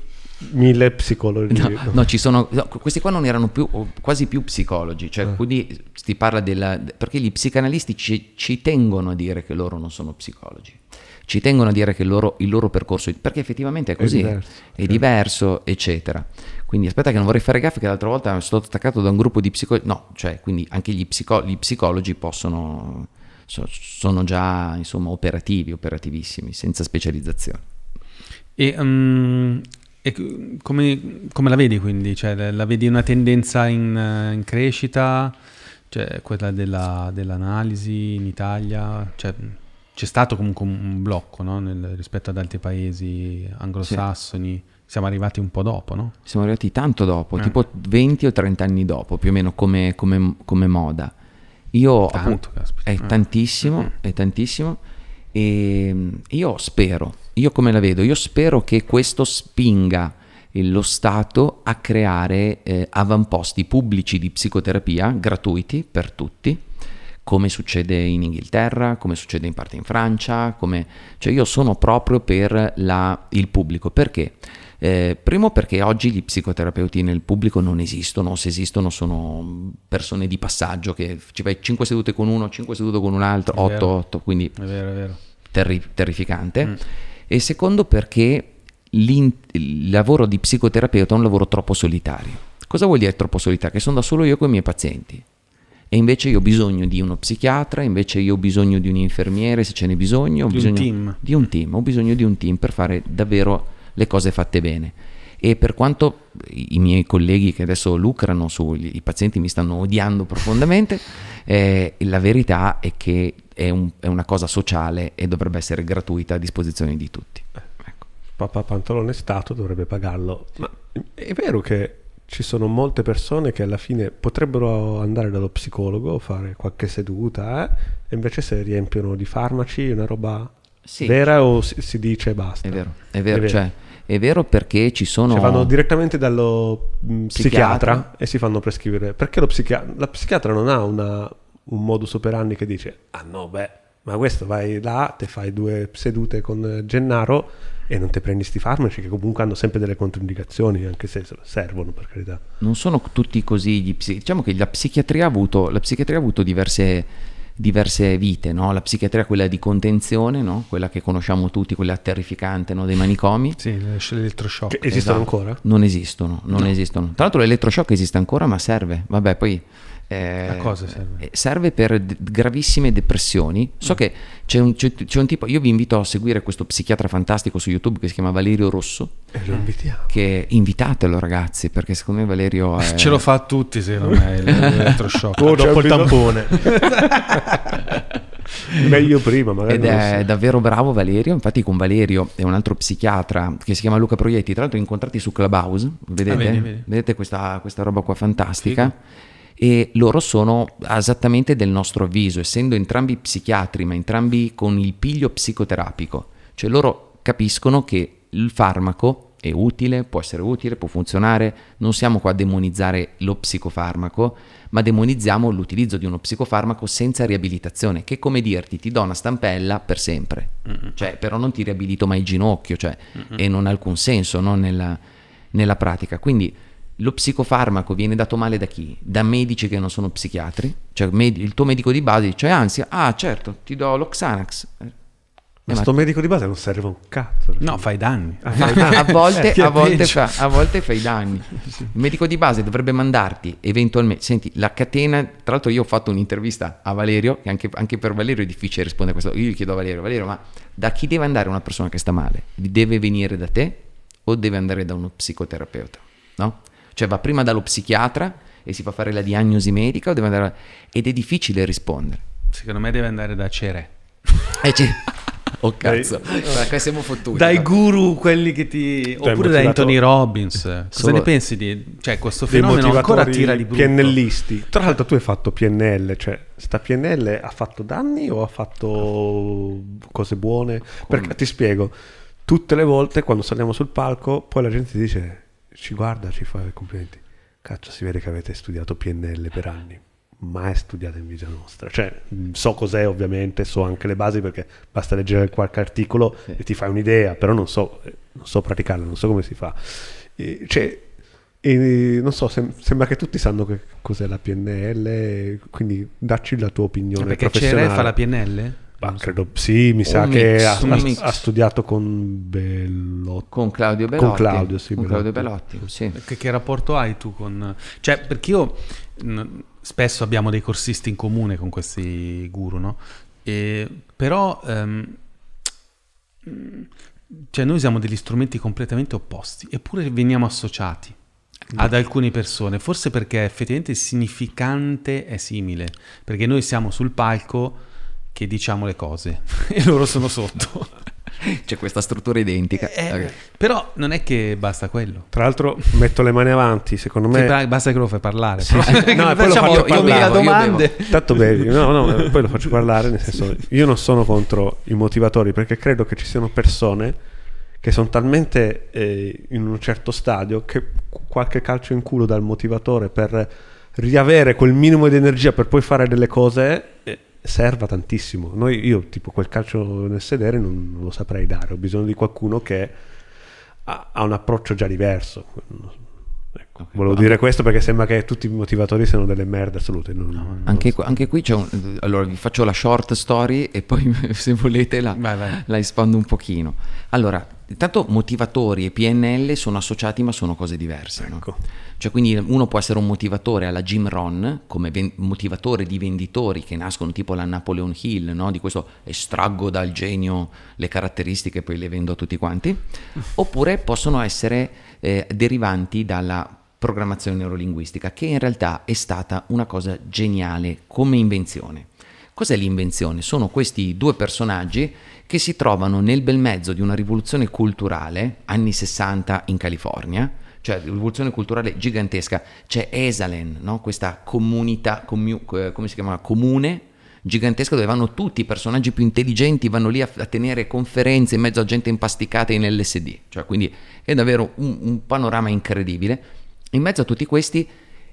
mille psicologi. No, no, ci sono, no, questi qua non erano più, quasi più psicologi, cioè, ah. quindi si parla della... perché gli psicanalisti ci, ci tengono a dire che loro non sono psicologi ci tengono a dire che il loro, il loro percorso, perché effettivamente è così, è diverso, è diverso, eccetera. Quindi aspetta che non vorrei fare gaffe che l'altra volta sono stato attaccato da un gruppo di psicologi, no, cioè quindi anche gli, psico- gli psicologi possono, so, sono già insomma operativi, operativissimi, senza specializzazione. E, um, e come, come, la vedi quindi? Cioè, la vedi una tendenza in, in crescita? Cioè, quella della, dell'analisi in Italia? Cioè, c'è stato comunque un blocco no? Nel, rispetto ad altri paesi anglosassoni. Sì. Siamo arrivati un po' dopo, no? Siamo arrivati tanto dopo, eh. tipo 20 o 30 anni dopo, più o meno come, come, come moda. Io Tanto, è eh. tantissimo, mm. è tantissimo. E io spero, io come la vedo, io spero che questo spinga lo Stato a creare eh, avamposti pubblici di psicoterapia gratuiti per tutti come succede in Inghilterra, come succede in parte in Francia, come... cioè io sono proprio per la, il pubblico. Perché? Eh, primo perché oggi gli psicoterapeuti nel pubblico non esistono, se esistono sono persone di passaggio che ci vai 5 sedute con uno, 5 sedute con un altro, 8, 8, quindi è vero, è vero. Terri- terrificante. Mm. E secondo perché il lavoro di psicoterapeuta è un lavoro troppo solitario. Cosa vuol dire troppo solitario? Che sono da solo io con i miei pazienti e invece io ho bisogno di uno psichiatra, invece io ho bisogno di un infermiere se ce n'è bisogno, ho di bisogno un team. di un team, ho bisogno di un team per fare davvero le cose fatte bene. E per quanto i miei colleghi che adesso lucrano sui pazienti mi stanno odiando profondamente, eh, la verità è che è, un, è, una cosa sociale e dovrebbe essere gratuita a disposizione di tutti. Ecco. Papà Pantalone Stato dovrebbe pagarlo. Ma è vero che ci sono molte persone che alla fine potrebbero andare dallo psicologo, fare qualche seduta, eh? e invece se riempiono di farmaci, una roba sì. vera o si, si dice basta? È vero, è vero, è vero. Cioè, è vero perché ci sono... Cioè vanno direttamente dallo mm, psichiatra, psichiatra, e si fanno prescrivere. Perché lo psichiatra, la psichiatra non ha una, un modus operandi che dice, ah no, beh, ma questo vai là, te fai due sedute con Gennaro e non ti prendi sti farmaci che comunque hanno sempre delle controindicazioni, anche se servono per carità. Non sono tutti così gli psichiatri. Diciamo che la psichiatria ha avuto, la psichiatria ha avuto diverse, diverse vite, no? La psichiatria quella di contenzione, no? Quella che conosciamo tutti, quella terrificante no? dei manicomi. Sì, l'elettroshock. Che esistono esatto. ancora? Non esistono, non no. esistono. Tra l'altro l'elettroshock esiste ancora, ma serve. Vabbè, poi eh, a cosa serve? Eh, serve per d- gravissime depressioni. So mm. che c'è un, c'è, c'è un, tipo, io vi invito a seguire questo psichiatra fantastico su YouTube che si chiama Valerio Rosso. E lo invitiamo. Che invitatelo ragazzi, perché secondo me Valerio è... Ce lo fa a tutti secondo me l'elettroshock. oh, dopo il tampone. Meglio prima, magari. Ed è so. davvero bravo Valerio. Infatti, con Valerio e un altro psichiatra che si chiama Luca Proietti, tra l'altro incontrati su Clubhouse. Vedete? Ah, vedi, vedi. Vedete questa, questa, roba qua fantastica. Figo e loro sono esattamente del nostro avviso, essendo entrambi psichiatri, ma entrambi con il piglio psicoterapico, cioè loro capiscono che il farmaco è utile, può essere utile, può funzionare, non siamo qua a demonizzare lo psicofarmaco, ma demonizziamo l'utilizzo di uno psicofarmaco senza riabilitazione, che è come dirti ti do una stampella per sempre, mm-hmm. cioè però non ti riabilito mai il ginocchio, cioè, mm-hmm. e non ha alcun senso no, nella, nella pratica. Quindi lo psicofarmaco viene dato male da chi? Da medici che non sono psichiatri? Cioè med- il tuo medico di base dice ansia? Ah certo, ti do lo Xanax. Ma sto medico di base non serve un cazzo. No, fai danni. Ah, fai danni. a, volte, a, volte fa, a, volte, fai danni. Il medico di base dovrebbe mandarti eventualmente... Senti, la catena... Tra l'altro io ho fatto un'intervista a Valerio, che anche, anche per Valerio è difficile rispondere a questo. Io gli chiedo a Valerio, Valerio, ma da chi deve andare una persona che sta male? Deve venire da te o deve andare da uno psicoterapeuta? No? Cioè va prima dallo psichiatra e si fa fare la diagnosi medica o deve andare... Ed è difficile rispondere. Secondo me deve andare da Cere. Eh, c- Oh cazzo, Dai, siamo fottuti. Dai guru, quelli che ti... Dai, Oppure da Anthony Robbins. Cosa Solo... ne pensi di... Cioè, questo fenomeno ancora tira di brutto. PNListi. Tra l'altro tu hai fatto PNL, cioè, sta PNL ha fatto danni o ha fatto cose buone? Perché ti spiego, tutte le volte quando saliamo sul palco, poi la gente dice ci guarda, ci fa i complimenti. Cazzo, si vede che avete studiato PNL per anni, mai studiato in vita nostra. Cioè, so cos'è ovviamente, so anche le basi perché basta leggere qualche articolo sì. e ti fai un'idea, però non so, non so praticarla, non so come si fa. E, cioè, e, non so, sem- sembra che tutti sanno che cos'è la PNL, quindi dacci la tua opinione. Ma perché Cere fa la PNL? Credo, sì, mi sa mix, che ha, ha, studiato con Bellotti. Con Claudio Bellotti. Con Claudio, sì, con Claudio Bellotti, sì. Che, che, rapporto hai tu con... Cioè, perché io n- spesso abbiamo dei corsisti in comune con questi guru, no? E, però... Um, cioè noi usiamo degli strumenti completamente opposti, eppure veniamo associati ad alcune persone, forse perché effettivamente il significante è simile, perché noi siamo sul palco che diciamo le cose e loro sono sotto. C'è questa struttura identica. Eh, okay. Però non è che basta quello. Tra l'altro metto le mani avanti, secondo me... Sì, basta che lo fai parlare. Sì, sì. no, poi facciamo, lo io, io domande. Tanto bevi. No, no, poi lo faccio parlare, nel senso, io non sono contro i motivatori perché credo che ci siano persone che sono talmente eh, in un certo stadio che qualche calcio in culo dal motivatore per riavere quel minimo di energia per poi fare delle cose... Eh, serva tantissimo. Noi, io tipo quel calcio nel sedere non, non lo saprei dare, ho bisogno di qualcuno che ha, ha un approccio già diverso. Ecco, volevo dire questo perché sembra che tutti i motivatori siano delle merde assolute. Non, non anche, so. anche, qui c'è un... Allora vi faccio la short story e poi se volete la, vai, vai. la espando un pochino. Allora, intanto motivatori e PNL sono associati ma sono cose diverse. Ecco. No? Cioè quindi uno può essere un motivatore alla Jim Ron, come ven- motivatore di venditori che nascono tipo la Napoleon Hill, no? di questo estraggo dal genio le caratteristiche e poi le vendo a tutti quanti, oppure possono essere eh, derivanti dalla programmazione neurolinguistica, che in realtà è stata una cosa geniale come invenzione. Cos'è l'invenzione? Sono questi due personaggi che si trovano nel bel mezzo di una rivoluzione culturale, anni 60 in California, cioè rivoluzione culturale gigantesca. C'è Esalen, no? questa comunità, comu- eh, come si chiama? Comune gigantesca dove vanno tutti i personaggi più intelligenti, vanno lì a, a, tenere conferenze in mezzo a gente impasticata in LSD. Cioè, quindi è davvero un, un panorama incredibile. In mezzo a tutti questi,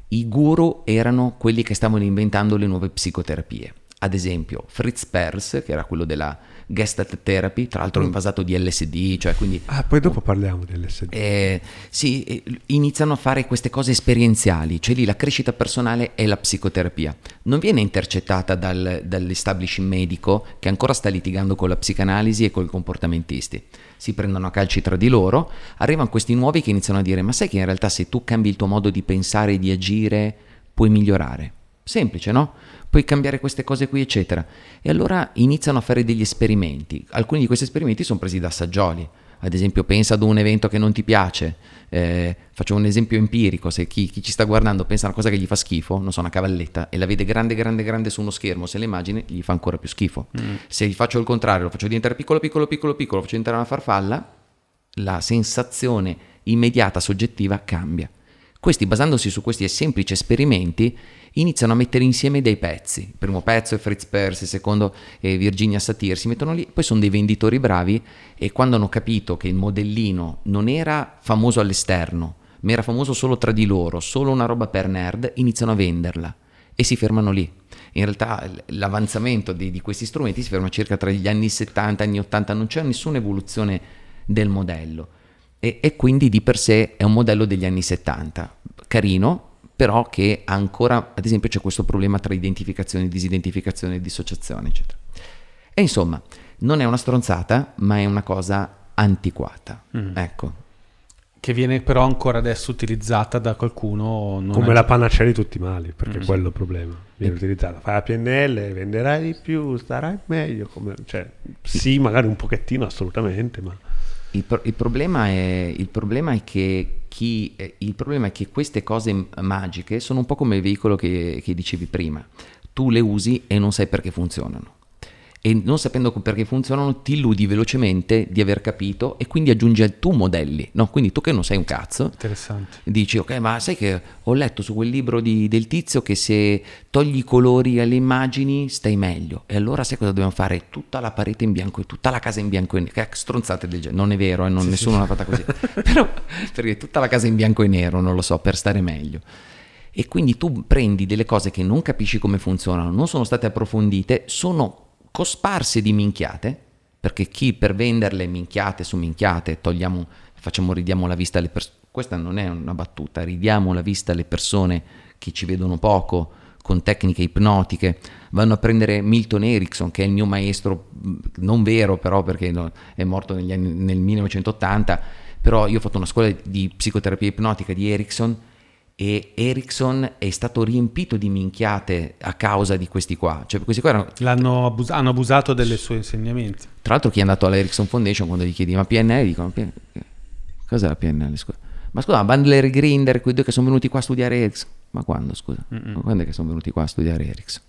i guru erano quelli che stavano inventando le nuove psicoterapie. Ad esempio, Fritz Perls, che era quello della Gestalt Therapy, tra l'altro mm. invasato di LSD, cioè quindi... Ah, poi dopo parliamo di LSD. Eh, sì, eh, iniziano a fare queste cose esperienziali, cioè lì la crescita personale è la psicoterapia. Non viene intercettata dal, dall'establishment medico che ancora sta litigando con la psicanalisi e con i comportamentisti. Si prendono a calci tra di loro, arrivano questi nuovi che iniziano a dire ma sai che in realtà se tu cambi il tuo modo di pensare e di agire puoi migliorare. Semplice, no? Puoi cambiare queste cose qui, eccetera. E allora iniziano a fare degli esperimenti. Alcuni di questi esperimenti sono presi da saggioli. Ad esempio, pensa ad un evento che non ti piace. Eh, faccio un esempio empirico: se chi, chi, ci sta guardando pensa a una cosa che gli fa schifo, non so, una cavalletta, e la vede grande, grande, grande su uno schermo, se l'immagini gli fa ancora più schifo. Mm. Se gli faccio il contrario, lo faccio diventare piccolo, piccolo, piccolo, piccolo, lo faccio diventare una farfalla, la sensazione immediata, soggettiva cambia. Questi, basandosi su questi semplici esperimenti, iniziano a mettere insieme dei pezzi. Il primo pezzo è Fritz Perls, il secondo è Virginia Satir, si mettono lì, poi sono dei venditori bravi e quando hanno capito che il modellino non era famoso all'esterno, ma era famoso solo tra di loro, solo una roba per nerd, iniziano a venderla e si fermano lì. In realtà l'avanzamento di, di questi strumenti si ferma circa tra gli anni 70 e anni 80, non c'è nessuna evoluzione del modello e, e quindi di per sé è un modello degli anni 70, carino, però che ancora, ad esempio, c'è questo problema tra identificazione, disidentificazione, dissociazione, eccetera. E insomma, non è una stronzata, ma è una cosa antiquata. Mm. Ecco. Che viene però ancora adesso utilizzata da qualcuno. Come la panacea di tutti i mali, perché mm. quello è il problema. Viene utilizzata. Fai la PNL, venderai di più, starai meglio. Come... Cioè, sì, magari un pochettino, assolutamente, ma... Il, pro- il, problema è, il, problema è, che chi, eh, il problema è che queste cose magiche sono un po' come il veicolo che, che dicevi prima. Tu le usi e non sai perché funzionano e non sapendo perché funzionano ti illudi velocemente di aver capito e quindi aggiungi tu modelli, no? Quindi tu che non sei un cazzo, Interessante. dici ok ma sai che ho letto su quel libro di, del tizio che se togli i colori alle immagini stai meglio e allora sai cosa dobbiamo fare? Tutta la parete in bianco e tutta la casa in bianco e nero, che stronzate del genere, non è vero, eh, non, sì, nessuno sì. l'ha fatta così, però perché tutta la casa in bianco e nero, non lo so, per stare meglio e quindi tu prendi delle cose che non capisci come funzionano, non sono state approfondite, sono cosparse di minchiate, perché chi per venderle minchiate su minchiate, togliamo, facciamo, ridiamo la vista alle persone, questa non è una battuta, ridiamo la vista alle persone che ci vedono poco, con tecniche ipnotiche, vanno a prendere Milton Erickson, che è il mio maestro, non vero però perché è morto anni, nel 1980, però io ho fatto una scuola di psicoterapia ipnotica di Erickson e Ericsson è stato riempito di minchiate a causa di questi qua. Cioè, questi qua erano... L'hanno abus- hanno abusato dei suoi insegnamenti. Tra l'altro chi è andato all'Ericsson Foundation quando gli chiedi ma PNL dicono cos'è la PNL? Scusa. Ma scusa, Bandler e Grinder, quei due che sono venuti qua a studiare Ericsson. Ma quando, scusa? Ma quando è che sono venuti qua a studiare Ericsson?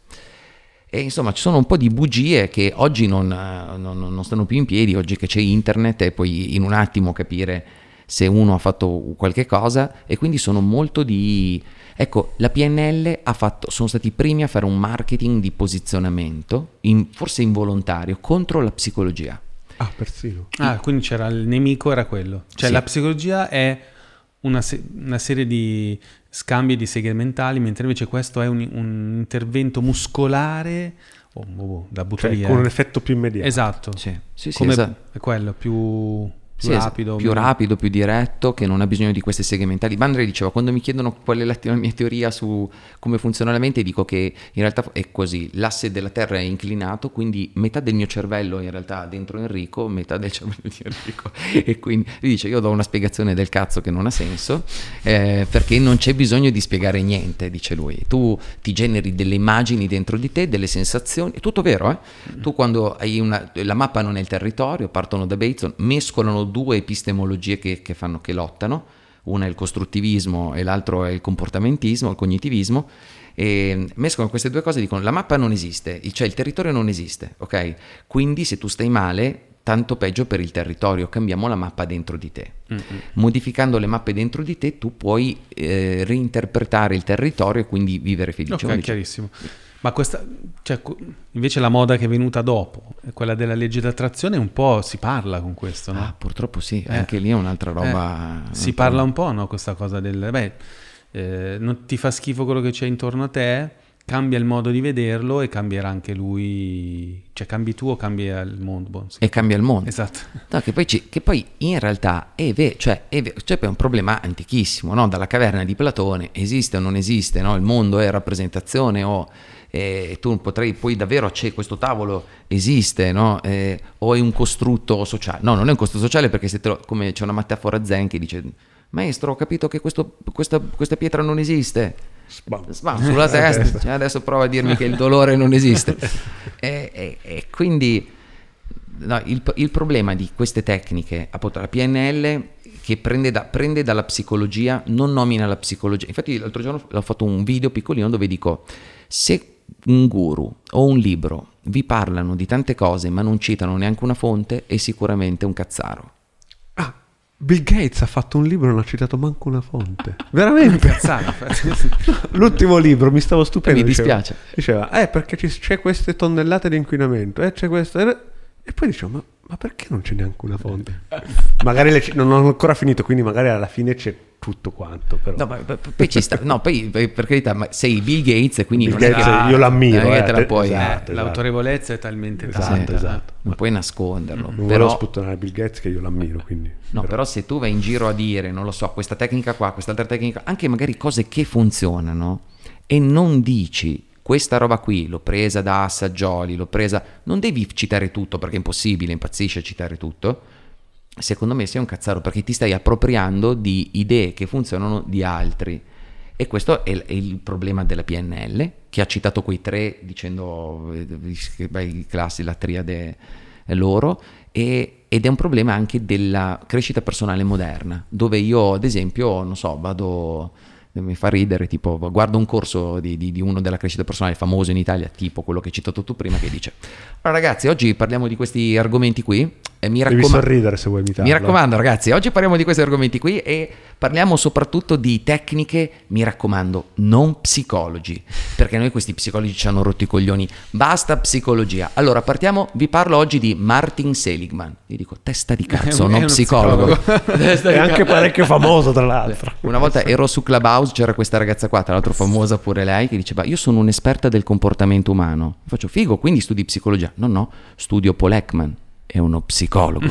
E insomma ci sono un po' di bugie che oggi non, non, non stanno più in piedi, oggi che c'è internet e puoi in un attimo capire se uno ha fatto qualche cosa e quindi sono molto di... Ecco, la PNL ha fatto, sono stati i primi a fare un marketing di posizionamento, in, forse involontario, contro la psicologia. Ah, persino. Ah, quindi c'era il nemico, era quello. Cioè sì. la psicologia è una, se- una, serie di scambi di seghe mentali, mentre invece questo è un, un intervento muscolare oh, oh, da buttare cioè, con un effetto più immediato. Esatto. Sì, sì, sì Come esatto. è quello, più più sì, rapido. Più rapido, più diretto, che non ha bisogno di queste seghe mentali. Bandre diceva, quando mi chiedono qual è la, la, mia teoria su come funziona la mente, dico che in realtà è così, l'asse della Terra è inclinato, quindi metà del mio cervello in realtà dentro Enrico, metà del cervello di Enrico. e quindi lui dice, io do una spiegazione del cazzo che non ha senso, eh, perché non c'è bisogno di spiegare niente, dice lui. Tu ti generi delle immagini dentro di te, delle sensazioni, è tutto vero, eh? Tu quando hai una, la mappa non è il territorio, partono da Bateson, mescolano due epistemologie che, che, fanno, che lottano, una è il costruttivismo e l'altro è il comportamentismo, il cognitivismo, e mescolano queste due cose e dicono la mappa non esiste, cioè il territorio non esiste, ok? Quindi se tu stai male, tanto peggio per il territorio, cambiamo la mappa dentro di te. Mm-hmm. Modificando le mappe dentro di te tu puoi eh, reinterpretare il territorio e quindi vivere felicemente. Ok, chiarissimo. Ma questa, cioè, invece la moda che è venuta dopo, quella della legge d'attrazione, un po' si parla con questo, no? Ah, purtroppo sì, eh. anche lì è un'altra roba. Eh. Si parla un po', no? Questa cosa del, beh, eh, non ti fa schifo quello che c'è intorno a te, cambia il modo di vederlo e cambierà anche lui, cioè cambi tu o cambia il mondo. Bon, sì. E cambia il mondo. Esatto. No, che, poi ci, che, poi in realtà è vero, cioè, è, vero, cioè è un problema antichissimo, no? Dalla caverna di Platone, esiste o non esiste, no? Il mondo è rappresentazione o eh, tu potrai poi davvero c'è questo tavolo esiste no? eh, o è un costrutto sociale? No non è un costrutto sociale perché se lo, come c'è una metafora zen che dice maestro ho capito che questo, questa, questa, pietra non esiste. Sbam, sulla testa. Cioè, adesso prova a dirmi che il dolore non esiste. E, e, e quindi no, il, il, problema di queste tecniche appunto la PNL che prende, da, prende, dalla psicologia non nomina la psicologia. Infatti l'altro giorno ho fatto un video piccolino dove dico se un guru o un libro vi parlano di tante cose ma non citano neanche una fonte, è sicuramente un cazzaro. Ah, Bill Gates ha fatto un libro e non ha citato manco una fonte. Veramente? L'ultimo libro mi stavo stupendo. Mi dispiace. Diceva, eh, perché c'è queste tonnellate di inquinamento, eh, c'è questo. E poi dicevo, ma, ma perché non c'è neanche una fonte? magari le, non ho ancora finito, quindi magari alla fine c'è tutto quanto. Però. No, ma poi ci sta, no, poi per carità, ma sei Bill Gates e quindi Bill non Gates, è io l'ammiro. Eh, te la puoi, esatto, esatto. L'autorevolezza è talmente esatto, tanta. Esatto, non puoi nasconderlo. Non però... volevo sputtanare Bill Gates che io l'ammiro, quindi. No, però. però se tu vai in giro a dire, non lo so, questa tecnica qua, quest'altra tecnica, anche magari cose che funzionano e non dici questa roba qui l'ho presa da Assaggioli, l'ho presa, non devi citare tutto perché è impossibile, impazzisce citare tutto secondo me sei un cazzaro perché ti stai appropriando di idee che funzionano di altri. E questo è, è il problema della PNL, che ha citato quei tre dicendo eh, i classi, la triade loro, e, ed è un problema anche della crescita personale moderna, dove io ad esempio, non so, vado mi fa ridere, tipo guardo un corso di, di, di, uno della crescita personale famoso in Italia, tipo quello che hai citato tu prima, che dice, allora ragazzi, oggi parliamo di questi argomenti qui, e mi raccomando, Devi sorridere se vuoi imitarlo. Mi raccomando ragazzi, oggi parliamo di questi argomenti qui e parliamo soprattutto di tecniche, mi raccomando, non psicologi, perché noi questi psicologi ci hanno rotto i coglioni, basta psicologia. Allora partiamo, vi parlo oggi di Martin Seligman, vi dico testa di cazzo, non psicologo. psicologo. È anche parecchio famoso tra l'altro. Una volta ero su Clubhouse, c'era questa ragazza qua, tra l'altro famosa pure lei, che diceva io sono un'esperta del comportamento umano. Faccio figo, quindi studi psicologia? No, no, studio Paul Ekman è uno psicologo.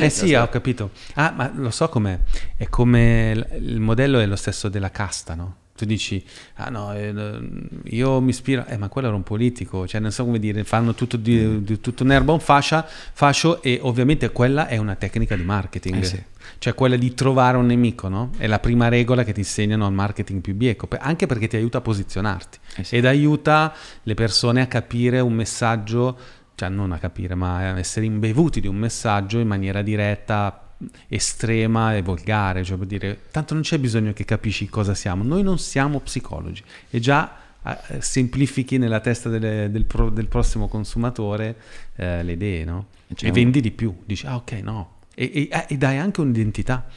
Eh sì, ho capito. Ah, ma lo so com'è. È come il modello è lo stesso della casta, no? Tu dici, ah no, eh, io mi ispiro, eh, ma quello era un politico, cioè non so come dire, fanno tutto, di, di, tutto un'erba, un fascia, fascio e ovviamente quella è una tecnica di marketing, eh sì. cioè quella di trovare un nemico, no? È la prima regola che ti insegnano al marketing più bieco, anche perché ti aiuta a posizionarti eh sì. ed aiuta le persone a capire un messaggio cioè non a capire, ma a essere imbevuti di un messaggio in maniera diretta, estrema e volgare, cioè per dire, tanto non c'è bisogno che capisci cosa siamo, noi non siamo psicologi. E già eh, semplifichi nella testa delle, del, pro, del, prossimo consumatore eh, le idee, no? Cioè, e vendi di più, dici, ah ok, no, e, e, eh, e dai anche un'identità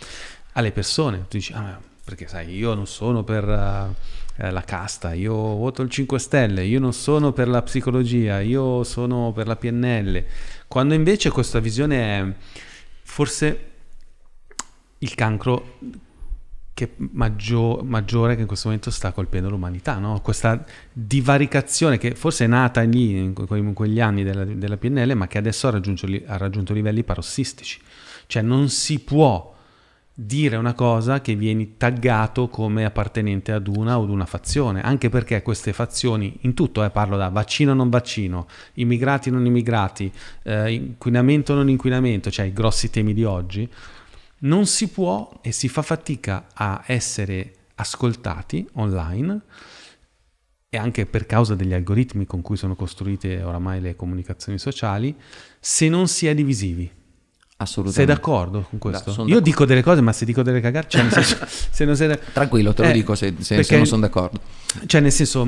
alle persone, tu dici, ah, perché sai, io non sono per... Uh, eh, la casta, io voto il 5 Stelle, io non sono per la psicologia, io sono per la PNL, quando invece questa visione è forse il cancro che maggior, maggiore che in questo momento sta colpendo l'umanità, no? questa divaricazione che forse è nata lì in, quegli anni della, della, PNL ma che adesso ha raggiunto, ha raggiunto livelli parossistici, cioè non si può dire una cosa che vieni taggato come appartenente ad una o ad una fazione, anche perché queste fazioni, in tutto eh, parlo da vaccino non vaccino, immigrati non immigrati, eh, inquinamento non inquinamento, cioè i grossi temi di oggi, non si può e si fa fatica a essere ascoltati online e anche per causa degli algoritmi con cui sono costruite oramai le comunicazioni sociali, se non si è divisivi. Assolutamente. Sei d'accordo con questo? Da, Io d'accordo. dico delle cose, ma se dico delle cagate, cioè senso, se non sei... Tranquillo, te lo eh, dico se, se, perché, se, non sono d'accordo. Cioè, nel senso,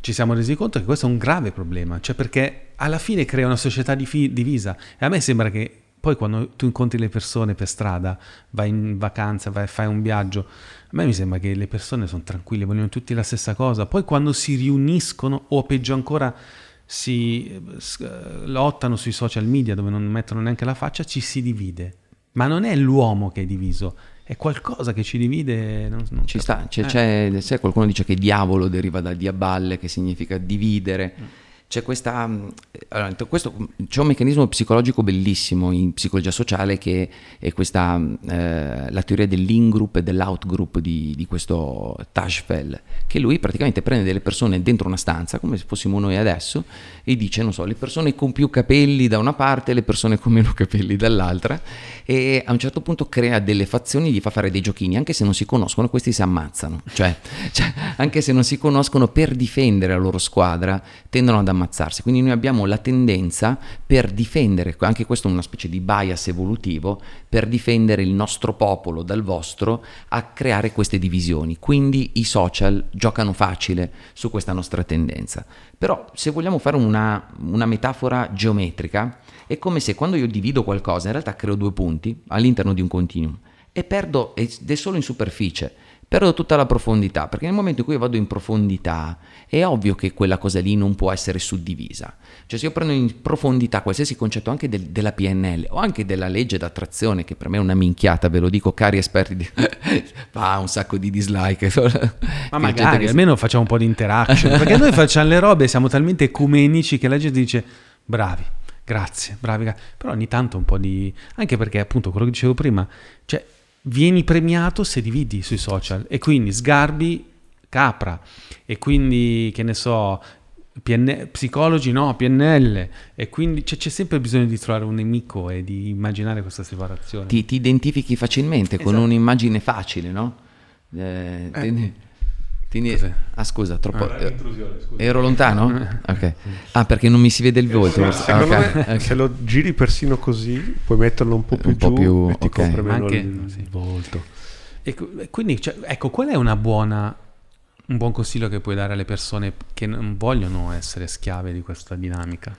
ci siamo resi conto che questo è un grave problema, cioè perché alla fine crea una società difi- divisa. E a me sembra che poi quando tu incontri le persone per strada, vai in vacanza, vai, fai un viaggio, a me mi sembra che le persone sono tranquille, vogliono tutti la stessa cosa. Poi quando si riuniscono, o peggio ancora si eh, lottano sui social media dove non mettono neanche la faccia, ci si divide. Ma non è l'uomo che è diviso, è qualcosa che ci divide. Non, non ci sta, c'è, eh. c'è, c'è, qualcuno dice che diavolo deriva da diaballe, che significa dividere. Mm c'è questa, mm, allora, questo, c'è un meccanismo psicologico bellissimo in psicologia sociale che è questa, mm, eh, la teoria dell'in-group e dell'out-group di, di questo Tashfel, che lui praticamente prende delle persone dentro una stanza, come se fossimo noi adesso, e dice, non so, le persone con più capelli da una parte le persone con meno capelli dall'altra, e a un certo punto crea delle fazioni, gli fa fare dei giochini, anche se non si conoscono, questi si ammazzano, cioè, cioè anche se non si conoscono, per difendere la loro squadra tendono ad ammazzare ammazzarsi. Quindi noi abbiamo la tendenza per difendere, anche questo è una specie di bias evolutivo, per difendere il nostro popolo dal vostro a creare queste divisioni. Quindi i social giocano facile su questa nostra tendenza. Però se vogliamo fare una, una metafora geometrica, è come se quando io divido qualcosa, in realtà creo due punti all'interno di un continuum e perdo, ed è solo in superficie perdo tutta la profondità, perché nel momento in cui vado in profondità è ovvio che quella cosa lì non può essere suddivisa. Cioè se io prendo in profondità qualsiasi concetto anche del, della PNL o anche della legge d'attrazione, che per me è una minchiata, ve lo dico cari esperti, di... fa un sacco di dislike. Ma magari, che... almeno facciamo un po' di interaction, perché noi facciamo le robe, siamo talmente ecumenici che la gente dice bravi. Grazie, bravi, però ogni tanto un po' di... anche perché appunto quello che dicevo prima, cioè vieni premiato se dividi sui social e quindi sgarbi capra e quindi che ne so PN- psicologi no, PNL e quindi c'è, c'è, sempre bisogno di trovare un nemico e di immaginare questa separazione. Ti, ti identifichi facilmente esatto. con un'immagine facile, no? Eh, eh. Quindi, ah scusa, troppo... Ah, scusa. Ero lontano? Ok. Ah, perché non mi si vede il volto. Ah, okay. me, okay. se lo giri persino così, puoi metterlo un po' più un giù po più, e ti okay. copre meno Anche, il, sì. volto. E quindi, cioè, ecco, qual è una buona, un buon consiglio che puoi dare alle persone che non vogliono essere schiave di questa dinamica?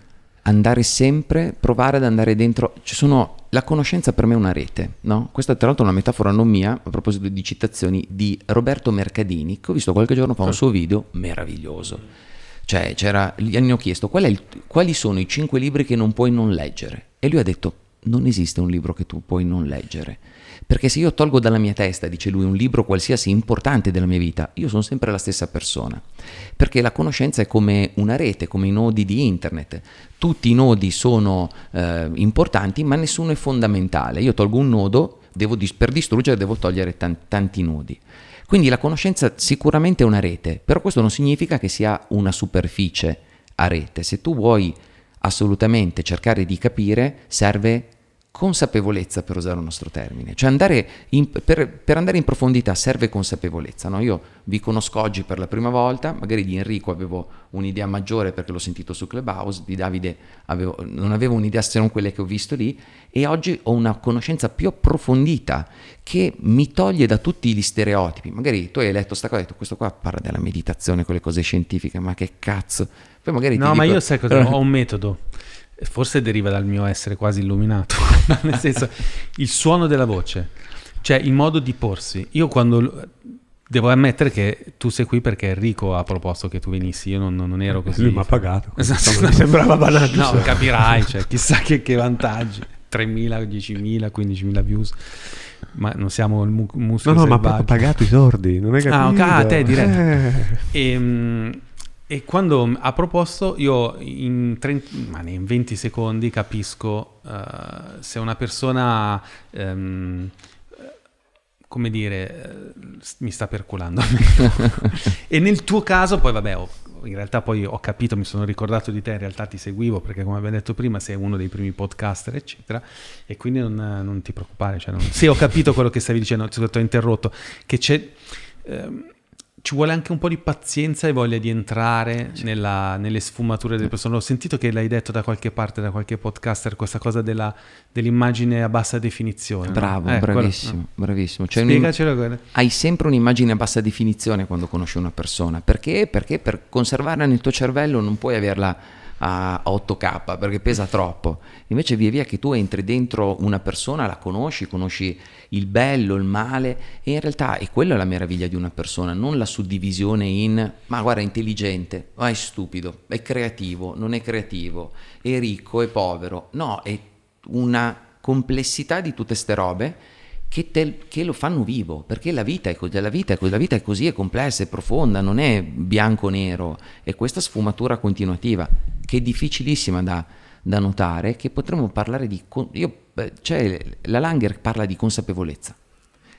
Andare sempre, provare ad andare dentro. Ci sono, la conoscenza per me è una rete, no? Questa tra l'altro è una metafora non mia, a proposito di citazioni, di Roberto Mercadini, che ho visto qualche giorno fa un suo video meraviglioso. Cioè, c'era, gli hanno chiesto qual il, quali sono i cinque libri che non puoi non leggere. E lui ha detto, non esiste un libro che tu puoi non leggere. Perché se io tolgo dalla mia testa, dice lui, un libro qualsiasi importante della mia vita, io sono sempre la stessa persona. Perché la conoscenza è come una rete, come i nodi di internet. Tutti i nodi sono eh, importanti, ma nessuno è fondamentale. Io tolgo un nodo, devo, per distruggere devo togliere tanti, tanti nodi. Quindi la conoscenza sicuramente è una rete, però questo non significa che sia una superficie a rete. Se tu vuoi assolutamente cercare di capire, serve consapevolezza per usare un nostro termine, cioè andare in, per, per, andare in profondità serve consapevolezza. No? Io vi conosco oggi per la prima volta, magari di Enrico avevo un'idea maggiore perché l'ho sentito su Clubhouse, di Davide avevo, non avevo un'idea se non quelle che ho visto lì e oggi ho una conoscenza più approfondita che mi toglie da tutti gli stereotipi. Magari tu hai letto questa cosa e hai detto questo qua parla della meditazione, quelle cose scientifiche, ma che cazzo. Poi magari no, ma dico, io sai cosa, ho un metodo forse deriva dal mio essere quasi illuminato, nel senso il suono della voce, cioè il modo di porsi. Io quando devo ammettere che tu sei qui perché Enrico ha proposto che tu venissi, io non, non ero così. Lui mi ha pagato. Esatto, mi sembrava banale. No, capirai, cioè, chissà che, che vantaggi. 3.000, 10.000, 15.000 views. Ma non siamo il mu- muschio No, no, selvaggio. ma ha pagato i sordi, non è capito. Ah, ok, a te diretto. Eh. E, quando ha proposto, io in, 30, in 20 secondi capisco uh, se una persona, um, come dire, uh, mi sta perculando. e nel tuo caso, poi vabbè, ho, in realtà poi ho capito, mi sono ricordato di te, in realtà ti seguivo perché come abbiamo detto prima sei uno dei primi podcaster, eccetera, e quindi non, non ti preoccupare. Cioè non, sì, ho capito quello che stavi dicendo, ti ho interrotto, che c'è... Um, ci vuole anche un po' di pazienza e voglia di entrare nella, nelle sfumature delle persone. Ho sentito che l'hai detto da qualche parte, da qualche podcaster, questa cosa della, dell'immagine a bassa definizione. Bravo, eh, bravissimo, quello, bravissimo. Cioè Spiegacelo. hai sempre un'immagine a bassa definizione quando conosci una persona. Perché? Perché per conservarla nel tuo cervello non puoi averla a 8K perché pesa troppo. Invece via via che tu entri dentro una persona, la conosci, conosci il bello, il male e in realtà è quella la meraviglia di una persona, non la suddivisione in ma guarda è intelligente, ma è stupido, è creativo, non è creativo, è ricco, è povero. No, è una complessità di tutte ste robe che, te, che, lo fanno vivo, perché la vita, è, la, vita è, la vita è così, è complessa, è profonda, non è bianco-nero, è questa sfumatura continuativa che è difficilissima da, da notare, che potremmo parlare di... Io, cioè, la Langer parla di consapevolezza.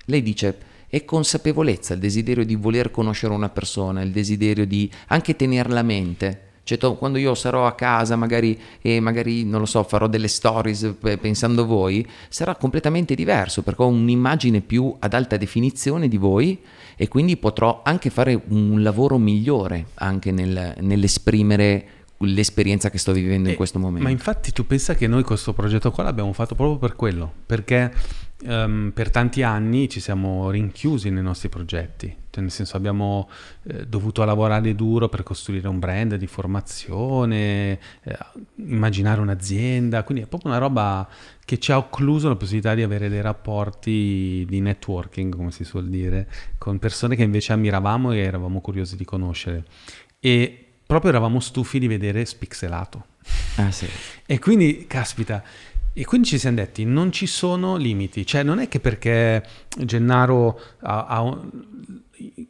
Lei dice, è consapevolezza il desiderio di voler conoscere una persona, il desiderio di anche tenerla a mente, cioè, to, quando io sarò a casa, magari, e magari, non lo so, farò delle stories pensando a voi, sarà completamente diverso perché ho un'immagine più ad alta definizione di voi e quindi potrò anche fare un lavoro migliore anche nel, nell'esprimere l'esperienza che sto vivendo eh, in questo momento. Ma infatti tu pensa che noi questo progetto qua l'abbiamo fatto proprio per quello, perché um, per tanti anni ci siamo rinchiusi nei nostri progetti, cioè, nel senso abbiamo eh, dovuto lavorare duro per costruire un brand di formazione, eh, immaginare un'azienda, quindi è proprio una roba che ci ha occluso la possibilità di avere dei rapporti di networking, come si suol dire, con persone che invece ammiravamo e eravamo curiosi di conoscere. E proprio eravamo stufi di vedere spixelato. Ah, sì. E quindi, caspita, e quindi ci siamo detti, non ci sono limiti, cioè non è che perché Gennaro ha, ha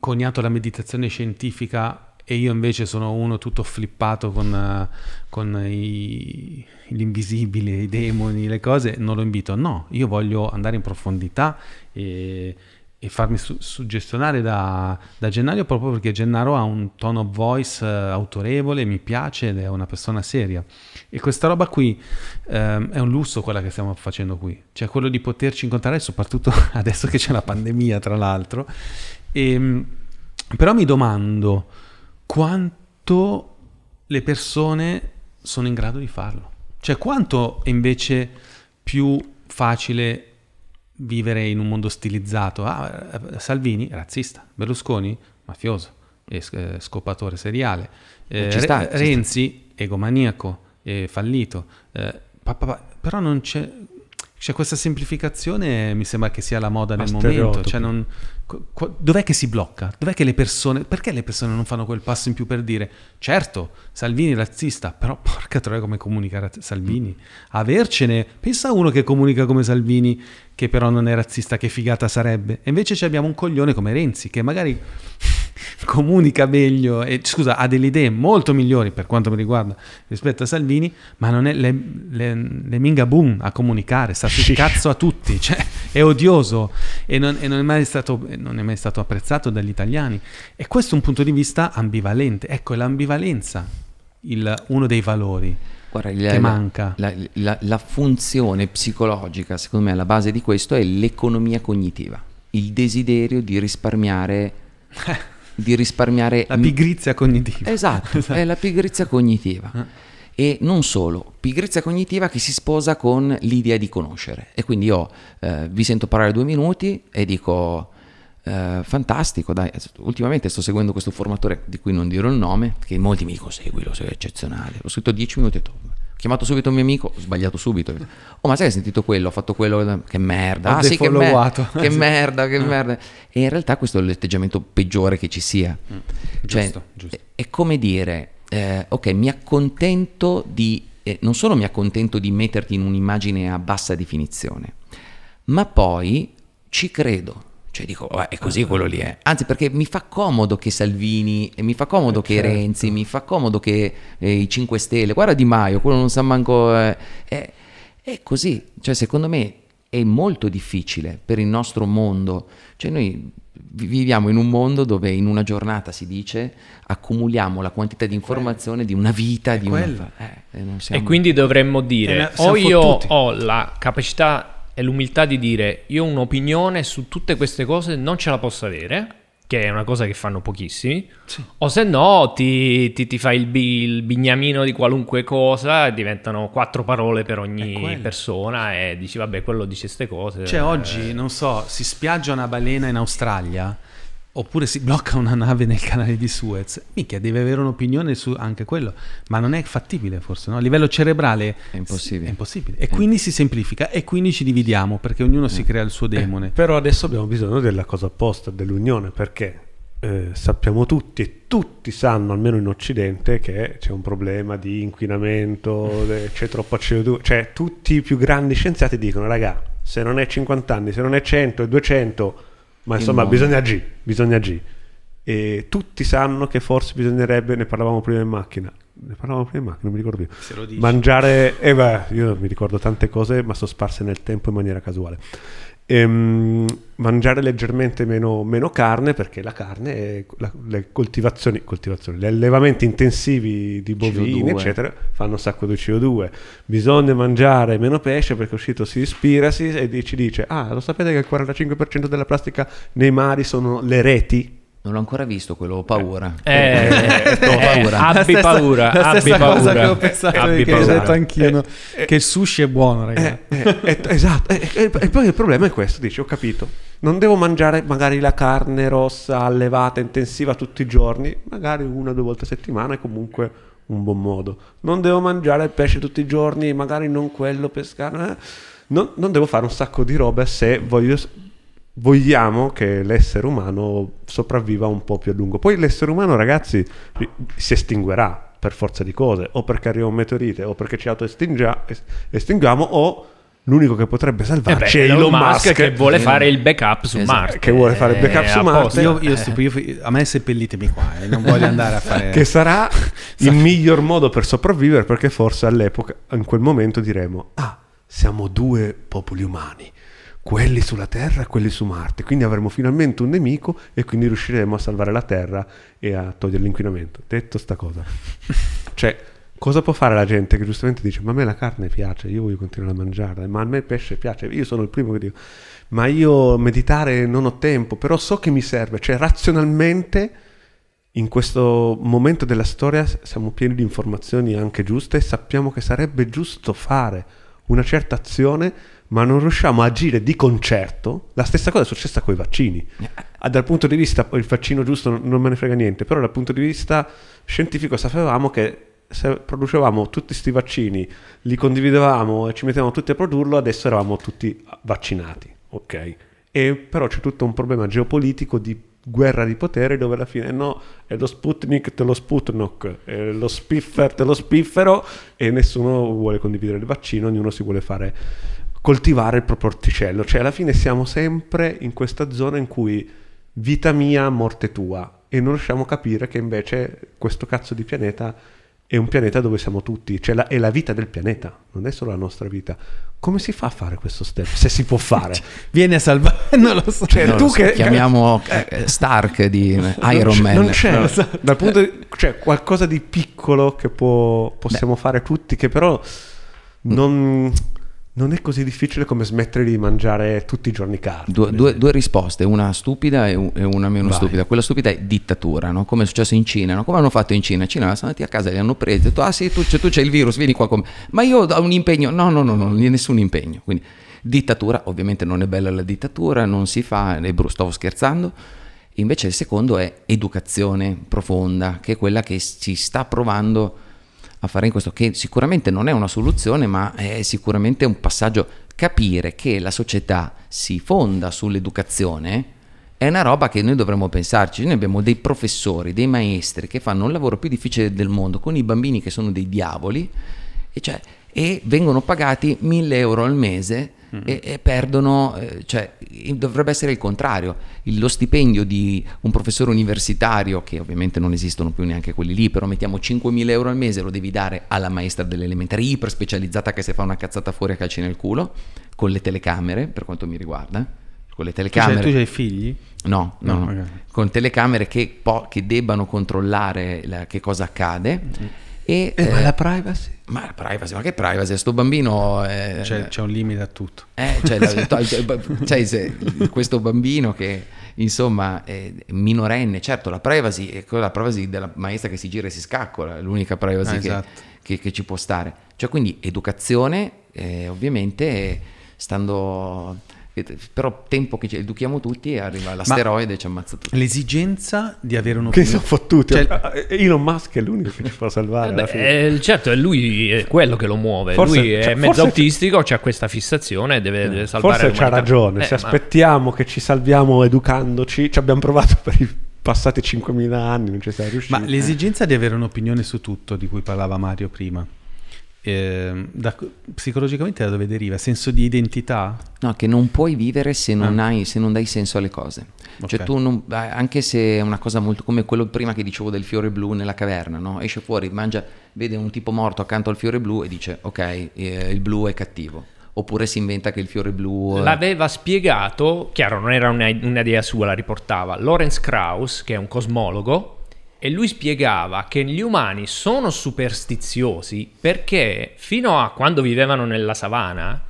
coniato la meditazione scientifica e io invece sono uno tutto flippato con, con i, gli invisibili, i demoni, le cose, non lo invito. No, io voglio andare in profondità e, e farmi su- suggestionare da, da, Gennaro proprio perché Gennaro ha un tone of voice uh, autorevole, mi piace ed è una persona seria. E questa roba qui um, è un lusso quella che stiamo facendo qui, cioè quello di poterci incontrare, soprattutto adesso che c'è la pandemia tra l'altro. E, ehm, però mi domando quanto le persone sono in grado di farlo. Cioè quanto è invece più facile vivere in un mondo stilizzato. Ah, Salvini, razzista. Berlusconi, mafioso eh, scopatore seriale. Eh, sta, Renzi, egomaniaco e fallito. Eh, pa, pa, pa, però non c'è cioè, questa semplificazione mi sembra che sia la moda nel momento. Cioè, non, dov'è che si blocca? Dov'è che le persone. Perché le persone non fanno quel passo in più per dire certo, Salvini è razzista, però porca troia come comunica Salvini. Avercene. Pensa a uno che comunica come Salvini, che però non è razzista, che figata sarebbe. E invece abbiamo un coglione come Renzi, che magari comunica meglio e scusa, ha delle idee molto migliori per quanto mi riguarda rispetto a Salvini, ma non è le, le, le minga boom a comunicare, sta sul cazzo a tutti, cioè è odioso e, non, e non, è mai stato, non è mai stato apprezzato dagli italiani. E questo è un punto di vista ambivalente. Ecco, è l'ambivalenza il, uno dei valori. Guarda, che la, manca. La, la, la funzione psicologica, secondo me, alla base di questo è l'economia cognitiva, il desiderio di risparmiare di risparmiare... La pigrizia cognitiva. Esatto, esatto. è la pigrizia cognitiva. Eh. E non solo, pigrizia cognitiva che si sposa con l'idea di conoscere. E quindi io eh, vi sento parlare due minuti e dico... Uh, fantastico, dai. Ultimamente sto seguendo questo formatore di cui non dirò il nome, che molti mi dicono seguilo, sei eccezionale. Ho scritto 10 minuti e ho detto, chiamato subito un mio amico, ho sbagliato subito. Oh, ma sai che hai sentito quello? Ho fatto quello, che merda. Ah, sì, che, mer- che merda, che merda. E in realtà questo è l'atteggiamento peggiore che ci sia. Mm, cioè, giusto, giusto. È, è, come dire, eh, ok, mi accontento di, eh, non solo mi accontento di metterti in un'immagine a bassa definizione, ma poi ci credo cioè dico, oh, è così quello lì, eh. Anzi, perché mi fa comodo che Salvini, mi fa comodo eh, che certo. Renzi, mi fa comodo che eh, i 5 Stelle, guarda Di Maio, quello non sa manco... Eh, è, è così, cioè secondo me è molto difficile per il nostro mondo. Cioè noi viviamo in un mondo dove in una giornata si dice accumuliamo la quantità di informazione di una vita, di una... Eh, siamo... E quindi dovremmo dire, o io ho la capacità è l'umiltà di dire io ho un'opinione su tutte queste cose non ce la posso avere, che è una cosa che fanno pochissimi, sì. o se no ti, ti, ti fai il, il, bignamino di qualunque cosa diventano quattro parole per ogni persona e dici vabbè quello dice queste cose. Cioè oggi, non so, si spiaggia una balena in Australia oppure si blocca una nave nel canale di Suez, mica deve avere un'opinione su anche quello, ma non è fattibile forse, no? a livello cerebrale è impossibile. È impossibile. E eh. quindi si semplifica e quindi ci dividiamo perché ognuno eh. si crea il suo demone. Eh, però adesso abbiamo bisogno della cosa opposta, dell'unione, perché eh, sappiamo tutti e tutti sanno, almeno in Occidente, che c'è un problema di inquinamento, c'è troppa CO2, cioè tutti i più grandi scienziati dicono, raga, se non è 50 anni, se non è 100 e 200 ma insomma mondo. bisogna agire, bisogna agire. E tutti sanno che forse bisognerebbe, ne parlavamo prima in macchina, ne parlavamo prima in macchina, non mi ricordo più. Mangiare, eh beh, io mi ricordo tante cose, ma sono sparse nel tempo in maniera casuale ehm, mangiare leggermente meno, meno, carne perché la carne, è, la, le coltivazioni, coltivazioni, gli allevamenti intensivi di bovini, CO2. eccetera, fanno un sacco di CO2. Bisogna mangiare meno pesce perché uscito si ispira e ci dice, ah, lo sapete che il 45% della plastica nei mari sono le reti? Non l'ho ancora visto quello, ho paura. Eh, eh, ho paura. abbi stessa, paura. La abbi stessa paura. cosa che ho pensato abbi che ho detto anch'io, no? che il sushi è buono, ragazzi. Eh, eh, esatto, e poi il problema è questo, dici, ho capito. Non devo mangiare magari la carne rossa allevata, intensiva tutti i giorni, magari una o due volte a settimana è comunque un buon modo. Non devo mangiare il pesce tutti i giorni, magari non quello pescare. Eh. Non, non devo fare un sacco di robe se voglio vogliamo che l'essere umano sopravviva un po' più a lungo. Poi l'essere umano, ragazzi, si estinguerà per forza di cose, o perché arriva un meteorite, o perché ci autoestinguiamo, o l'unico che potrebbe salvarci eh beh, è Elon Musk, Musk che vuole fare il backup su esatto. Marte. Che vuole fare il backup eh, su Marte. Io, io, io, a me seppellitemi qua, eh, non voglio andare a fare... che sarà il miglior modo per sopravvivere, perché forse all'epoca, in quel momento diremo, ah, siamo due popoli umani quelli sulla Terra e quelli su Marte. Quindi avremo finalmente un nemico e quindi riusciremo a salvare la Terra e a togliere l'inquinamento. Detto sta cosa. cioè, cosa può fare la gente che giustamente dice ma a me la carne piace, io voglio continuare a mangiarla, ma a me il pesce piace, io sono il primo che dico ma io meditare non ho tempo, però so che mi serve, cioè razionalmente in questo momento della storia siamo pieni di informazioni anche giuste e sappiamo che sarebbe giusto fare una certa azione ma non riusciamo a agire di concerto. La stessa cosa è successa con i vaccini. Ah, dal punto di vista, il vaccino giusto non me ne frega niente, però dal punto di vista scientifico sapevamo che se producevamo tutti questi vaccini, li condividevamo e ci mettevamo tutti a produrlo, adesso eravamo tutti vaccinati, ok? E però c'è tutto un problema geopolitico di guerra di potere dove alla fine no, è lo Sputnik te lo Sputnik, è lo Spiffer te lo Spiffero e nessuno vuole condividere il vaccino, ognuno si vuole fare coltivare il proprio orticello. Cioè, alla fine siamo sempre in questa zona in cui vita mia, morte tua. E non riusciamo a capire che invece questo cazzo di pianeta è un pianeta dove siamo tutti, cioè la, è la vita del pianeta, non è solo la nostra vita. Come si fa a fare questo step? Se si può fare, vieni a salvare. Non lo so. Cioè, non tu lo so. che chiamiamo eh, Stark di Iron Man. Non c'è, no. dal punto di, cioè, qualcosa di piccolo che può, possiamo Beh. fare tutti, che però non non è così difficile come smettere di mangiare tutti i giorni carne. Due, due, due risposte, una stupida e, una meno Vai. stupida. Quella stupida è dittatura, no? come è successo in Cina. No? Come hanno fatto in Cina? In Cina sono andati a casa, li hanno presi, hanno detto, ah sì, tu, tu c'hai il virus, vieni qua con me. Ma io ho un impegno. No, no, no, no, nessun impegno. Quindi dittatura, ovviamente non è bella la dittatura, non si fa, stavo scherzando. Invece il secondo è educazione profonda, che è quella che si sta provando a fare in questo, che sicuramente non è una soluzione, ma è sicuramente un passaggio. Capire che la società si fonda sull'educazione è una roba che noi dovremmo pensarci. Noi abbiamo dei professori, dei maestri che fanno un lavoro più difficile del mondo con i bambini che sono dei diavoli e, cioè, e vengono pagati 1000 euro al mese mm-hmm. e, e, perdono, eh, cioè dovrebbe essere il contrario, lo stipendio di un professore universitario, che ovviamente non esistono più neanche quelli lì, però mettiamo 5.000 euro al mese, lo devi dare alla maestra dell'elementare iper specializzata che se fa una cazzata fuori a calci nel culo, con le telecamere, per quanto mi riguarda. Con le telecamere. Tu, hai figli? No, no, no. Okay. con telecamere che, po- che debbano controllare la, che cosa accade. Mm-hmm e, eh, ma la privacy? Ma la privacy, ma che privacy? Sto bambino... È, c'è, c'è, un limite a tutto. Eh, cioè, cioè se, questo bambino che insomma è minorenne, certo la privacy è quella privacy della maestra che si gira e si scaccola, è l'unica privacy ah, che, esatto. che, che, ci può stare. Cioè quindi educazione, eh, ovviamente stando però tempo che ci educhiamo tutti e arriva l'asteroide Ma e ci ammazza tutti. L'esigenza di avere un Che sono fottuti. Cioè, eh, Elon Musk è l'unico che ci può salvare. Eh beh, certo, è lui è quello che lo muove. Forse, lui è cioè, mezzo autistico, c'è questa fissazione e deve, eh, deve salvare Forse c'ha ragione. Eh, Se ma... aspettiamo che ci salviamo educandoci, ci abbiamo provato per i passati 5.000 anni, non ci siamo riusciti. Ma l'esigenza di avere un'opinione su tutto, di cui parlava Mario prima eh, da, psicologicamente da dove deriva? Senso di identità? No, che non puoi vivere se non, ah. hai, se non dai senso alle cose. Cioè, okay. Cioè tu non, anche se è una cosa molto come quello prima che dicevo del fiore blu nella caverna, no? esce fuori, mangia, vede un tipo morto accanto al fiore blu e dice ok, eh, il blu è cattivo oppure si inventa che il fiore blu... L'aveva spiegato, chiaro non era un'idea sua, la riportava, Lawrence Krauss, che è un cosmologo, e lui spiegava che gli umani sono superstiziosi perché fino a quando vivevano nella savana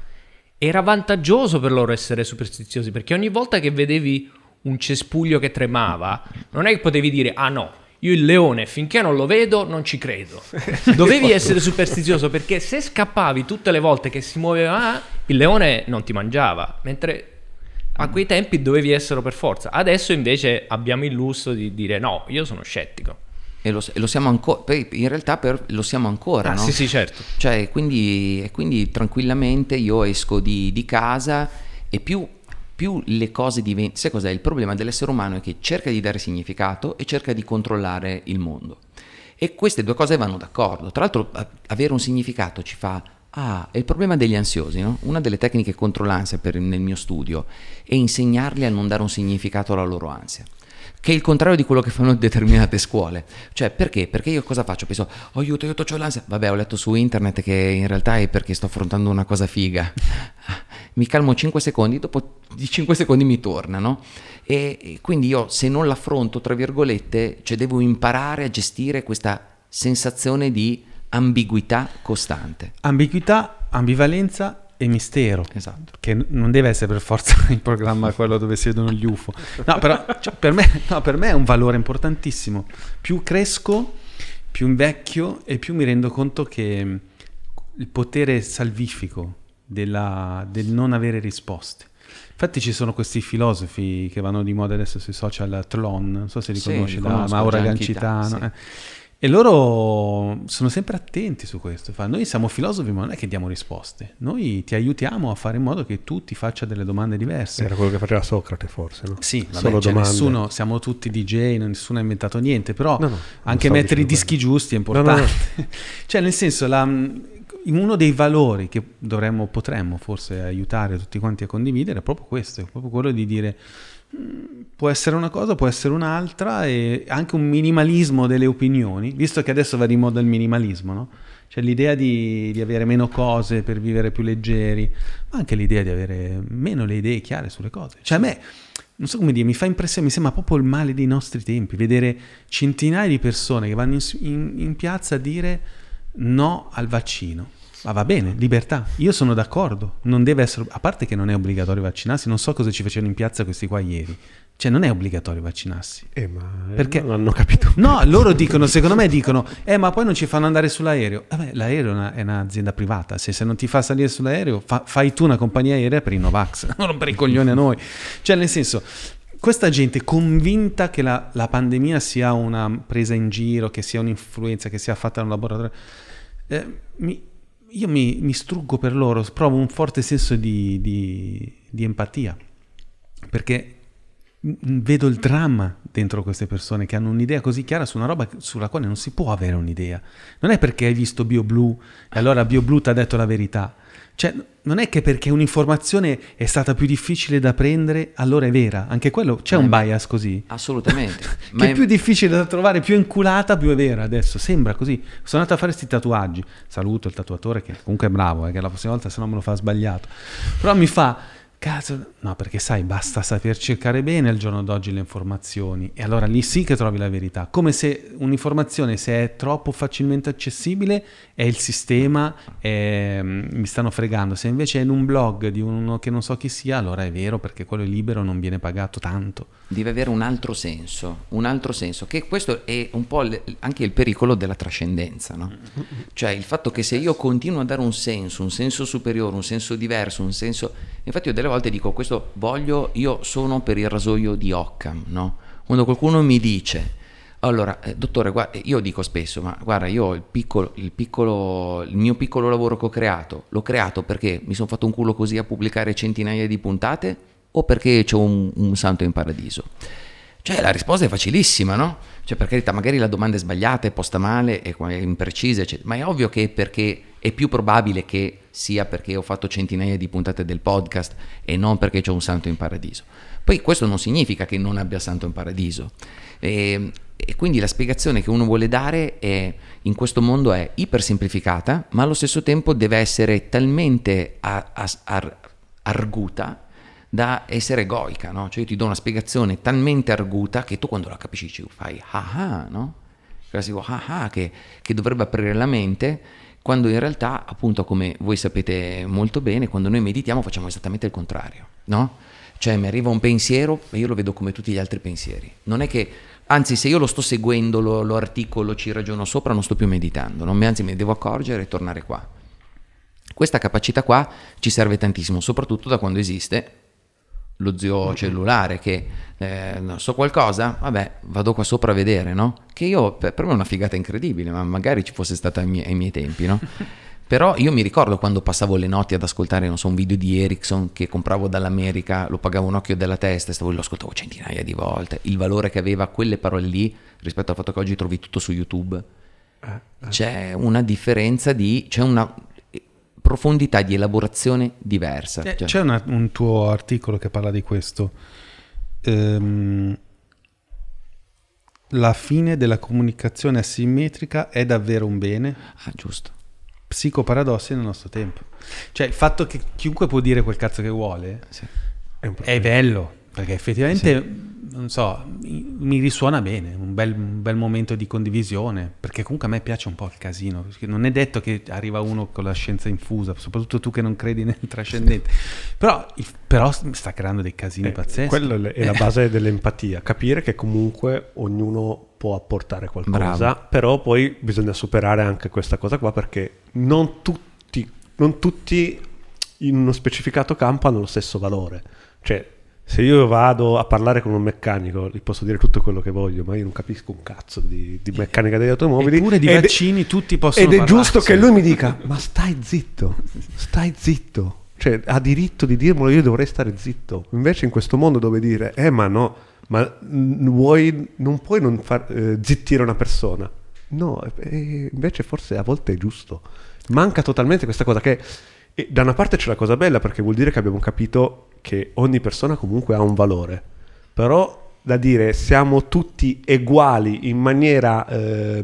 era vantaggioso per loro essere superstiziosi perché ogni volta che vedevi un cespuglio che tremava, non è che potevi dire ah no, io il leone finché non lo vedo non ci credo. Dovevi essere superstizioso perché se scappavi tutte le volte che si muoveva, il leone non ti mangiava, mentre a quei tempi dovevi essere per forza. Adesso invece abbiamo il lusso di dire no, io sono scettico. E lo, lo siamo ancora, in realtà per, lo siamo ancora, ah, no? Sì, sì, certo. Cioè, quindi, quindi tranquillamente io esco di, di casa e più più le cose diventano... Sai cos'è? Il problema dell'essere umano è che cerca di dare significato e cerca di controllare il mondo. E queste due cose vanno d'accordo. Tra l'altro avere un significato ci fa... Ah, è il problema degli ansiosi, no? Una delle tecniche contro l'ansia per, nel mio studio è insegnarli a non dare un significato alla loro ansia che è il contrario di quello che fanno determinate scuole. Cioè, perché? Perché io cosa faccio? Penso, oh, aiuto, aiuto, ho l'ansia. Vabbè, ho letto su internet che in realtà è perché sto affrontando una cosa figa. mi calmo 5 secondi, dopo di 5 secondi mi torna, no? E, e quindi io se non l'affronto, tra virgolette, cioè devo imparare a gestire questa sensazione di ambiguità costante. Ambiguità, ambivalenza e mistero. Esatto. Che non deve essere per forza il programma quello dove si vedono gli UFO. No, però cioè, per, me, no, per me è un valore importantissimo. Più cresco, più invecchio e più mi rendo conto che il potere salvifico della, del non avere risposte. Infatti ci sono questi filosofi che vanno di moda adesso sui social, Tlon, non so se li sì, conosci, da Maura Gancitano. Sì. Eh e loro sono sempre attenti su questo. Noi siamo filosofi, ma non è che diamo risposte. Noi ti aiutiamo a fare in modo che tu ti faccia delle domande diverse. Era quello che faceva Socrate, forse, no? Sì, vabbè, Solo cioè nessuno, siamo tutti DJ, nessuno ha inventato niente, però no, no, anche mettere i dischi quello. giusti è importante. No, cioè, nel senso, la, uno dei valori che dovremmo, potremmo forse aiutare tutti quanti a condividere è proprio questo, è proprio quello di dire può essere una cosa, può essere un'altra e anche un minimalismo delle opinioni, visto che adesso va di moda il minimalismo, no? Cioè l'idea di, di, avere meno cose per vivere più leggeri, ma anche l'idea di avere meno le idee chiare sulle cose. Cioè a me, non so come dire, mi fa impressione, mi sembra proprio il male dei nostri tempi, vedere centinaia di persone che vanno in, in, in piazza a dire no al vaccino ma va bene, libertà. Io sono d'accordo. Non deve essere. A parte che non è obbligatorio vaccinarsi, non so cosa ci facevano in piazza questi qua ieri. Cioè, non è obbligatorio vaccinarsi. Eh, ma perché non hanno capito. No, loro dicono, secondo me dicono, eh, ma poi non ci fanno andare sull'aereo. Vabbè, l'aereo è, una, è un'azienda privata. Se, se, non ti fa salire sull'aereo, fa, fai tu una compagnia aerea per i Novax, non per i coglioni a noi. Cioè, nel senso, questa gente convinta che la, la pandemia sia una presa in giro, che sia un'influenza, che sia fatta in un laboratorio. Eh, mi, io mi, mi, struggo per loro, provo un forte senso di, di, di empatia, perché vedo il dramma dentro queste persone che hanno un'idea così chiara su una roba sulla quale non si può avere un'idea. Non è perché hai visto BioBlue e allora BioBlue ti ha detto la verità. Cioè, non è che perché un'informazione è stata più difficile da prendere, allora è vera. Anche quello, c'è un bias così. Assolutamente. che è più difficile da trovare, più inculata, più è vera adesso. Sembra così. Sono andato a fare questi tatuaggi. Saluto il tatuatore che comunque è bravo, eh, che la prossima volta se no me lo fa sbagliato. Però mi fa Cazzo, no, perché sai, basta saper cercare bene al giorno d'oggi le informazioni e allora lì sì che trovi la verità. Come se un'informazione, se è troppo facilmente accessibile, è il sistema, è, mm, mi stanno fregando. Se invece è in un blog di uno che non so chi sia, allora è vero perché quello è libero non viene pagato tanto. Deve avere un altro senso, un altro senso, che questo è un po' anche il pericolo della trascendenza, no? Cioè il fatto che se io continuo a dare un senso, un senso superiore, un senso diverso, un senso... Infatti io delle volte dico questo voglio, io sono per il rasoio di Occam, no? Quando qualcuno mi dice, allora, eh, dottore, guarda, io dico spesso, ma guarda, io il, piccolo, il, piccolo, il mio piccolo lavoro che ho creato, l'ho creato perché mi sono fatto un culo così a pubblicare centinaia di puntate o perché c'è un, un santo in paradiso? Cioè la risposta è facilissima, no? Cioè per carità, magari la domanda è sbagliata, è posta male, è imprecisa, eccetera. ma è ovvio che è perché è più probabile che sia perché ho fatto centinaia di puntate del podcast e non perché c'è un santo in paradiso. Poi questo non significa che non abbia santo in paradiso. E, e quindi la spiegazione che uno vuole dare è, in questo mondo è ipersemplificata, ma allo stesso tempo deve essere talmente ar- ar- arguta da essere egoica, no? Cioè io ti do una spiegazione talmente arguta che tu quando la capisci fai ah ah, no? Classico ah ah che, che dovrebbe aprire la mente quando in realtà, appunto, come voi sapete molto bene, quando noi meditiamo facciamo esattamente il contrario, no? Cioè mi arriva un pensiero e io lo vedo come tutti gli altri pensieri. Non è che, anzi, se io lo sto seguendo, lo, lo articolo, ci ragiono sopra, non sto più meditando, non, anzi mi devo accorgere e tornare qua. Questa capacità qua ci serve tantissimo, soprattutto da quando esiste lo zio cellulare che eh, so qualcosa, vabbè, vado qua sopra a vedere, no? Che io per, me è una figata incredibile, ma magari ci fosse stata ai miei, ai miei tempi, no? Però io mi ricordo quando passavo le notti ad ascoltare, non so, un video di Ericsson che compravo dall'America, lo pagavo un occhio della testa e stavo, lo ascoltavo centinaia di volte. Il valore che aveva quelle parole lì rispetto al fatto che oggi trovi tutto su YouTube. Eh, eh. C'è una differenza di... c'è una profondità di elaborazione diversa. Eh, cioè. C'è una, un tuo articolo che parla di questo. Ehm, la fine della comunicazione asimmetrica è davvero un bene? Ah, giusto. Psicoparadossi nel nostro tempo. Cioè, il fatto che chiunque può dire quel cazzo che vuole sì. è, è bello, perché effettivamente... Sì non so, mi risuona bene, un bel, un bel, momento di condivisione, perché comunque a me piace un po' il casino, perché non è detto che arriva uno con la scienza infusa, soprattutto tu che non credi nel trascendente, però, però sta creando dei casini eh, pazzeschi. Quella è la base dell'empatia, capire che comunque ognuno può apportare qualcosa, Bravo. però poi bisogna superare anche questa cosa qua perché non tutti, non tutti in uno specificato campo hanno lo stesso valore. Cioè, se io vado a parlare con un meccanico, gli posso dire tutto quello che voglio, ma io non capisco un cazzo di, di meccanica degli automobili. Eppure di vaccini è, tutti possono Ed è parlare. giusto che lui mi dica, ma stai zitto, stai zitto. Cioè, ha diritto di dirmelo, io dovrei stare zitto. Invece in questo mondo dove dire, eh ma no, ma vuoi, non puoi non far eh, zittire una persona. No, eh, invece forse a volte è giusto. Manca totalmente questa cosa che... da una parte c'è la cosa bella perché vuol dire che abbiamo capito che ogni persona comunque ha un valore, però da dire siamo tutti uguali in maniera eh,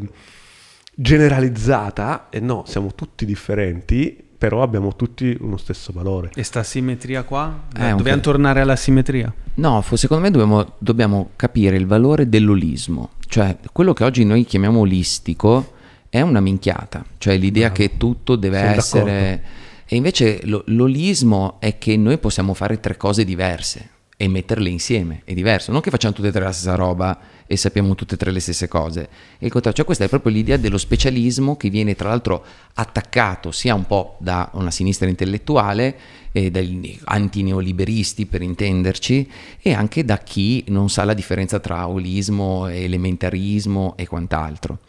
generalizzata, e no, siamo tutti differenti, però abbiamo tutti uno stesso valore. E sta simmetria qua? Eh, Dobbiamo okay. tornare alla simmetria? No, secondo me dobbiamo, dobbiamo capire il valore dell'olismo, cioè quello che oggi noi chiamiamo olistico è una minchiata, cioè l'idea no, che tutto deve essere... D'accordo e invece lo, l'olismo è che noi possiamo fare tre cose diverse e metterle insieme, è diverso, non che facciamo tutte e tre la stessa roba e sappiamo tutte e tre le stesse cose. E il cioè questa è proprio l'idea dello specialismo che viene tra l'altro attaccato sia un po' da una sinistra intellettuale, eh, dagli antineoliberisti per intenderci, e anche da chi non sa la differenza tra olismo, elementarismo e quant'altro.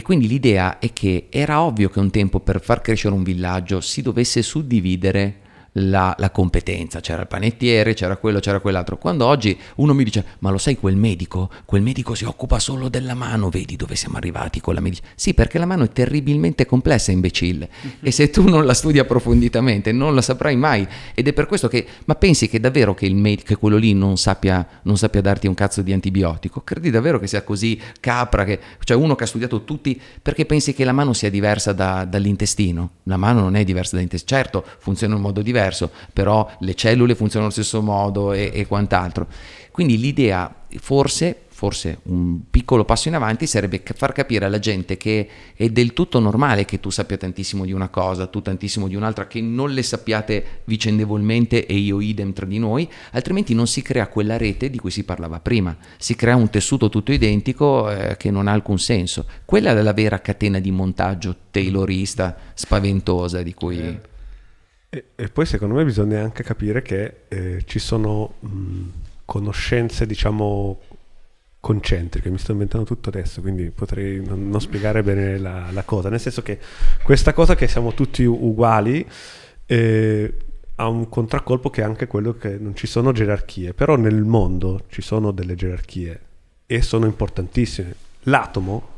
E quindi l'idea è che era ovvio che un tempo per far crescere un villaggio si dovesse suddividere la, la, competenza, c'era il panettiere, c'era quello, c'era quell'altro. Quando oggi uno mi dice, ma lo sai quel medico? Quel medico si occupa solo della mano, vedi dove siamo arrivati con la medicina? Sì, perché la mano è terribilmente complessa, imbecille, e se tu non la studi approfonditamente non la saprai mai. Ed è per questo che, ma pensi che davvero che il medico, che quello lì non sappia, non sappia darti un cazzo di antibiotico? Credi davvero che sia così capra, che, cioè uno che ha studiato tutti, perché pensi che la mano sia diversa da, dall'intestino? La mano non è diversa dall'intestino, certo, funziona in modo diverso diverso, però le cellule funzionano allo stesso modo e, e quant'altro. Quindi l'idea forse forse un piccolo passo in avanti sarebbe far capire alla gente che è del tutto normale che tu sappia tantissimo di una cosa, tu tantissimo di un'altra, che non le sappiate vicendevolmente e io idem tra di noi, altrimenti non si crea quella rete di cui si parlava prima, si crea un tessuto tutto identico eh, che non ha alcun senso. Quella è la vera catena di montaggio taylorista spaventosa di cui... Eh e, e, poi secondo me bisogna anche capire che eh, ci sono mh, conoscenze, diciamo, concentriche. Mi sto inventando tutto adesso, quindi potrei non, non spiegare bene la, la, cosa. Nel senso che questa cosa che siamo tutti uguali eh, ha un contraccolpo che è anche quello che non ci sono gerarchie, però nel mondo ci sono delle gerarchie e sono importantissime. L'atomo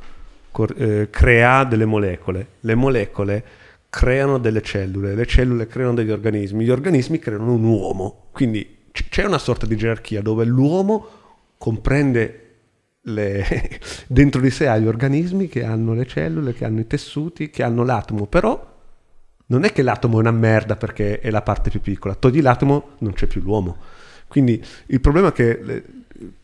cor- eh, crea delle molecole, le molecole creano delle cellule, le cellule creano degli organismi, gli organismi creano un uomo. Quindi c'è una sorta di gerarchia dove l'uomo comprende le... dentro di sé ha gli organismi che hanno le cellule, che hanno i tessuti, che hanno l'atomo, però non è che l'atomo è una merda perché è la parte più piccola, togli l'atomo non c'è più l'uomo. Quindi il problema è che,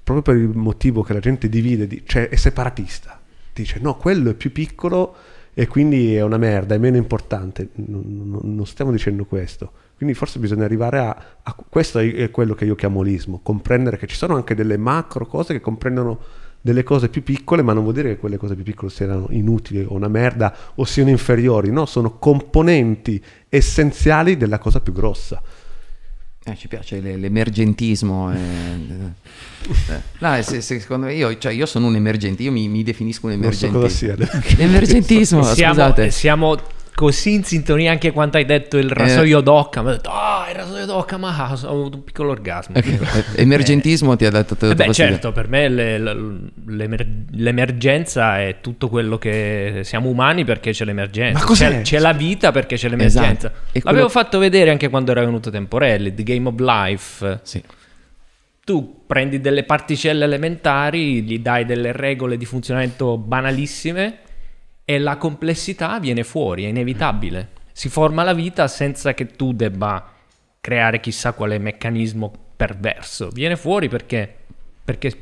proprio per il motivo che la gente divide, cioè è separatista, dice no, quello è più piccolo e quindi è una merda, è meno importante. Non, non stiamo dicendo questo. Quindi forse bisogna arrivare a, a, Questo è quello che io chiamo olismo, comprendere che ci sono anche delle macro cose che comprendono delle cose più piccole, ma non vuol dire che quelle cose più piccole siano inutili o una merda o siano inferiori, no, sono componenti essenziali della cosa più grossa. Eh, ci piace l'emergentismo. Eh, eh. No, se, se, secondo me io, cioè, io, sono un emergente, io mi, mi definisco un emergentista. Non so cosa sia. L'emergentismo, siamo, scusate. Siamo così in sintonia anche quanto hai detto il rasoio eh, d'occa. Mi ha detto, ah, oh, il rasoio d'occa, ma ho avuto un piccolo orgasmo. Okay. Emergentismo eh. ti ha detto... Te, beh, certo, per me le, l'emer- l'emergenza è tutto quello che siamo umani perché c'è l'emergenza. Ma cos'è? C'è, c'è la vita perché c'è l'emergenza. Esatto. L'avevo fatto vedere anche quando era venuto Temporelli, The Game of Life. Sì. Tu prendi delle particelle elementari, gli dai delle regole di funzionamento banalissime e la complessità viene fuori, è inevitabile. Si forma la vita senza che tu debba creare chissà quale meccanismo perverso. Viene fuori perché, perché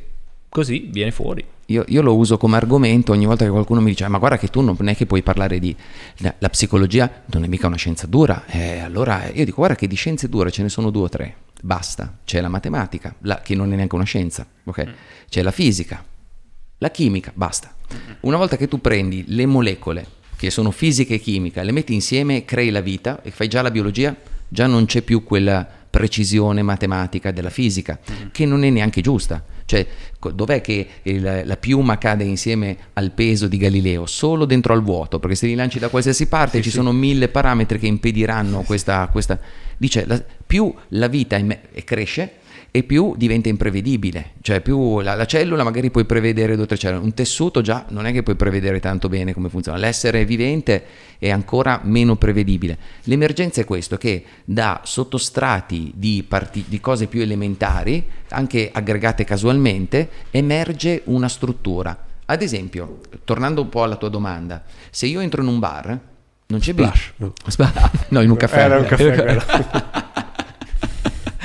così viene fuori. Io, io, lo uso come argomento ogni volta che qualcuno mi dice: Ma guarda, che tu non è che puoi parlare di. La, la psicologia non è mica una scienza dura. Eh, allora io dico: Guarda, che di scienze dure ce ne sono due o tre. Basta. C'è la matematica, la, che non è neanche una scienza. Okay? Mm. C'è la fisica, la chimica, basta. Una volta che tu prendi le molecole, che sono fisica e chimica, le metti insieme, crei la vita e fai già la biologia, già non c'è più quella precisione matematica della fisica, che non è neanche giusta. Cioè, dov'è che il, la piuma cade insieme al peso di Galileo? Solo dentro al vuoto, perché se li lanci da qualsiasi parte sì, ci sì. sono mille parametri che impediranno questa... questa... Dice, la, più la vita cresce, e più diventa imprevedibile, cioè più la, la, cellula magari puoi prevedere due o tre cellule, un tessuto già non è che puoi prevedere tanto bene come funziona, l'essere vivente è ancora meno prevedibile. L'emergenza è questo, che da sottostrati di, parti, di cose più elementari, anche aggregate casualmente, emerge una struttura. Ad esempio, tornando un po' alla tua domanda, se io entro in un bar, non c'è Splash, no. no, in un caffè. Era un caffè.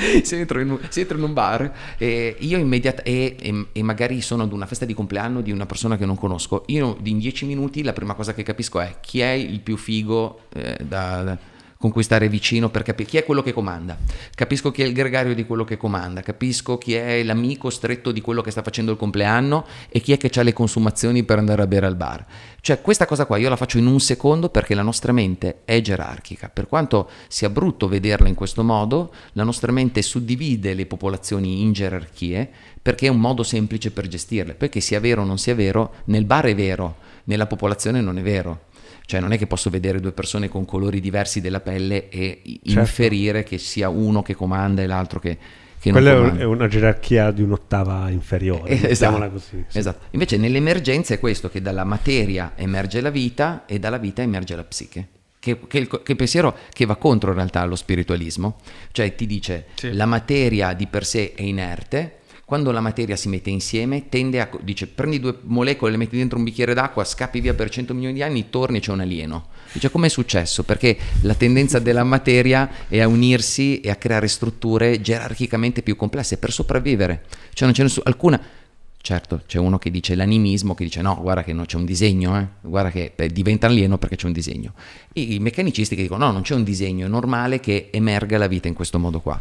si, entra in un, si entra in un bar e io immediatamente e, e, magari sono ad una festa di compleanno di una persona che non conosco io in dieci minuti la prima cosa che capisco è chi è il più figo eh, da, da con cui stare vicino per capire chi è quello che comanda. Capisco chi è il gregario di quello che comanda, capisco chi è l'amico stretto di quello che sta facendo il compleanno e chi è che ha le consumazioni per andare a bere al bar. Cioè questa cosa qua io la faccio in un secondo perché la nostra mente è gerarchica. Per quanto sia brutto vederla in questo modo, la nostra mente suddivide le popolazioni in gerarchie perché è un modo semplice per gestirle. Perché sia vero o non sia vero, nel bar è vero, nella popolazione non è vero. Cioè non è che posso vedere due persone con colori diversi della pelle e certo. inferire che sia uno che comanda e l'altro che, che Quella non è una gerarchia di un'ottava inferiore, eh, esatto, così. Sì. esatto. Invece nell'emergenza è questo, che dalla materia emerge la vita e dalla vita emerge la psiche. Che, che, che pensiero che va contro in realtà lo spiritualismo, cioè ti dice sì. la materia di per sé è inerte, quando la materia si mette insieme tende a, dice, prendi due molecole, le metti dentro un bicchiere d'acqua, scappi via per 100 milioni di anni, torni e c'è un alieno. Dice, com'è successo? Perché la tendenza della materia è a unirsi e a creare strutture gerarchicamente più complesse per sopravvivere. Cioè non c'è nessuna, alcuna... Certo, c'è uno che dice l'animismo, che dice no, guarda che non c'è un disegno, eh? guarda che beh, diventa alieno perché c'è un disegno. I, I meccanicisti che dicono no, non c'è un disegno, è normale che emerga la vita in questo modo qua.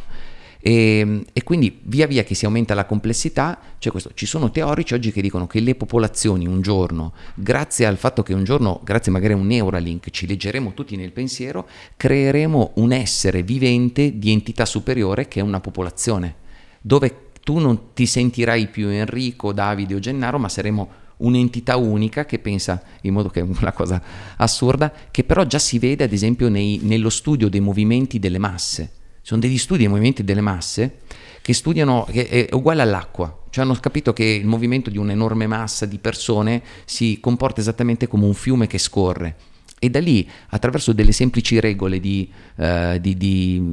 E, e, quindi via via che si aumenta la complessità, c'è questo. ci sono teorici oggi che dicono che le popolazioni un giorno, grazie al fatto che un giorno, grazie magari a un Neuralink, ci leggeremo tutti nel pensiero, creeremo un essere vivente di entità superiore che è una popolazione, dove tu non ti sentirai più Enrico, Davide o Gennaro, ma saremo un'entità unica che pensa in modo che è una cosa assurda, che però già si vede ad esempio nei, nello studio dei movimenti delle masse sono degli studi dei movimenti delle masse che studiano, che è uguale all'acqua, cioè hanno capito che il movimento di un'enorme massa di persone si comporta esattamente come un fiume che scorre. E da lì, attraverso delle semplici regole di, uh, di, di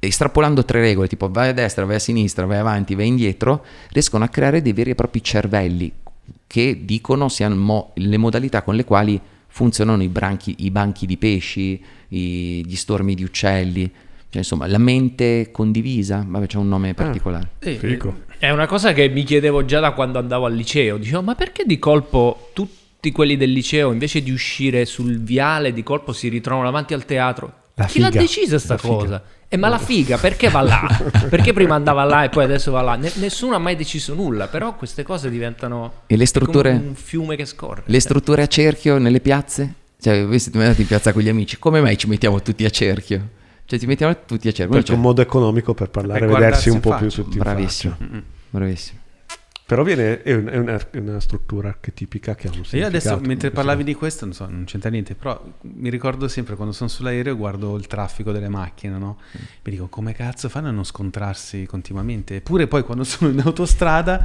estrapolando tre regole, tipo vai a destra, vai a sinistra, vai avanti, vai indietro, riescono a creare dei veri e propri cervelli che dicono siano le modalità con le quali funzionano i, branchi, i banchi di pesci, i, gli stormi di uccelli. Cioè, insomma, la mente condivisa, vabbè, c'è un nome ah, particolare. Ah, È una cosa che mi chiedevo già da quando andavo al liceo. Dicevo, ma perché di colpo tutti quelli del liceo invece di uscire sul viale di colpo si ritrovano davanti al teatro. La Chi figa. l'ha decisa sta la cosa? E ma la figa perché va là? perché prima andava là e poi adesso va là? nessuno ha mai deciso nulla, però queste cose diventano e le strutture, un fiume che scorre. Le strutture a cerchio nelle piazze? Cioè, voi siete andati in piazza con gli amici, come mai ci mettiamo tutti a cerchio? Cioè, ci mettiamo tutti a cerchio. Perché è un modo economico per parlare e vedersi un po' più tutti Bravissimo, bravissimo. Però viene, è, un, è, una, è, una, struttura archetipica che ha un significato. Io adesso, mentre parlavi di questo, non so, non c'entra niente, però mi ricordo sempre quando sono sull'aereo e guardo il traffico delle macchine, no? Mm. Mi dico, come cazzo fanno a non scontrarsi continuamente? Eppure poi quando sono in autostrada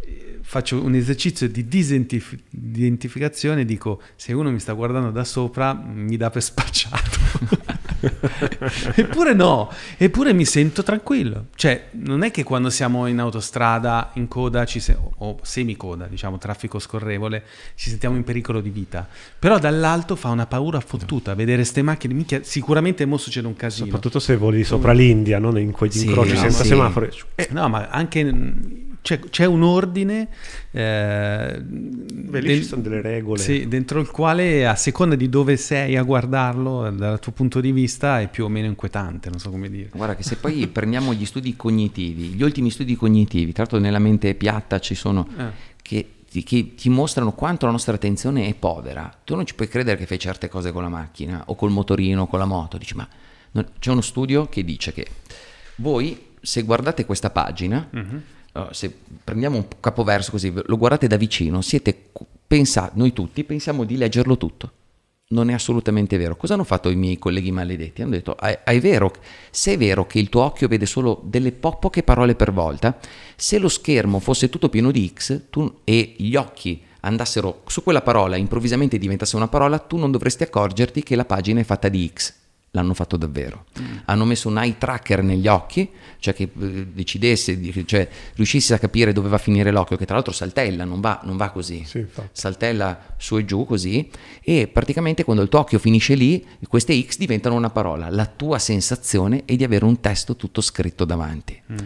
eh, faccio un esercizio di disidentificazione e dico, se uno mi sta guardando da sopra, mi dà per spacciato. eppure no, eppure mi sento tranquillo. Cioè, non è che quando siamo in autostrada, in coda, se- o semicoda, diciamo, traffico scorrevole, ci sentiamo in pericolo di vita. Però dall'alto fa una paura fottuta vedere ste macchine. Minchia, sicuramente mo succede un casino. Soprattutto se voli sopra l'India, non in quegli sì, incroci no, senza sì. semafori. Eh, no, ma anche c'è, c'è un ordine. Eh, Beh, lì ci sono delle regole. Sì, dentro il quale, a seconda di dove sei a guardarlo, dal tuo punto di vista, è più o meno inquietante. Non so come dire. Guarda, che se poi prendiamo gli studi cognitivi, gli ultimi studi cognitivi, tra l'altro nella mente piatta ci sono. Eh. Che che ti mostrano quanto la nostra attenzione è povera. Tu non ci puoi credere che fai certe cose con la macchina o col motorino o con la moto. Dici, ma c'è uno studio che dice che voi, se guardate questa pagina, uh-huh se prendiamo un capoverso così, lo guardate da vicino, siete pensa, noi tutti pensiamo di leggerlo tutto. Non è assolutamente vero. Cosa hanno fatto i miei colleghi maledetti? Hanno detto: è, è vero, se è vero che il tuo occhio vede solo delle po- poche parole per volta, se lo schermo fosse tutto pieno di X tu, e gli occhi andassero su quella parola improvvisamente diventasse una parola, tu non dovresti accorgerti che la pagina è fatta di X l'hanno fatto davvero. Mm. Hanno messo un eye tracker negli occhi, cioè che eh, decidesse, cioè riuscisse a capire dove va a finire l'occhio, che tra l'altro saltella, non va, non va così, sì, saltella su e giù così, e praticamente quando il tuo occhio finisce lì, queste X diventano una parola. La tua sensazione è di avere un testo tutto scritto davanti. Mm.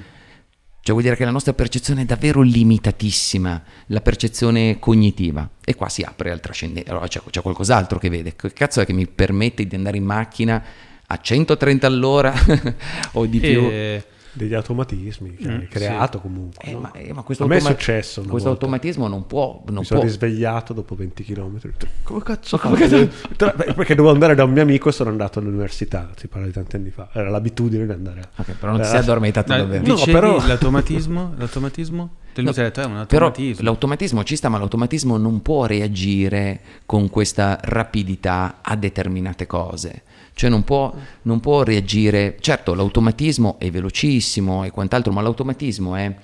Cioè vuol dire che la nostra percezione è davvero limitatissima, la percezione cognitiva. E qua si apre al trascendente. Allora c'è, c'è qualcos'altro che vede. Che cazzo è che mi permette di andare in macchina a 130 all'ora o di più? E degli automatismi che mm, hai creato sì. comunque. Eh, no? ma, eh, ma questo a me automa- è successo. Questo volta. automatismo non può. Non Mi sono risvegliato dopo 20 km. Come cazzo? Come cazzo? Perché dovevo andare da un mio amico e sono andato all'università. Si parla di tanti anni fa. Era l'abitudine di andare. Ok, però non ti sei addormentato no, davvero. No, però... l'automatismo? l'automatismo? No, detto, è un automatismo. Però l'automatismo ci sta, ma l'automatismo non può reagire con questa rapidità a determinate cose cioè non può, non può reagire, certo l'automatismo è velocissimo e quant'altro, ma l'automatismo è,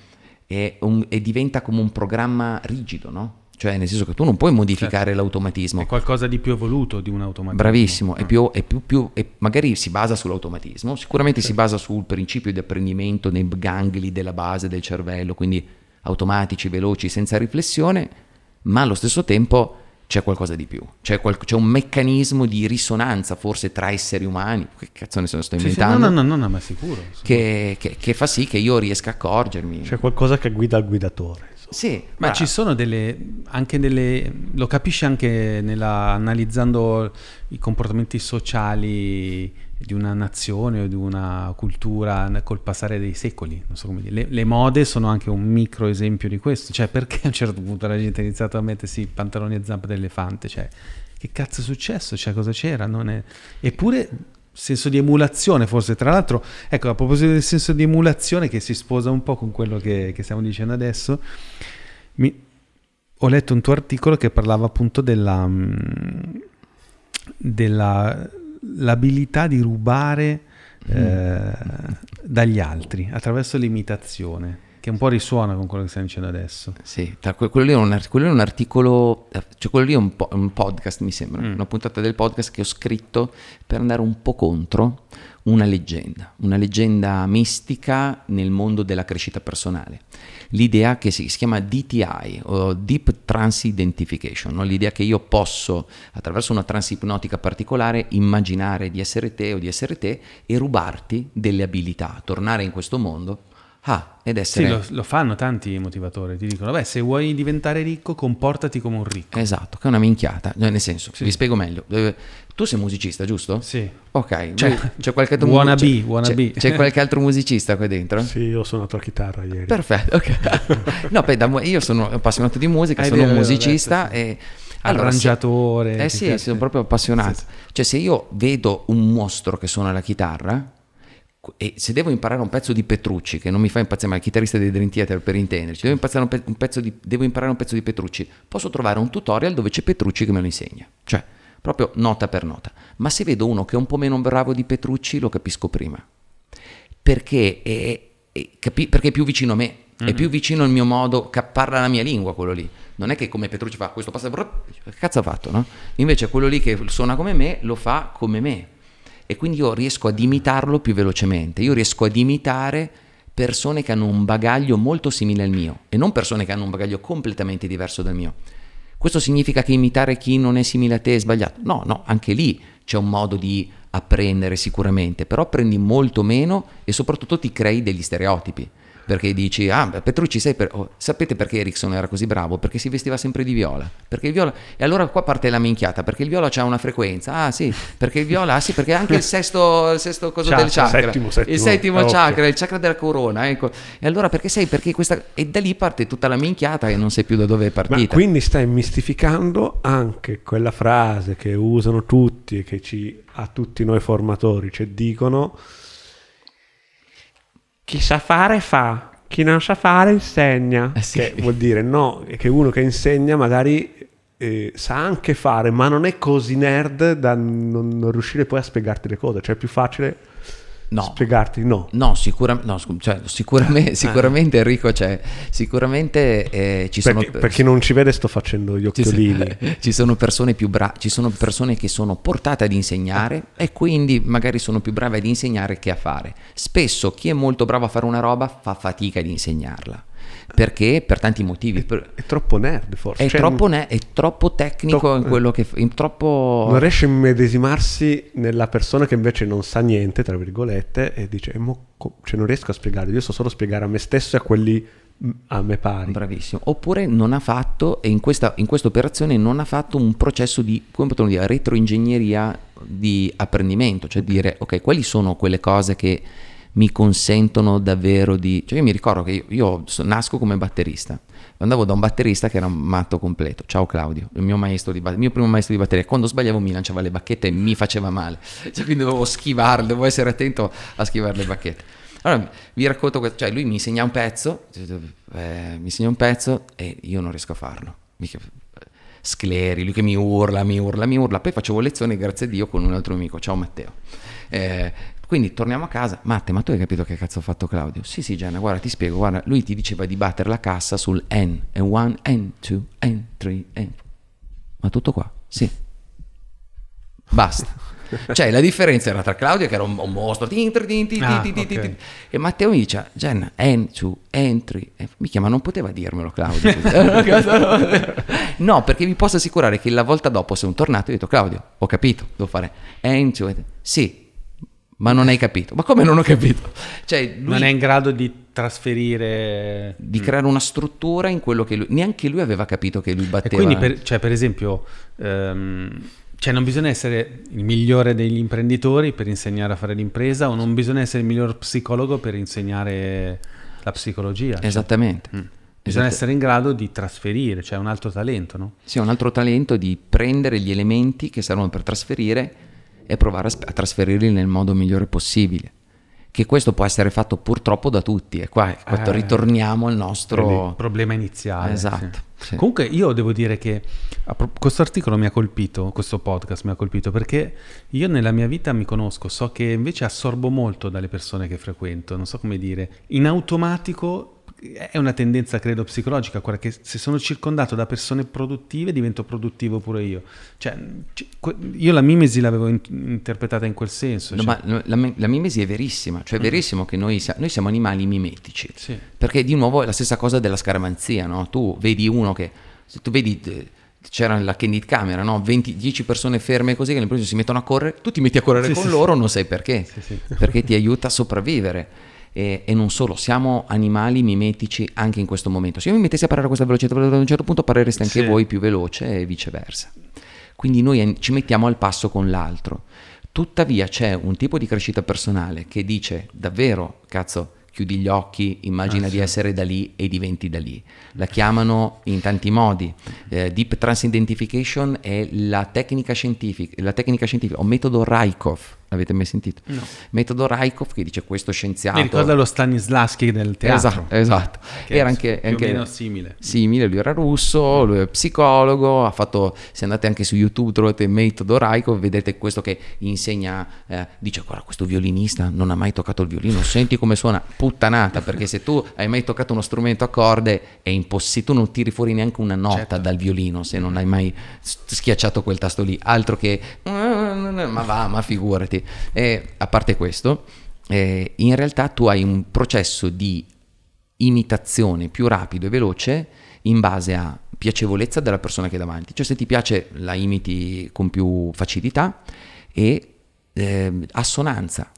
è, un, è diventa come un programma rigido, no? Cioè, nel senso che tu non puoi modificare certo. l'automatismo. È qualcosa di più evoluto di un automatismo. Bravissimo, è ah. più, è più, più è, magari si basa sull'automatismo, sicuramente certo. si basa sul principio di apprendimento nei gangli della base del cervello, quindi automatici, veloci, senza riflessione, ma allo stesso tempo c'è qualcosa di più, c'è, qual- c'è, un meccanismo di risonanza forse tra esseri umani, che cazzo ne sto inventando? Sì, sì, no, no, no, no, ma sicuro. Che, che, che, fa sì che io riesca a accorgermi. C'è qualcosa che guida il guidatore. Insomma. Sì, ma ci sono delle, anche delle, lo capisci anche nella, analizzando i comportamenti sociali di una nazione o di una cultura col passare dei secoli. So le, le, mode sono anche un micro esempio di questo. Cioè, perché a un certo punto la gente ha iniziato a mettersi pantaloni a zampa d'elefante? Cioè, che cazzo è successo? Cioè, cosa c'era? È... Eppure senso di emulazione forse tra l'altro ecco a proposito del senso di emulazione che si sposa un po' con quello che, che stiamo dicendo adesso mi... ho letto un tuo articolo che parlava appunto della, della l'abilità di rubare mm. eh, dagli altri attraverso l'imitazione che un po' risuona con quello che stiamo dicendo adesso. Sì, quello lì è un, quello è un articolo, cioè quello lì è un, po- un podcast mi sembra, mm. una puntata del podcast che ho scritto per andare un po' contro una leggenda, una leggenda mistica nel mondo della crescita personale. L'idea che si, chiama DTI, o Deep Trance Identification, no? l'idea che io posso, attraverso una trance ipnotica particolare, immaginare di essere te o di essere te e rubarti delle abilità, tornare in questo mondo Ah, ed essere... Sì, lo, lo, fanno tanti motivatori, ti dicono, beh, se vuoi diventare ricco, comportati come un ricco. Esatto, che è una minchiata, nel senso, sì. vi spiego meglio. Tu sei musicista, giusto? Sì. Ok, c'è, c'è qualche altro wanna c'è, wanna c'è, c'è, qualche altro musicista qui dentro? Sì, ho suonato la chitarra ieri. Perfetto, ok. no, beh, da, io sono appassionato di musica, ah, sono un musicista detto, sì. e... Allora, Arrangiatore. Eh sì, sono proprio appassionato. Sì, sì. Cioè, se io vedo un mostro che suona la chitarra, e se devo imparare un pezzo di Petrucci, che non mi fa impazzire, ma il chitarrista dei Dream Theater per intenderci, devo un, pe- un pezzo di, devo imparare un pezzo di Petrucci, posso trovare un tutorial dove c'è Petrucci che me lo insegna. Cioè, proprio nota per nota. Ma se vedo uno che è un po' meno bravo di Petrucci, lo capisco prima. Perché è, è, capi- perché è più vicino a me, mm-hmm. è più vicino al mio modo, parla la mia lingua quello lì. Non è che come Petrucci fa questo passo, che cazzo ha fatto, no? Invece quello lì che suona come me, lo fa come me e quindi io riesco ad imitarlo più velocemente, io riesco ad imitare persone che hanno un bagaglio molto simile al mio e non persone che hanno un bagaglio completamente diverso dal mio. Questo significa che imitare chi non è simile a te è sbagliato? No, no, anche lì c'è un modo di apprendere sicuramente, però apprendi molto meno e soprattutto ti crei degli stereotipi perché dici, ah, Petrucci, sai per... oh, sapete perché Ericsson era così bravo? Perché si vestiva sempre di viola. Perché il viola... E allora qua parte la minchiata, perché il viola ha una frequenza. Ah sì, perché il viola, ah sì, perché anche il sesto, il sesto coso chakra, del chakra. Settimo, settimo. Il settimo chakra, il chakra della corona, ecco. E allora perché sei? Perché questa... E da lì parte tutta la minchiata e non sai più da dove è partita. Ma quindi stai mistificando anche quella frase che usano tutti e che ci, a tutti noi formatori, cioè dicono chi sa fare fa, chi non sa fare insegna. Eh sì. Che vuol dire no, che uno che insegna magari eh, sa anche fare, ma non è così nerd da non, non riuscire poi a spiegarti le cose. Cioè è più facile no. spiegarti no. No, sicura, no cioè, sicuramente, sicuramente Enrico, cioè, sicuramente eh, ci perché, sono... Per chi non ci vede sto facendo gli occhiolini. Ci, ci sono persone più brave, ci sono persone che sono portate ad insegnare e quindi magari sono più brave ad insegnare che a fare. Spesso chi è molto bravo a fare una roba fa fatica ad insegnarla perché per tanti motivi. È, è troppo nerd forse. È, cioè, troppo, ne- è troppo troppo, troppo in quello che... In troppo... Non riesce a immedesimarsi nella persona che invece non sa niente, tra virgolette, e dice, eh, mo, cioè, non riesco a spiegare, io so solo spiegare a me stesso e a quelli mm, a me pari. Bravissimo. Oppure non ha fatto, e in questa, in questa operazione non ha fatto un processo di, come potremmo dire, retroingegneria di apprendimento, cioè dire, ok, quali sono quelle cose che mi consentono davvero di... Cioè io mi ricordo che io, io nasco come batterista, andavo da un batterista che era un matto completo, ciao Claudio, il mio, maestro di, il mio primo maestro di batteria, quando sbagliavo mi lanciava le bacchette e mi faceva male, cioè quindi dovevo schivarle, dovevo essere attento a schivare le bacchette. Allora vi racconto questo, cioè lui mi insegna un pezzo, eh, mi insegna un pezzo e io non riesco a farlo. Scleri, lui che mi urla, mi urla, mi urla. Poi facevo lezioni, grazie a Dio, con un altro amico, ciao Matteo. Eh, quindi torniamo a casa, Matte, ma tu hai capito che cazzo ha fatto Claudio? Sì, sì, Gianna, guarda, ti spiego, guarda, lui ti diceva di battere la cassa sul N, N1, N2, N3, N... Ma tutto qua? Sì. Basta. cioè la differenza era tra Claudio che era un, un mostro ah, okay. e Matteo mi dice Jenna N2 N3 mica ma non poteva dirmelo Claudio no perché vi posso assicurare che la volta dopo sono tornato e ho detto Claudio ho capito devo fare N2 sì ma non hai capito. Ma come non ho capito? Cioè, lui non è in grado di trasferire... Di creare una struttura in quello che lui... Neanche lui aveva capito che lui batteva. E quindi, per, cioè, per esempio, um, cioè non bisogna essere il migliore degli imprenditori per insegnare a fare l'impresa o non bisogna essere il miglior psicologo per insegnare la psicologia. Cioè. Esattamente. Cioè, mm. Bisogna Esatt- essere in grado di trasferire, cioè un altro talento, no? Sì, un altro talento di prendere gli elementi che servono per trasferire e provare a, a trasferirli nel modo migliore possibile. Che questo può essere fatto purtroppo da tutti, e qua eh, ritorniamo al nostro problema iniziale. Esatto. Sì. Sì. Comunque io devo dire che questo articolo mi ha colpito, questo podcast mi ha colpito perché io nella mia vita mi conosco, so che invece assorbo molto dalle persone che frequento, non so come dire, in automatico è una tendenza, credo, psicologica, quella che se sono circondato da persone produttive divento produttivo pure io. Cioè, io la mimesi l'avevo in- interpretata in quel senso. No, cioè. ma la, la, mimesi è verissima, cioè è mm. verissimo mm. che noi, noi, siamo animali mimetici, sì. perché di nuovo è la stessa cosa della scaramanzia, no? Tu vedi uno che, se tu vedi c'era la candid camera, no? 20, 10 persone ferme così che all'improvviso si mettono a correre, tu ti metti a correre sì, con sì, loro, non sai perché, perché ti aiuta a sopravvivere. E, e, non solo, siamo animali mimetici anche in questo momento. Se io mi mettessi a parlare a questa velocità, ad un certo punto parlereste anche sì. voi più veloce e viceversa. Quindi noi ci mettiamo al passo con l'altro. Tuttavia c'è un tipo di crescita personale che dice davvero, cazzo, chiudi gli occhi, immagina ah, di sì. essere da lì e diventi da lì. La chiamano in tanti modi. Eh, Deep Trans Identification è la tecnica scientifica, la tecnica scientifica o metodo Raikov L'avete mai sentito? No. Metodo Raikov che dice questo scienziato. Mi ricorda lo Stanislaschi del teatro. Esatto, esatto. Era anche, più anche o meno simile. Simile, lui era russo, lui è psicologo, ha fatto, se andate anche su YouTube trovate Metodo Raikov, vedete questo che insegna, eh, dice guarda questo violinista non ha mai toccato il violino, senti come suona, puttanata, perché se tu hai mai toccato uno strumento a corde è impossibile, tu non tiri fuori neanche una nota certo. dal violino se non hai mai schiacciato quel tasto lì, altro che ma va, ma figurati. E a parte questo, eh, in realtà tu hai un processo di imitazione più rapido e veloce in base a piacevolezza della persona che è davanti. Cioè se ti piace la imiti con più facilità e eh, assonanza.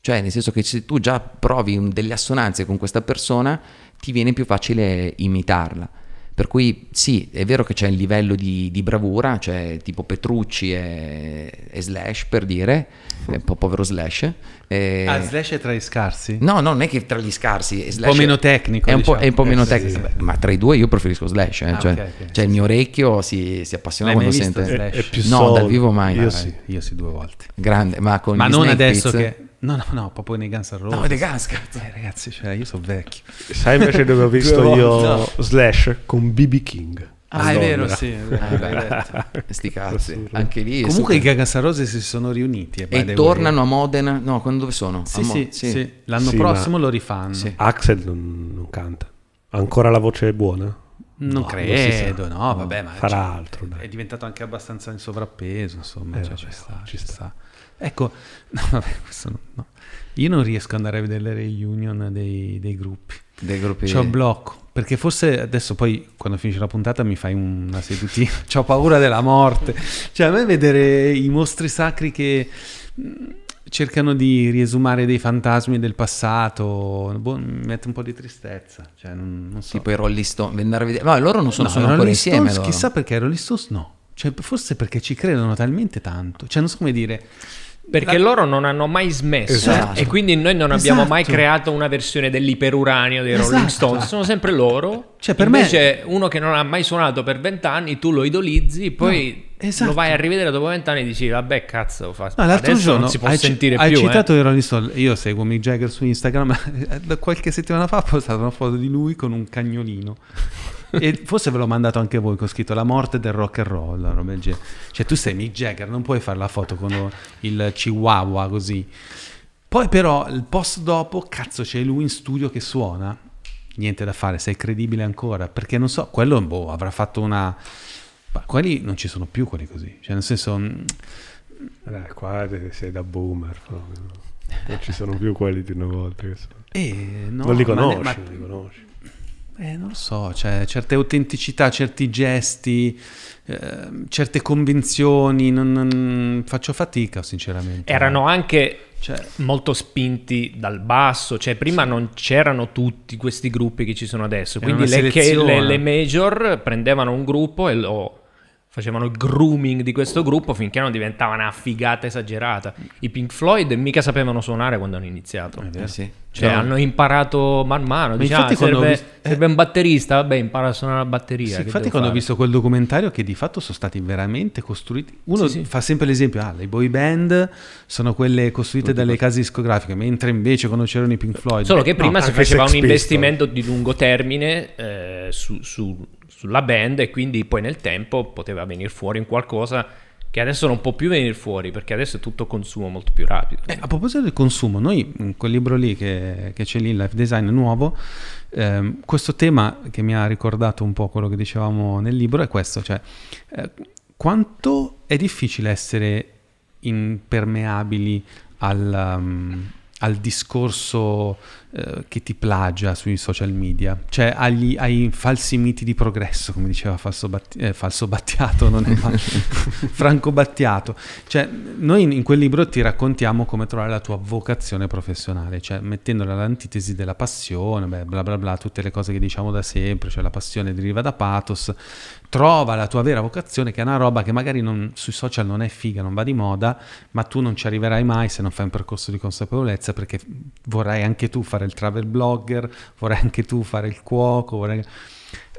Cioè nel senso che se tu già provi delle assonanze con questa persona ti viene più facile imitarla. Per cui sì, è vero che c'è il livello di, di bravura, cioè tipo Petrucci e, e, Slash per dire, un po' povero Slash. E... Ah, Slash è tra gli scarsi? No, non è che tra gli scarsi. Slash un po' meno tecnico. È un, diciamo. po', è un po', meno eh, tecnico, sì. ma tra i due io preferisco Slash. Eh, ah, cioè, okay, okay. cioè il mio orecchio si, si appassiona quando sente... Slash? È, è più no, dal vivo mai. Io sì, io sì due volte. Grande, ma con Ma non adesso Pizza... che... No, no, no, proprio nei Guns N' Roses. No, nei Guns, cazzo. Eh, ragazzi, cioè, io sono vecchio. Sai invece dove ho visto io no. Slash con BB King. Ah, è vero, sì. Vero, Sti cazzi. Anche lì. Comunque i Guns N' Roses si sono riuniti. Eh, e tornano a Modena. No, quando dove sono? Sì, Mo- sì, sì, sì, L'anno prossimo lo rifanno. Axel non, non, canta. Ancora la voce è buona? Non no, credo, non no, vabbè, ma farà cioè, altro. Dai. È diventato anche abbastanza in sovrappeso, insomma, eh, cioè, vabbè, ci, sta, ci sta. sta. Ecco, no, vabbè, no, no. io non riesco ad andare a vedere le reunion dei, dei gruppi. Dei gruppi. C'ho blocco. Perché forse adesso poi quando finisce la puntata mi fai una sedutina. Ho paura della morte. Cioè a me vedere i mostri sacri che mm, cercano di riesumare dei fantasmi del passato boh, mi mette un po' di tristezza. Cioè, non, non so. Tipo i Rolling Stones. Andare a vedere... No, loro non sono, no, sono ancora insieme. Stones, chissà perché i Rolling Stones no. Cioè, forse perché ci credono talmente tanto. Cioè, non so come dire. Perché la... loro non hanno mai smesso esatto. e quindi noi non abbiamo esatto. mai creato una versione dell'iperuranio dei esatto. Rolling Stones, sono sempre loro. Cioè, per Invece me... uno che non ha mai suonato per vent'anni, tu lo idolizzi, poi no, esatto. lo vai a rivedere dopo vent'anni e dici vabbè cazzo, fa... no, l'altro Adesso giorno non si può hai sentire c- più. Hai citato eh. i Rolling Stones, io seguo Mick Jagger su Instagram, qualche settimana fa ho postato una foto di lui con un cagnolino e forse ve l'ho mandato anche voi, che ho scritto la morte del rock and roll, roba del genere. Cioè tu sei Mick Jagger, non puoi fare la foto con il chihuahua così. Poi però il post dopo, cazzo, c'è lui in studio che suona. Niente da fare, sei credibile ancora, perché non so, quello boh, avrà fatto una... Ma quelli non ci sono più quelli così, cioè nel senso... Mm, eh, qua sei da boomer proprio. Non ci sono più quelli di una volta. Che sono... eh, no, non li conosci, ma... non li conosci. Eh, non lo so, cioè, certe autenticità, certi gesti, eh, certe convinzioni, non, non, faccio fatica sinceramente. Erano anche cioè, molto spinti dal basso, cioè prima sì. non c'erano tutti questi gruppi che ci sono adesso, quindi le, che, le, le major prendevano un gruppo e lo facevano il grooming di questo gruppo finché non diventava una figata esagerata. I Pink Floyd mica sapevano suonare quando hanno iniziato. Eh sì. Cioè, no. hanno imparato man mano. Diciamo, ah, serve, visto, eh, serve, un batterista, vabbè, impara a suonare la batteria. Sì, infatti, quando fare? ho visto quel documentario, che di fatto sono stati veramente costruiti. Uno sì, sì. fa sempre l'esempio: ah, le boy band sono quelle costruite Tutti dalle case discografiche, mentre invece quando c'erano i Pink Floyd. Solo che prima no, si faceva un investimento di lungo termine eh, su, su sulla band e quindi poi nel tempo poteva venire fuori in qualcosa che adesso non può più venire fuori perché adesso è tutto consumo molto più rapido. Eh, a proposito del consumo, noi in quel libro lì che, che c'è lì, Life Design nuovo, ehm, questo tema che mi ha ricordato un po' quello che dicevamo nel libro è questo, cioè eh, quanto è difficile essere impermeabili al, um, al discorso eh, che ti plagia sui social media, cioè agli, ai falsi miti di progresso, come diceva Falso, Batti, eh, falso Battiato, non è Franco Battiato. Cioè, noi in, in, quel libro ti raccontiamo come trovare la tua vocazione professionale, cioè mettendola all'antitesi della passione, beh, bla bla bla, tutte le cose che diciamo da sempre, cioè la passione deriva da pathos, trova la tua vera vocazione, che è una roba che magari non, sui social non è figa, non va di moda, ma tu non ci arriverai mai se non fai un percorso di consapevolezza, perché vorrai anche tu fare il travel blogger, vorrai anche tu fare il cuoco. Vorrai...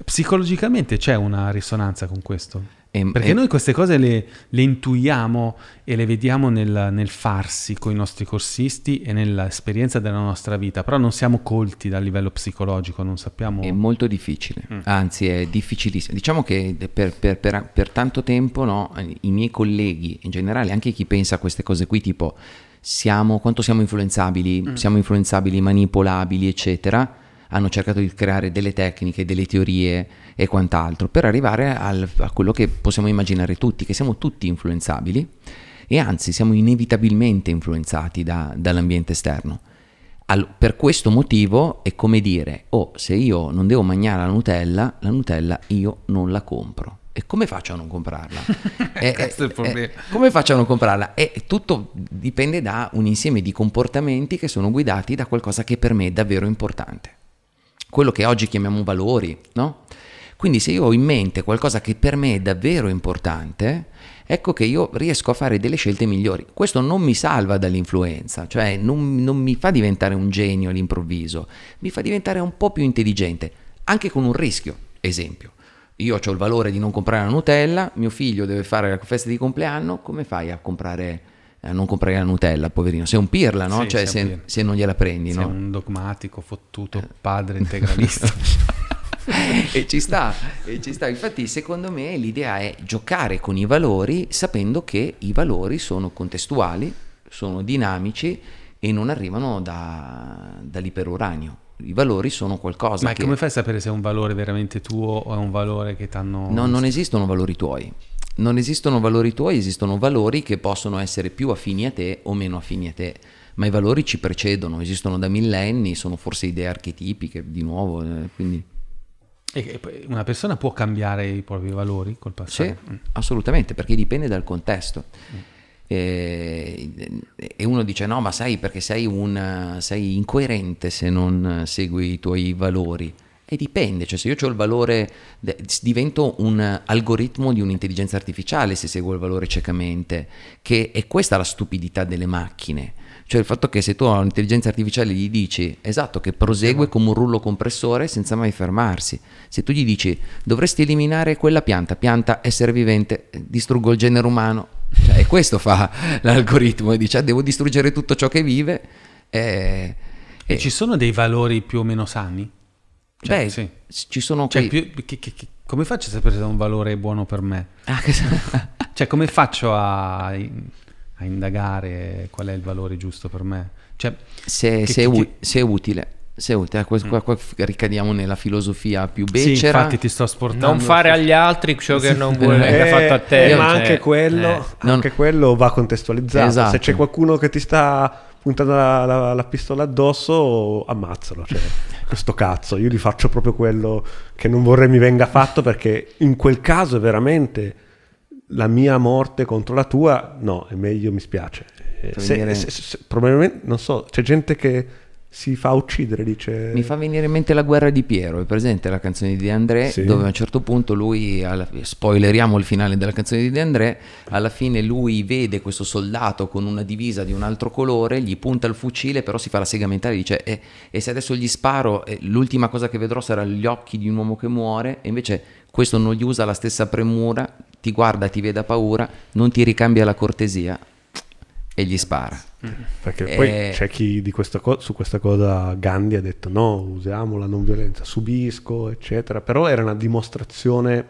Psicologicamente c'è una risonanza con questo? E, Perché e... noi queste cose le, le, intuiamo e le vediamo nel, nel, farsi con i nostri corsisti e nell'esperienza della nostra vita, però non siamo colti dal livello psicologico, non sappiamo... È molto difficile, mm. anzi è difficilissimo. Diciamo che per, per, per, per tanto tempo no, i miei colleghi, in generale anche chi pensa a queste cose qui, tipo siamo, quanto siamo influenzabili, mm. siamo influenzabili, manipolabili, eccetera, hanno cercato di creare delle tecniche, delle teorie e quant'altro per arrivare al, a quello che possiamo immaginare tutti, che siamo tutti influenzabili e anzi siamo inevitabilmente influenzati da, dall'ambiente esterno. Al, per questo motivo è come dire, oh, se io non devo mangiare la Nutella, la Nutella io non la compro. E come faccio a non comprarla? e, Questo è il problema. E, come faccio a non comprarla? E tutto dipende da un insieme di comportamenti che sono guidati da qualcosa che per me è davvero importante quello che oggi chiamiamo valori, no? Quindi se io ho in mente qualcosa che per me è davvero importante, ecco che io riesco a fare delle scelte migliori. Questo non mi salva dall'influenza, cioè non, non mi fa diventare un genio all'improvviso, mi fa diventare un po' più intelligente, anche con un rischio, esempio. Io ho il valore di non comprare la Nutella, mio figlio deve fare la festa di compleanno, come fai a comprare a non comprare la Nutella, poverino. Sei un pirla, no? Sì, cioè, se, se, non gliela prendi, sei no? un dogmatico, fottuto, padre integralista. e ci sta, e ci sta. Infatti, secondo me l'idea è giocare con i valori sapendo che i valori sono contestuali, sono dinamici e non arrivano da, dall'iperuranio. I valori sono qualcosa. Ma che... come fai a sapere se è un valore veramente tuo o è un valore che ti hanno. No, non esistono valori tuoi non esistono valori tuoi, esistono valori che possono essere più affini a te o meno affini a te, ma i valori ci precedono, esistono da millenni, sono forse idee archetipiche, di nuovo, eh, quindi... E una persona può cambiare i propri valori col passare? Sì, mm. assolutamente, perché dipende dal contesto. Mm. E, e, uno dice no, ma sai perché sei, un, sei incoerente se non segui i tuoi valori. E dipende, cioè se io ho il valore, divento un algoritmo di un'intelligenza artificiale se seguo il valore ciecamente, che è questa la stupidità delle macchine. Cioè il fatto che se tu a un'intelligenza artificiale gli dici, esatto, che prosegue come un rullo compressore senza mai fermarsi. Se tu gli dici, dovresti eliminare quella pianta, pianta, essere vivente, distruggo il genere umano. Cioè, e questo fa l'algoritmo, dice, ah, devo distruggere tutto ciò che vive. E, e ci sono dei valori più o meno sani? Cioè, Beh, sì. ci sono cioè, quei... più, che, che, che, come faccio a sapere se è un valore buono per me? Ah, che... cioè, come faccio a, a, indagare qual è il valore giusto per me? Cioè, se, se, è u- se, è utile. Se è utile, qua, qua, qua, ricadiamo nella filosofia più becera. Sì, infatti ti sto sportando. Non fare agli altri ciò che non vuoi eh, fatto a te. Eh, ma cioè, anche, quello, eh. anche non... quello va contestualizzato. Esatto. Se c'è qualcuno che ti sta puntando la, la, la pistola addosso, ammazzalo. Cioè questo cazzo, io gli faccio proprio quello che non vorrei mi venga fatto perché in quel caso è veramente la mia morte contro la tua, no, è meglio, mi spiace. Se, se, se, probabilmente, non so, c'è gente che si fa uccidere, dice... Mi fa venire in mente la guerra di Piero, è presente la canzone di De André, sì. dove a un certo punto lui, alla, spoileriamo il finale della canzone di De André, alla fine lui vede questo soldato con una divisa di un altro colore, gli punta il fucile, però si fa la sega mentale e dice e, e se adesso gli sparo, eh, l'ultima cosa che vedrò sarà gli occhi di un uomo che muore, e invece questo non gli usa la stessa premura, ti guarda, ti vede paura, non ti ricambia la cortesia, e gli spara. Perché e... poi c'è chi questa co- su questa cosa Gandhi ha detto no, usiamo la non violenza, subisco, eccetera, però era una dimostrazione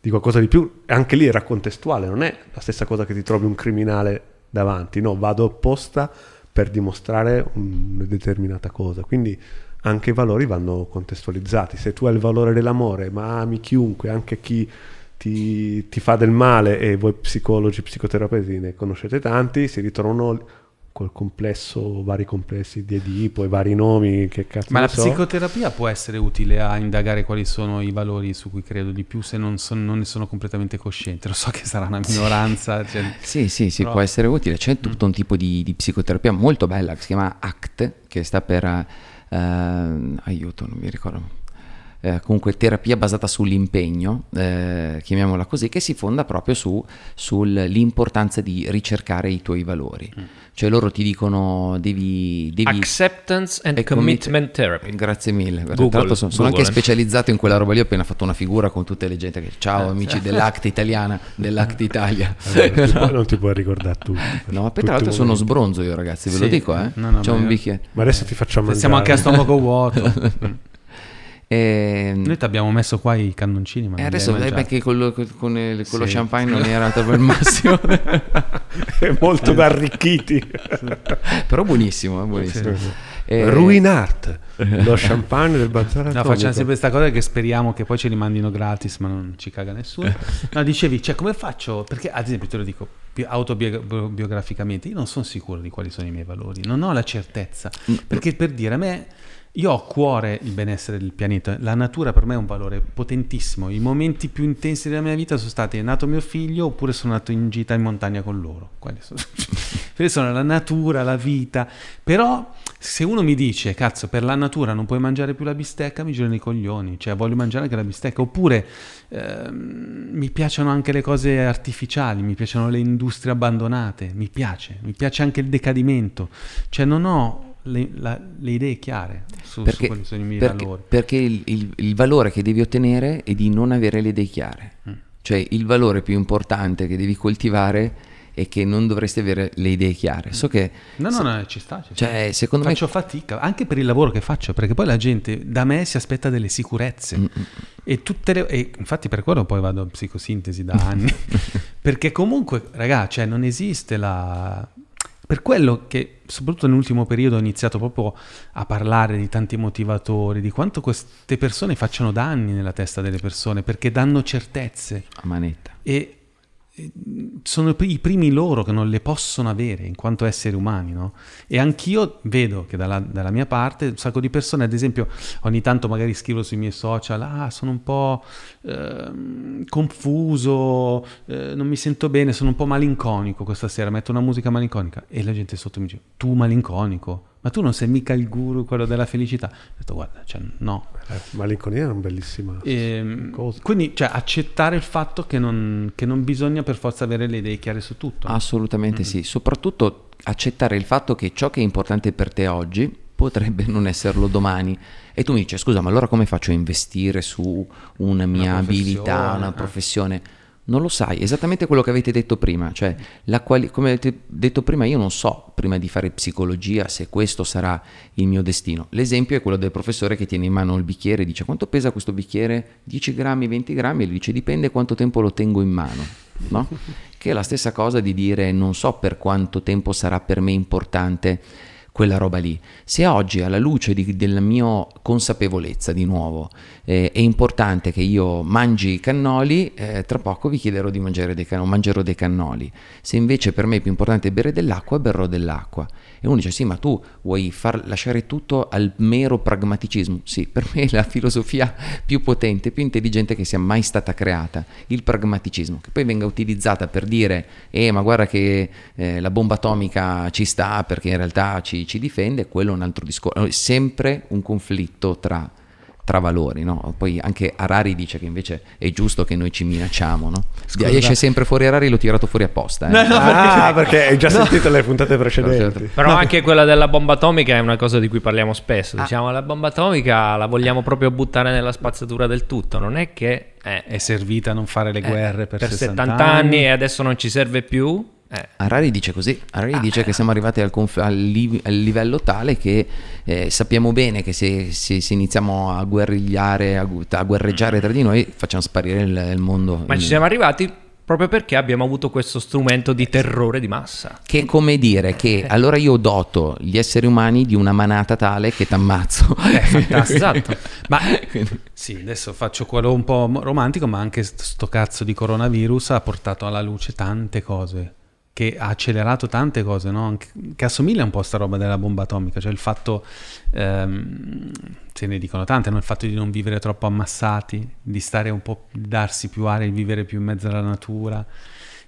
di qualcosa di più, anche lì era contestuale, non è la stessa cosa che ti trovi un criminale davanti, no, vado apposta per dimostrare una determinata cosa, quindi anche i valori vanno contestualizzati, se tu hai il valore dell'amore ma ami chiunque, anche chi ti, ti, fa del male e voi psicologi, psicoterapeuti ne conoscete tanti, si ritrovano quel complesso, vari complessi di Edipo e vari nomi che cazzo Ma la so. psicoterapia può essere utile a indagare quali sono i valori su cui credo di più se non, son, non ne sono completamente cosciente. Lo so che sarà una minoranza. Sì, cioè, sì, sì, sì può essere utile. C'è tutto mm. un tipo di, di, psicoterapia molto bella che si chiama ACT, che sta per... Uh, aiuto, non mi ricordo eh, comunque terapia basata sull'impegno, eh, chiamiamola così, che si fonda proprio su, sull'importanza di ricercare i tuoi valori. Mm. Cioè loro ti dicono devi... devi Acceptance and commitment therapy. Grazie mille. Google, Tra l'altro sono, sono anche specializzato in quella roba lì, ho appena fatto una figura con tutte le gente che... Ciao eh, amici dell'Act italiana, dell'Act Italia. Allora, non, ti puoi, non, ti puoi, ricordare tutto. No, ma tra l'altro sono sbronzo io ragazzi, ve sì. lo dico, eh. No, no, C'è un bicchiere. Ma adesso ti facciamo mangiare. Siamo anche a stomaco vuoto. E... Noi ti abbiamo messo qua i cannoncini, ma e adesso dai perché con, lo, con, il, con lo champagne non era proprio il massimo. È molto da arricchiti. Però buonissimo, è buonissimo. Sì, sì. E... Ruinart lo champagne del bazar no, facciamo sempre questa cosa che speriamo che poi ce li mandino gratis ma non ci caga nessuno no dicevi cioè come faccio perché ad esempio te lo dico autobiograficamente io non sono sicuro di quali sono i miei valori non ho la certezza mm. perché per dire a me io ho a cuore il benessere del pianeta, la natura per me è un valore potentissimo. I momenti più intensi della mia vita sono stati è nato mio figlio oppure sono nato in gita in montagna con loro. Quelli sono, sono la natura, la vita. Però se uno mi dice, cazzo, per la natura non puoi mangiare più la bistecca, mi girano i coglioni, cioè voglio mangiare anche la bistecca. Oppure ehm, mi piacciono anche le cose artificiali, mi piacciono le industrie abbandonate, mi piace, mi piace anche il decadimento. Cioè non ho le, la, le, idee chiare su, perché, su quali sono i miei perché, valori. Perché il, il, il, valore che devi ottenere è di non avere le idee chiare. Mm. Cioè il valore più importante che devi coltivare è che non dovresti avere le idee chiare. So che... No, no, no, ci sta. Ci cioè, secondo faccio me... fatica, anche per il lavoro che faccio, perché poi la gente da me si aspetta delle sicurezze. Mm-mm. E tutte le... E infatti per quello poi vado a psicosintesi da anni. perché comunque, ragazzi, cioè, non esiste la per quello che, soprattutto nell'ultimo periodo, ho iniziato proprio a parlare di tanti motivatori, di quanto queste persone facciano danni nella testa delle persone, perché danno certezze. A manetta. E sono i primi loro che non le possono avere in quanto esseri umani, no? E anch'io vedo che dalla, dalla, mia parte un sacco di persone, ad esempio, ogni tanto magari scrivo sui miei social, ah, sono un po' eh, confuso, eh, non mi sento bene, sono un po' malinconico questa sera, metto una musica malinconica e la gente sotto mi dice, tu malinconico? Ma tu non sei mica il guru, quello della felicità. Ho detto, guarda, cioè, no. Eh, malinconia è una bellissima e, ehm, cosa. Quindi, cioè, accettare il fatto che non, che non, bisogna per forza avere le idee chiare su tutto. Assolutamente mm-hmm. sì, soprattutto accettare il fatto che ciò che è importante per te oggi potrebbe non esserlo domani. E tu mi dici, scusa, ma allora come faccio a investire su una mia una abilità, una professione? Non lo sai, esattamente quello che avete detto prima, cioè quali- come avete detto prima io non so prima di fare psicologia se questo sarà il mio destino. L'esempio è quello del professore che tiene in mano il bicchiere e dice quanto pesa questo bicchiere? 10 grammi, 20 grammi e lui dice dipende quanto tempo lo tengo in mano, no? Che è la stessa cosa di dire non so per quanto tempo sarà per me importante quella roba lì. Se oggi, alla luce di, della mia consapevolezza, di nuovo, eh, è importante che io mangi cannoli, eh, tra poco vi chiederò di mangiare dei cannoli, mangerò dei cannoli. Se invece per me è più importante bere dell'acqua, berrò dell'acqua. E uno dice, sì, ma tu vuoi far lasciare tutto al mero pragmaticismo? Sì, per me è la filosofia più potente, più intelligente che sia mai stata creata, il pragmaticismo, che poi venga utilizzata per dire, eh, ma guarda che eh, la bomba atomica ci sta perché in realtà ci, ci difende, quello è un altro discorso. È sempre un conflitto tra tra valori, no? Poi anche Harari dice che invece è giusto che noi ci minacciamo, no? Scusa. Esce sempre fuori Harari, l'ho tirato fuori apposta. Eh? No, no, ah, perché hai già sentito le puntate precedenti. Certo. Però anche quella della bomba atomica è una cosa di cui parliamo spesso. Ah. Diciamo, la bomba atomica la vogliamo proprio buttare nella spazzatura del tutto, non è che... Eh, è servita a non fare le guerre eh, per, per 70 anni. anni e adesso non ci serve più eh. Harari dice così, Harari ah, dice eh. che siamo arrivati al, conf- al, li- al livello tale che eh, sappiamo bene che se, se, se, iniziamo a guerrigliare, a, a guerreggiare tra di noi facciamo sparire il, il mondo. Ma il... ci siamo arrivati proprio perché abbiamo avuto questo strumento di terrore di massa. Che è come dire che eh. allora io doto gli esseri umani di una manata tale che t'ammazzo. È fantastico. esatto. Ma sì, adesso faccio quello un po' romantico, ma anche sto cazzo di coronavirus ha portato alla luce tante cose che ha accelerato tante cose, no? che assomiglia un po' a sta roba della bomba atomica, cioè il fatto, ehm, se ne dicono tante, no? il fatto di non vivere troppo ammassati, di stare un po', darsi più aria, di vivere più in mezzo alla natura,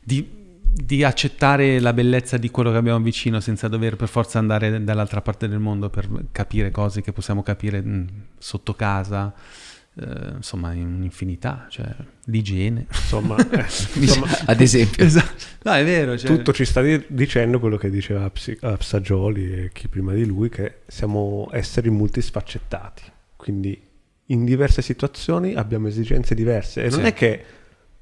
di, di accettare la bellezza di quello che abbiamo vicino senza dover per forza andare dall'altra parte del mondo per capire cose che possiamo capire mh, sotto casa eh, insomma in un'infinità, cioè l'igiene, insomma, eh, insomma ad esempio. Esatto. No, è vero. Cioè... Tutto ci sta dicendo quello che diceva Psagioli e chi prima di lui, che siamo esseri multisfaccettati, quindi in diverse situazioni abbiamo esigenze diverse e sì. non è che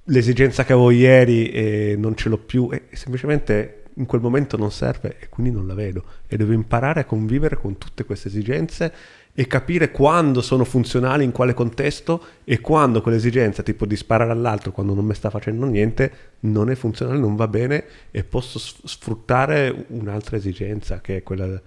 l'esigenza che avevo ieri e non ce l'ho più, è semplicemente in quel momento non serve e quindi non la vedo e devo imparare a convivere con tutte queste esigenze e capire quando sono funzionali, in quale contesto e quando quell'esigenza tipo di sparare all'altro quando non mi sta facendo niente non è funzionale, non va bene e posso sfruttare un'altra esigenza che è quella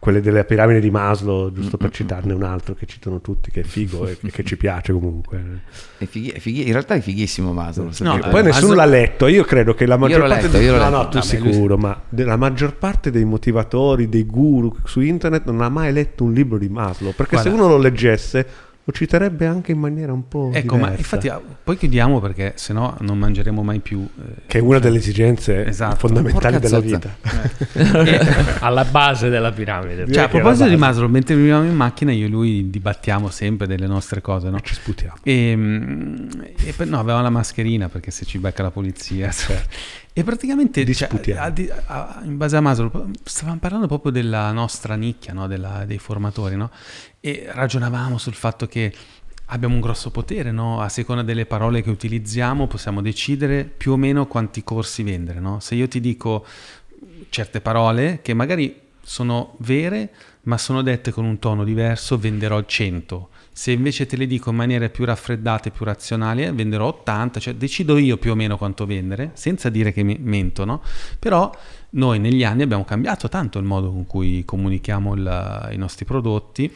quelle delle piramidi di Maslow, giusto per citarne un altro che citano tutti, che è figo e, che ci piace comunque. È fighi, è fighi, in realtà è fighissimo Maslow. No, eh, poi nessuno Maslow... l'ha letto, io credo che la maggior parte... Letto, dei... No, no, tu no, sicuro, lui... ma la maggior parte dei motivatori, dei guru su internet non ha mai letto un libro di Maslow, perché Guarda. se uno lo leggesse lo citerebbe anche in maniera un po' ecco, diversa. ma infatti ah, poi chiudiamo perché sennò non mangeremo mai più. Eh, che è una delle esigenze esatto. fondamentali della vita. Eh. Alla base della piramide. Cioè, a proposito di Maslow, mentre viviamo in macchina io e lui dibattiamo sempre delle nostre cose, no? ci sputiamo. E, mm, e per, no, aveva la mascherina perché se ci becca la polizia. Certo. E praticamente cioè, a, a, in base a Maslow stavamo parlando proprio della nostra nicchia, no? della, dei formatori, no? E ragionavamo sul fatto che abbiamo un grosso potere, no? a seconda delle parole che utilizziamo possiamo decidere più o meno quanti corsi vendere. Se io ti dico certe parole che magari sono vere, ma sono dette con un tono diverso, venderò 100 se invece te le dico in maniera più raffreddata e più razionale, venderò 80, cioè decido io più o meno quanto vendere, senza dire che mento, no? Però noi negli anni abbiamo cambiato tanto il modo con cui comunichiamo il, i nostri prodotti,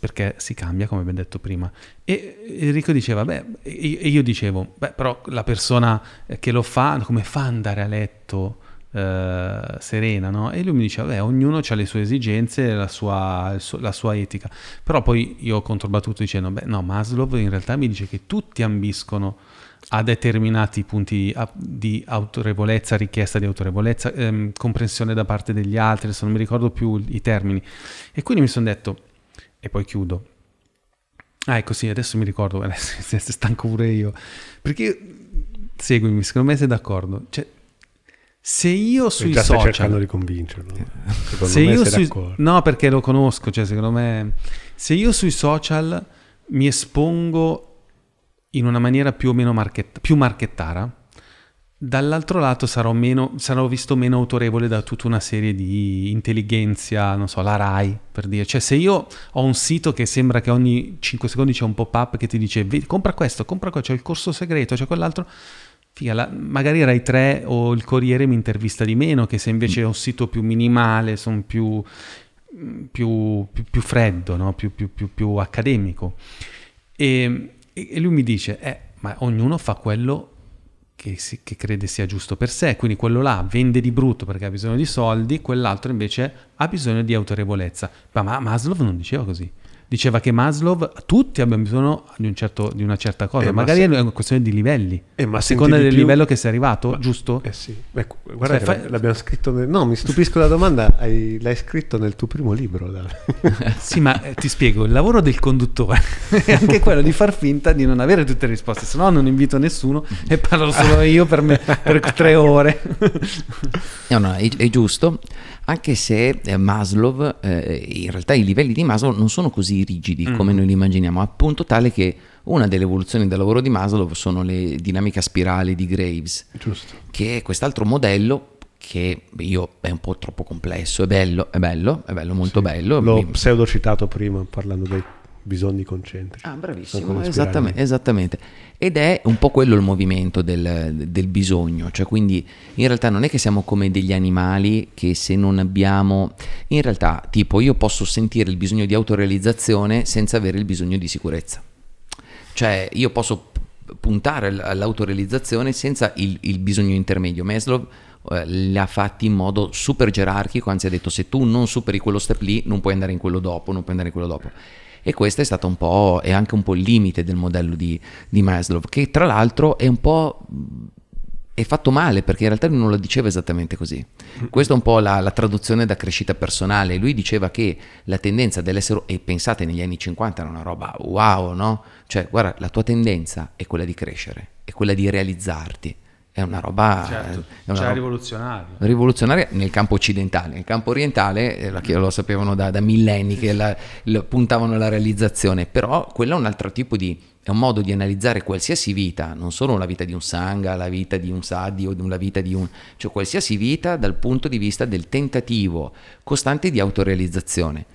perché si cambia, come abbiamo detto prima. E Enrico diceva, beh, e io dicevo, beh, però la persona che lo fa, come fa ad andare a letto? eh, serena, no? E lui mi dice, vabbè, ognuno ha le sue esigenze, la sua, la sua etica. Però poi io ho controbattuto dicendo, beh, no, Maslow in realtà mi dice che tutti ambiscono a determinati punti di autorevolezza, richiesta di autorevolezza, ehm, comprensione da parte degli altri, adesso non mi ricordo più i termini. E quindi mi sono detto, e poi chiudo, ah ecco sì, adesso mi ricordo, adesso stanco pure io, perché seguimi, secondo me sei d'accordo, cioè se io sui già social... stai cercando di convincerlo. Secondo se me io sui... No, perché lo conosco, cioè secondo me... Se io sui social mi espongo in una maniera più o meno marchetta... più marchettara, dall'altro lato sarò, meno... sarò visto meno autorevole da tutta una serie di intelligenza, non so, la RAI, per dire. Cioè se io ho un sito che sembra che ogni 5 secondi c'è un pop-up che ti dice compra questo, compra questo, c'è il corso segreto, c'è quell'altro Figa, la, magari Rai 3 o il Corriere mi intervista di meno, che se invece è un sito più minimale, sono più, più, più, più freddo, no? più, più, accademico. E, e, lui mi dice, eh, ma ognuno fa quello che, si, che, crede sia giusto per sé, quindi quello là vende di brutto perché ha bisogno di soldi, quell'altro invece ha bisogno di autorevolezza. Ma, ma Maslow non diceva così diceva che Maslow, tutti abbiamo bisogno di, un certo, di una certa cosa, eh, magari è una questione di livelli, eh, a seconda del più... livello che sei arrivato, ma, giusto? Eh sì, Beh, guarda cioè, fai... l'abbiamo scritto, nel... no mi stupisco la domanda, hai... l'hai scritto nel tuo primo libro. sì, ma eh, ti spiego, il lavoro del conduttore è anche quello di far finta di non avere tutte le risposte, se no non invito nessuno e parlo solo io per, me, per tre ore. no, no, è, è giusto anche se eh, Maslow, eh, in realtà i livelli di Maslow non sono così rigidi mm. come noi li immaginiamo, appunto tale che una delle evoluzioni del lavoro di Maslow sono le dinamiche a spirale di Graves, Giusto. che è quest'altro modello che io è un po' troppo complesso, è bello, è bello, è bello, molto sì. bello. L'ho pseudo citato prima parlando dei bisogni concentrici. Ah, bravissimo, esattamente, esattamente, Ed è un po' quello il movimento del, del, bisogno, cioè quindi in realtà non è che siamo come degli animali che se non abbiamo, in realtà tipo io posso sentire il bisogno di autorealizzazione senza avere il bisogno di sicurezza. Cioè io posso puntare all'autorealizzazione senza il, il bisogno intermedio. Maslow eh, li ha fatti in modo super gerarchico, anzi ha detto se tu non superi quello step lì non puoi andare in quello dopo, non puoi andare in quello dopo. E questo è stato un po', è anche un po' il limite del modello di, di Maslow, che tra l'altro è un po' è fatto male perché in realtà lui non lo diceva esattamente così. Questa è un po' la, la, traduzione da crescita personale. Lui diceva che la tendenza dell'essere, e pensate negli anni 50 era una roba wow, no? Cioè, guarda, la tua tendenza è quella di crescere, è quella di realizzarti. È una roba, certo, è una cioè roba rivoluzionaria. rivoluzionaria nel campo occidentale. Nel campo orientale eh, lo sapevano da, da millenni che la, la, puntavano alla realizzazione, però quello è un altro tipo di è un modo di analizzare qualsiasi vita, non solo la vita di un sangha, la vita di un saddi o la vita di un... cioè qualsiasi vita dal punto di vista del tentativo costante di autorealizzazione.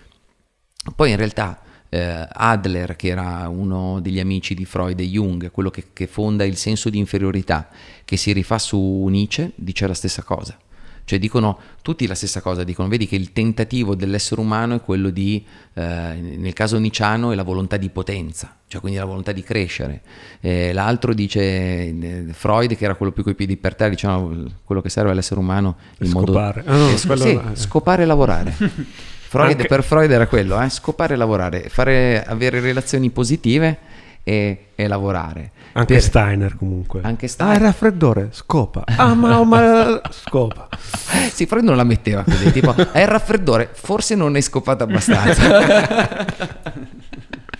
Poi in realtà eh, Adler, che era uno degli amici di Freud e Jung, quello che, che fonda il senso di inferiorità, che si rifà su Nietzsche, dice la stessa cosa. Cioè dicono tutti la stessa cosa, dicono vedi che il tentativo dell'essere umano è quello di, eh, nel caso nicciano, è la volontà di potenza, cioè quindi la volontà di crescere. Eh, l'altro dice, eh, Freud che era quello più coi piedi per terra, diceva quello che serve all'essere umano in scopare. modo... Ah, no, sì, scopare e lavorare. Freud, Anche... Per Freud era quello, eh? scopare e lavorare, fare, avere relazioni positive e, e lavorare. Anche per... Steiner comunque. Anche Steiner. Ah, il raffreddore, scopa. Ah, ma, ma scopa. Sì, Freud non la metteva così, tipo, è il raffreddore, forse non è scopato abbastanza.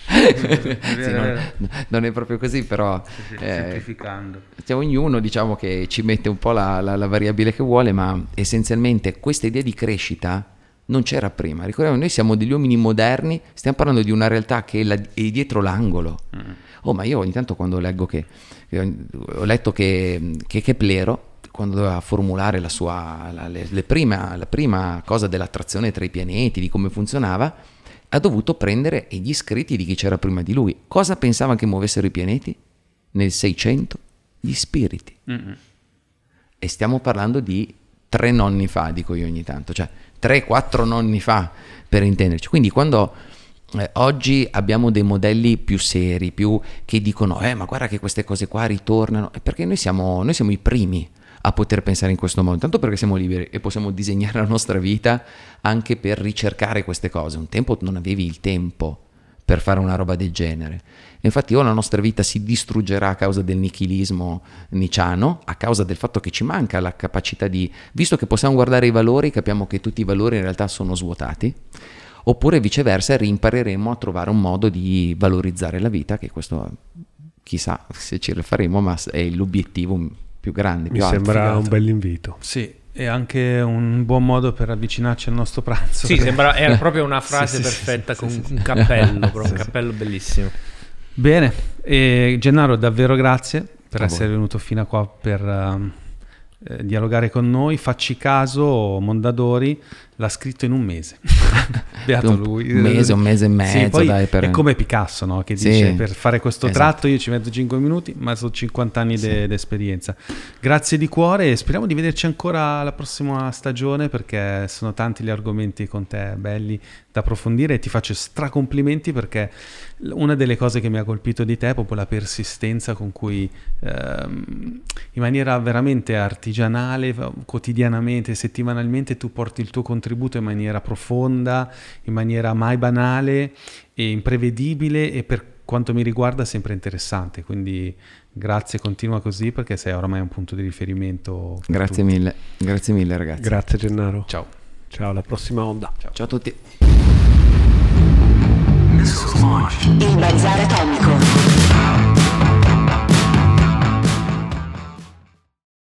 sì, non, non, è proprio così, però sì, sì, eh, semplificando. Cioè, ognuno diciamo che ci mette un po' la, la, la variabile che vuole, ma essenzialmente questa idea di crescita non c'era prima. Ricordiamo, noi siamo degli uomini moderni, stiamo parlando di una realtà che è, la, è dietro l'angolo. Mm. Oh, ma io ogni tanto quando leggo che, ho letto che, che Keplero, quando doveva formulare la sua, la, le, le prima, la prima cosa dell'attrazione tra i pianeti, di come funzionava, ha dovuto prendere gli scritti di chi c'era prima di lui. Cosa pensava che muovessero i pianeti? Nel 600? Gli spiriti. Mm-hmm. E stiamo parlando di tre nonni fa, dico io ogni tanto, cioè 3-4 nonni fa, per intenderci. Quindi quando eh, oggi abbiamo dei modelli più seri, più che dicono, eh ma guarda che queste cose qua ritornano, è perché noi siamo, noi siamo i primi a poter pensare in questo modo, tanto perché siamo liberi e possiamo disegnare la nostra vita anche per ricercare queste cose. Un tempo non avevi il tempo per fare una roba del genere. Infatti o la nostra vita si distruggerà a causa del nichilismo niciano, a causa del fatto che ci manca la capacità di, visto che possiamo guardare i valori, capiamo che tutti i valori in realtà sono svuotati, oppure viceversa rimpareremo a trovare un modo di valorizzare la vita, che questo chissà se ce lo faremo, ma è l'obiettivo più grande. Mi più sembra un bel invito. Sì, è anche un buon modo per avvicinarci al nostro pranzo. Sì, sembra, è proprio una frase sì, perfetta sì, con sì, un cappello, un cappello bellissimo. Bene, e Gennaro davvero grazie per ah, essere buono. venuto fino a qua per uh, eh, dialogare con noi. Facci caso, Mondadori l'ha scritto in un mese. Beato lui. Un mese, un mese e mezzo. Sì, poi dai, per... È come Picasso, no? che dice sì, per fare questo esatto. tratto io ci metto 5 minuti, ma sono 50 anni sì. di esperienza. Grazie di cuore e speriamo di vederci ancora la prossima stagione perché sono tanti gli argomenti con te belli da approfondire e ti faccio stracomplimenti perché una delle cose che mi ha colpito di te è proprio la persistenza con cui ehm, in maniera veramente artigianale, quotidianamente, settimanalmente tu porti il tuo contributo in maniera profonda, in maniera mai banale e imprevedibile e per quanto mi riguarda sempre interessante. Quindi grazie, continua così perché sei oramai un punto di riferimento. Grazie tutti. mille, grazie mille ragazzi. Grazie Gennaro. Ciao. Ciao, alla prossima onda. Ciao, Ciao a tutti. Il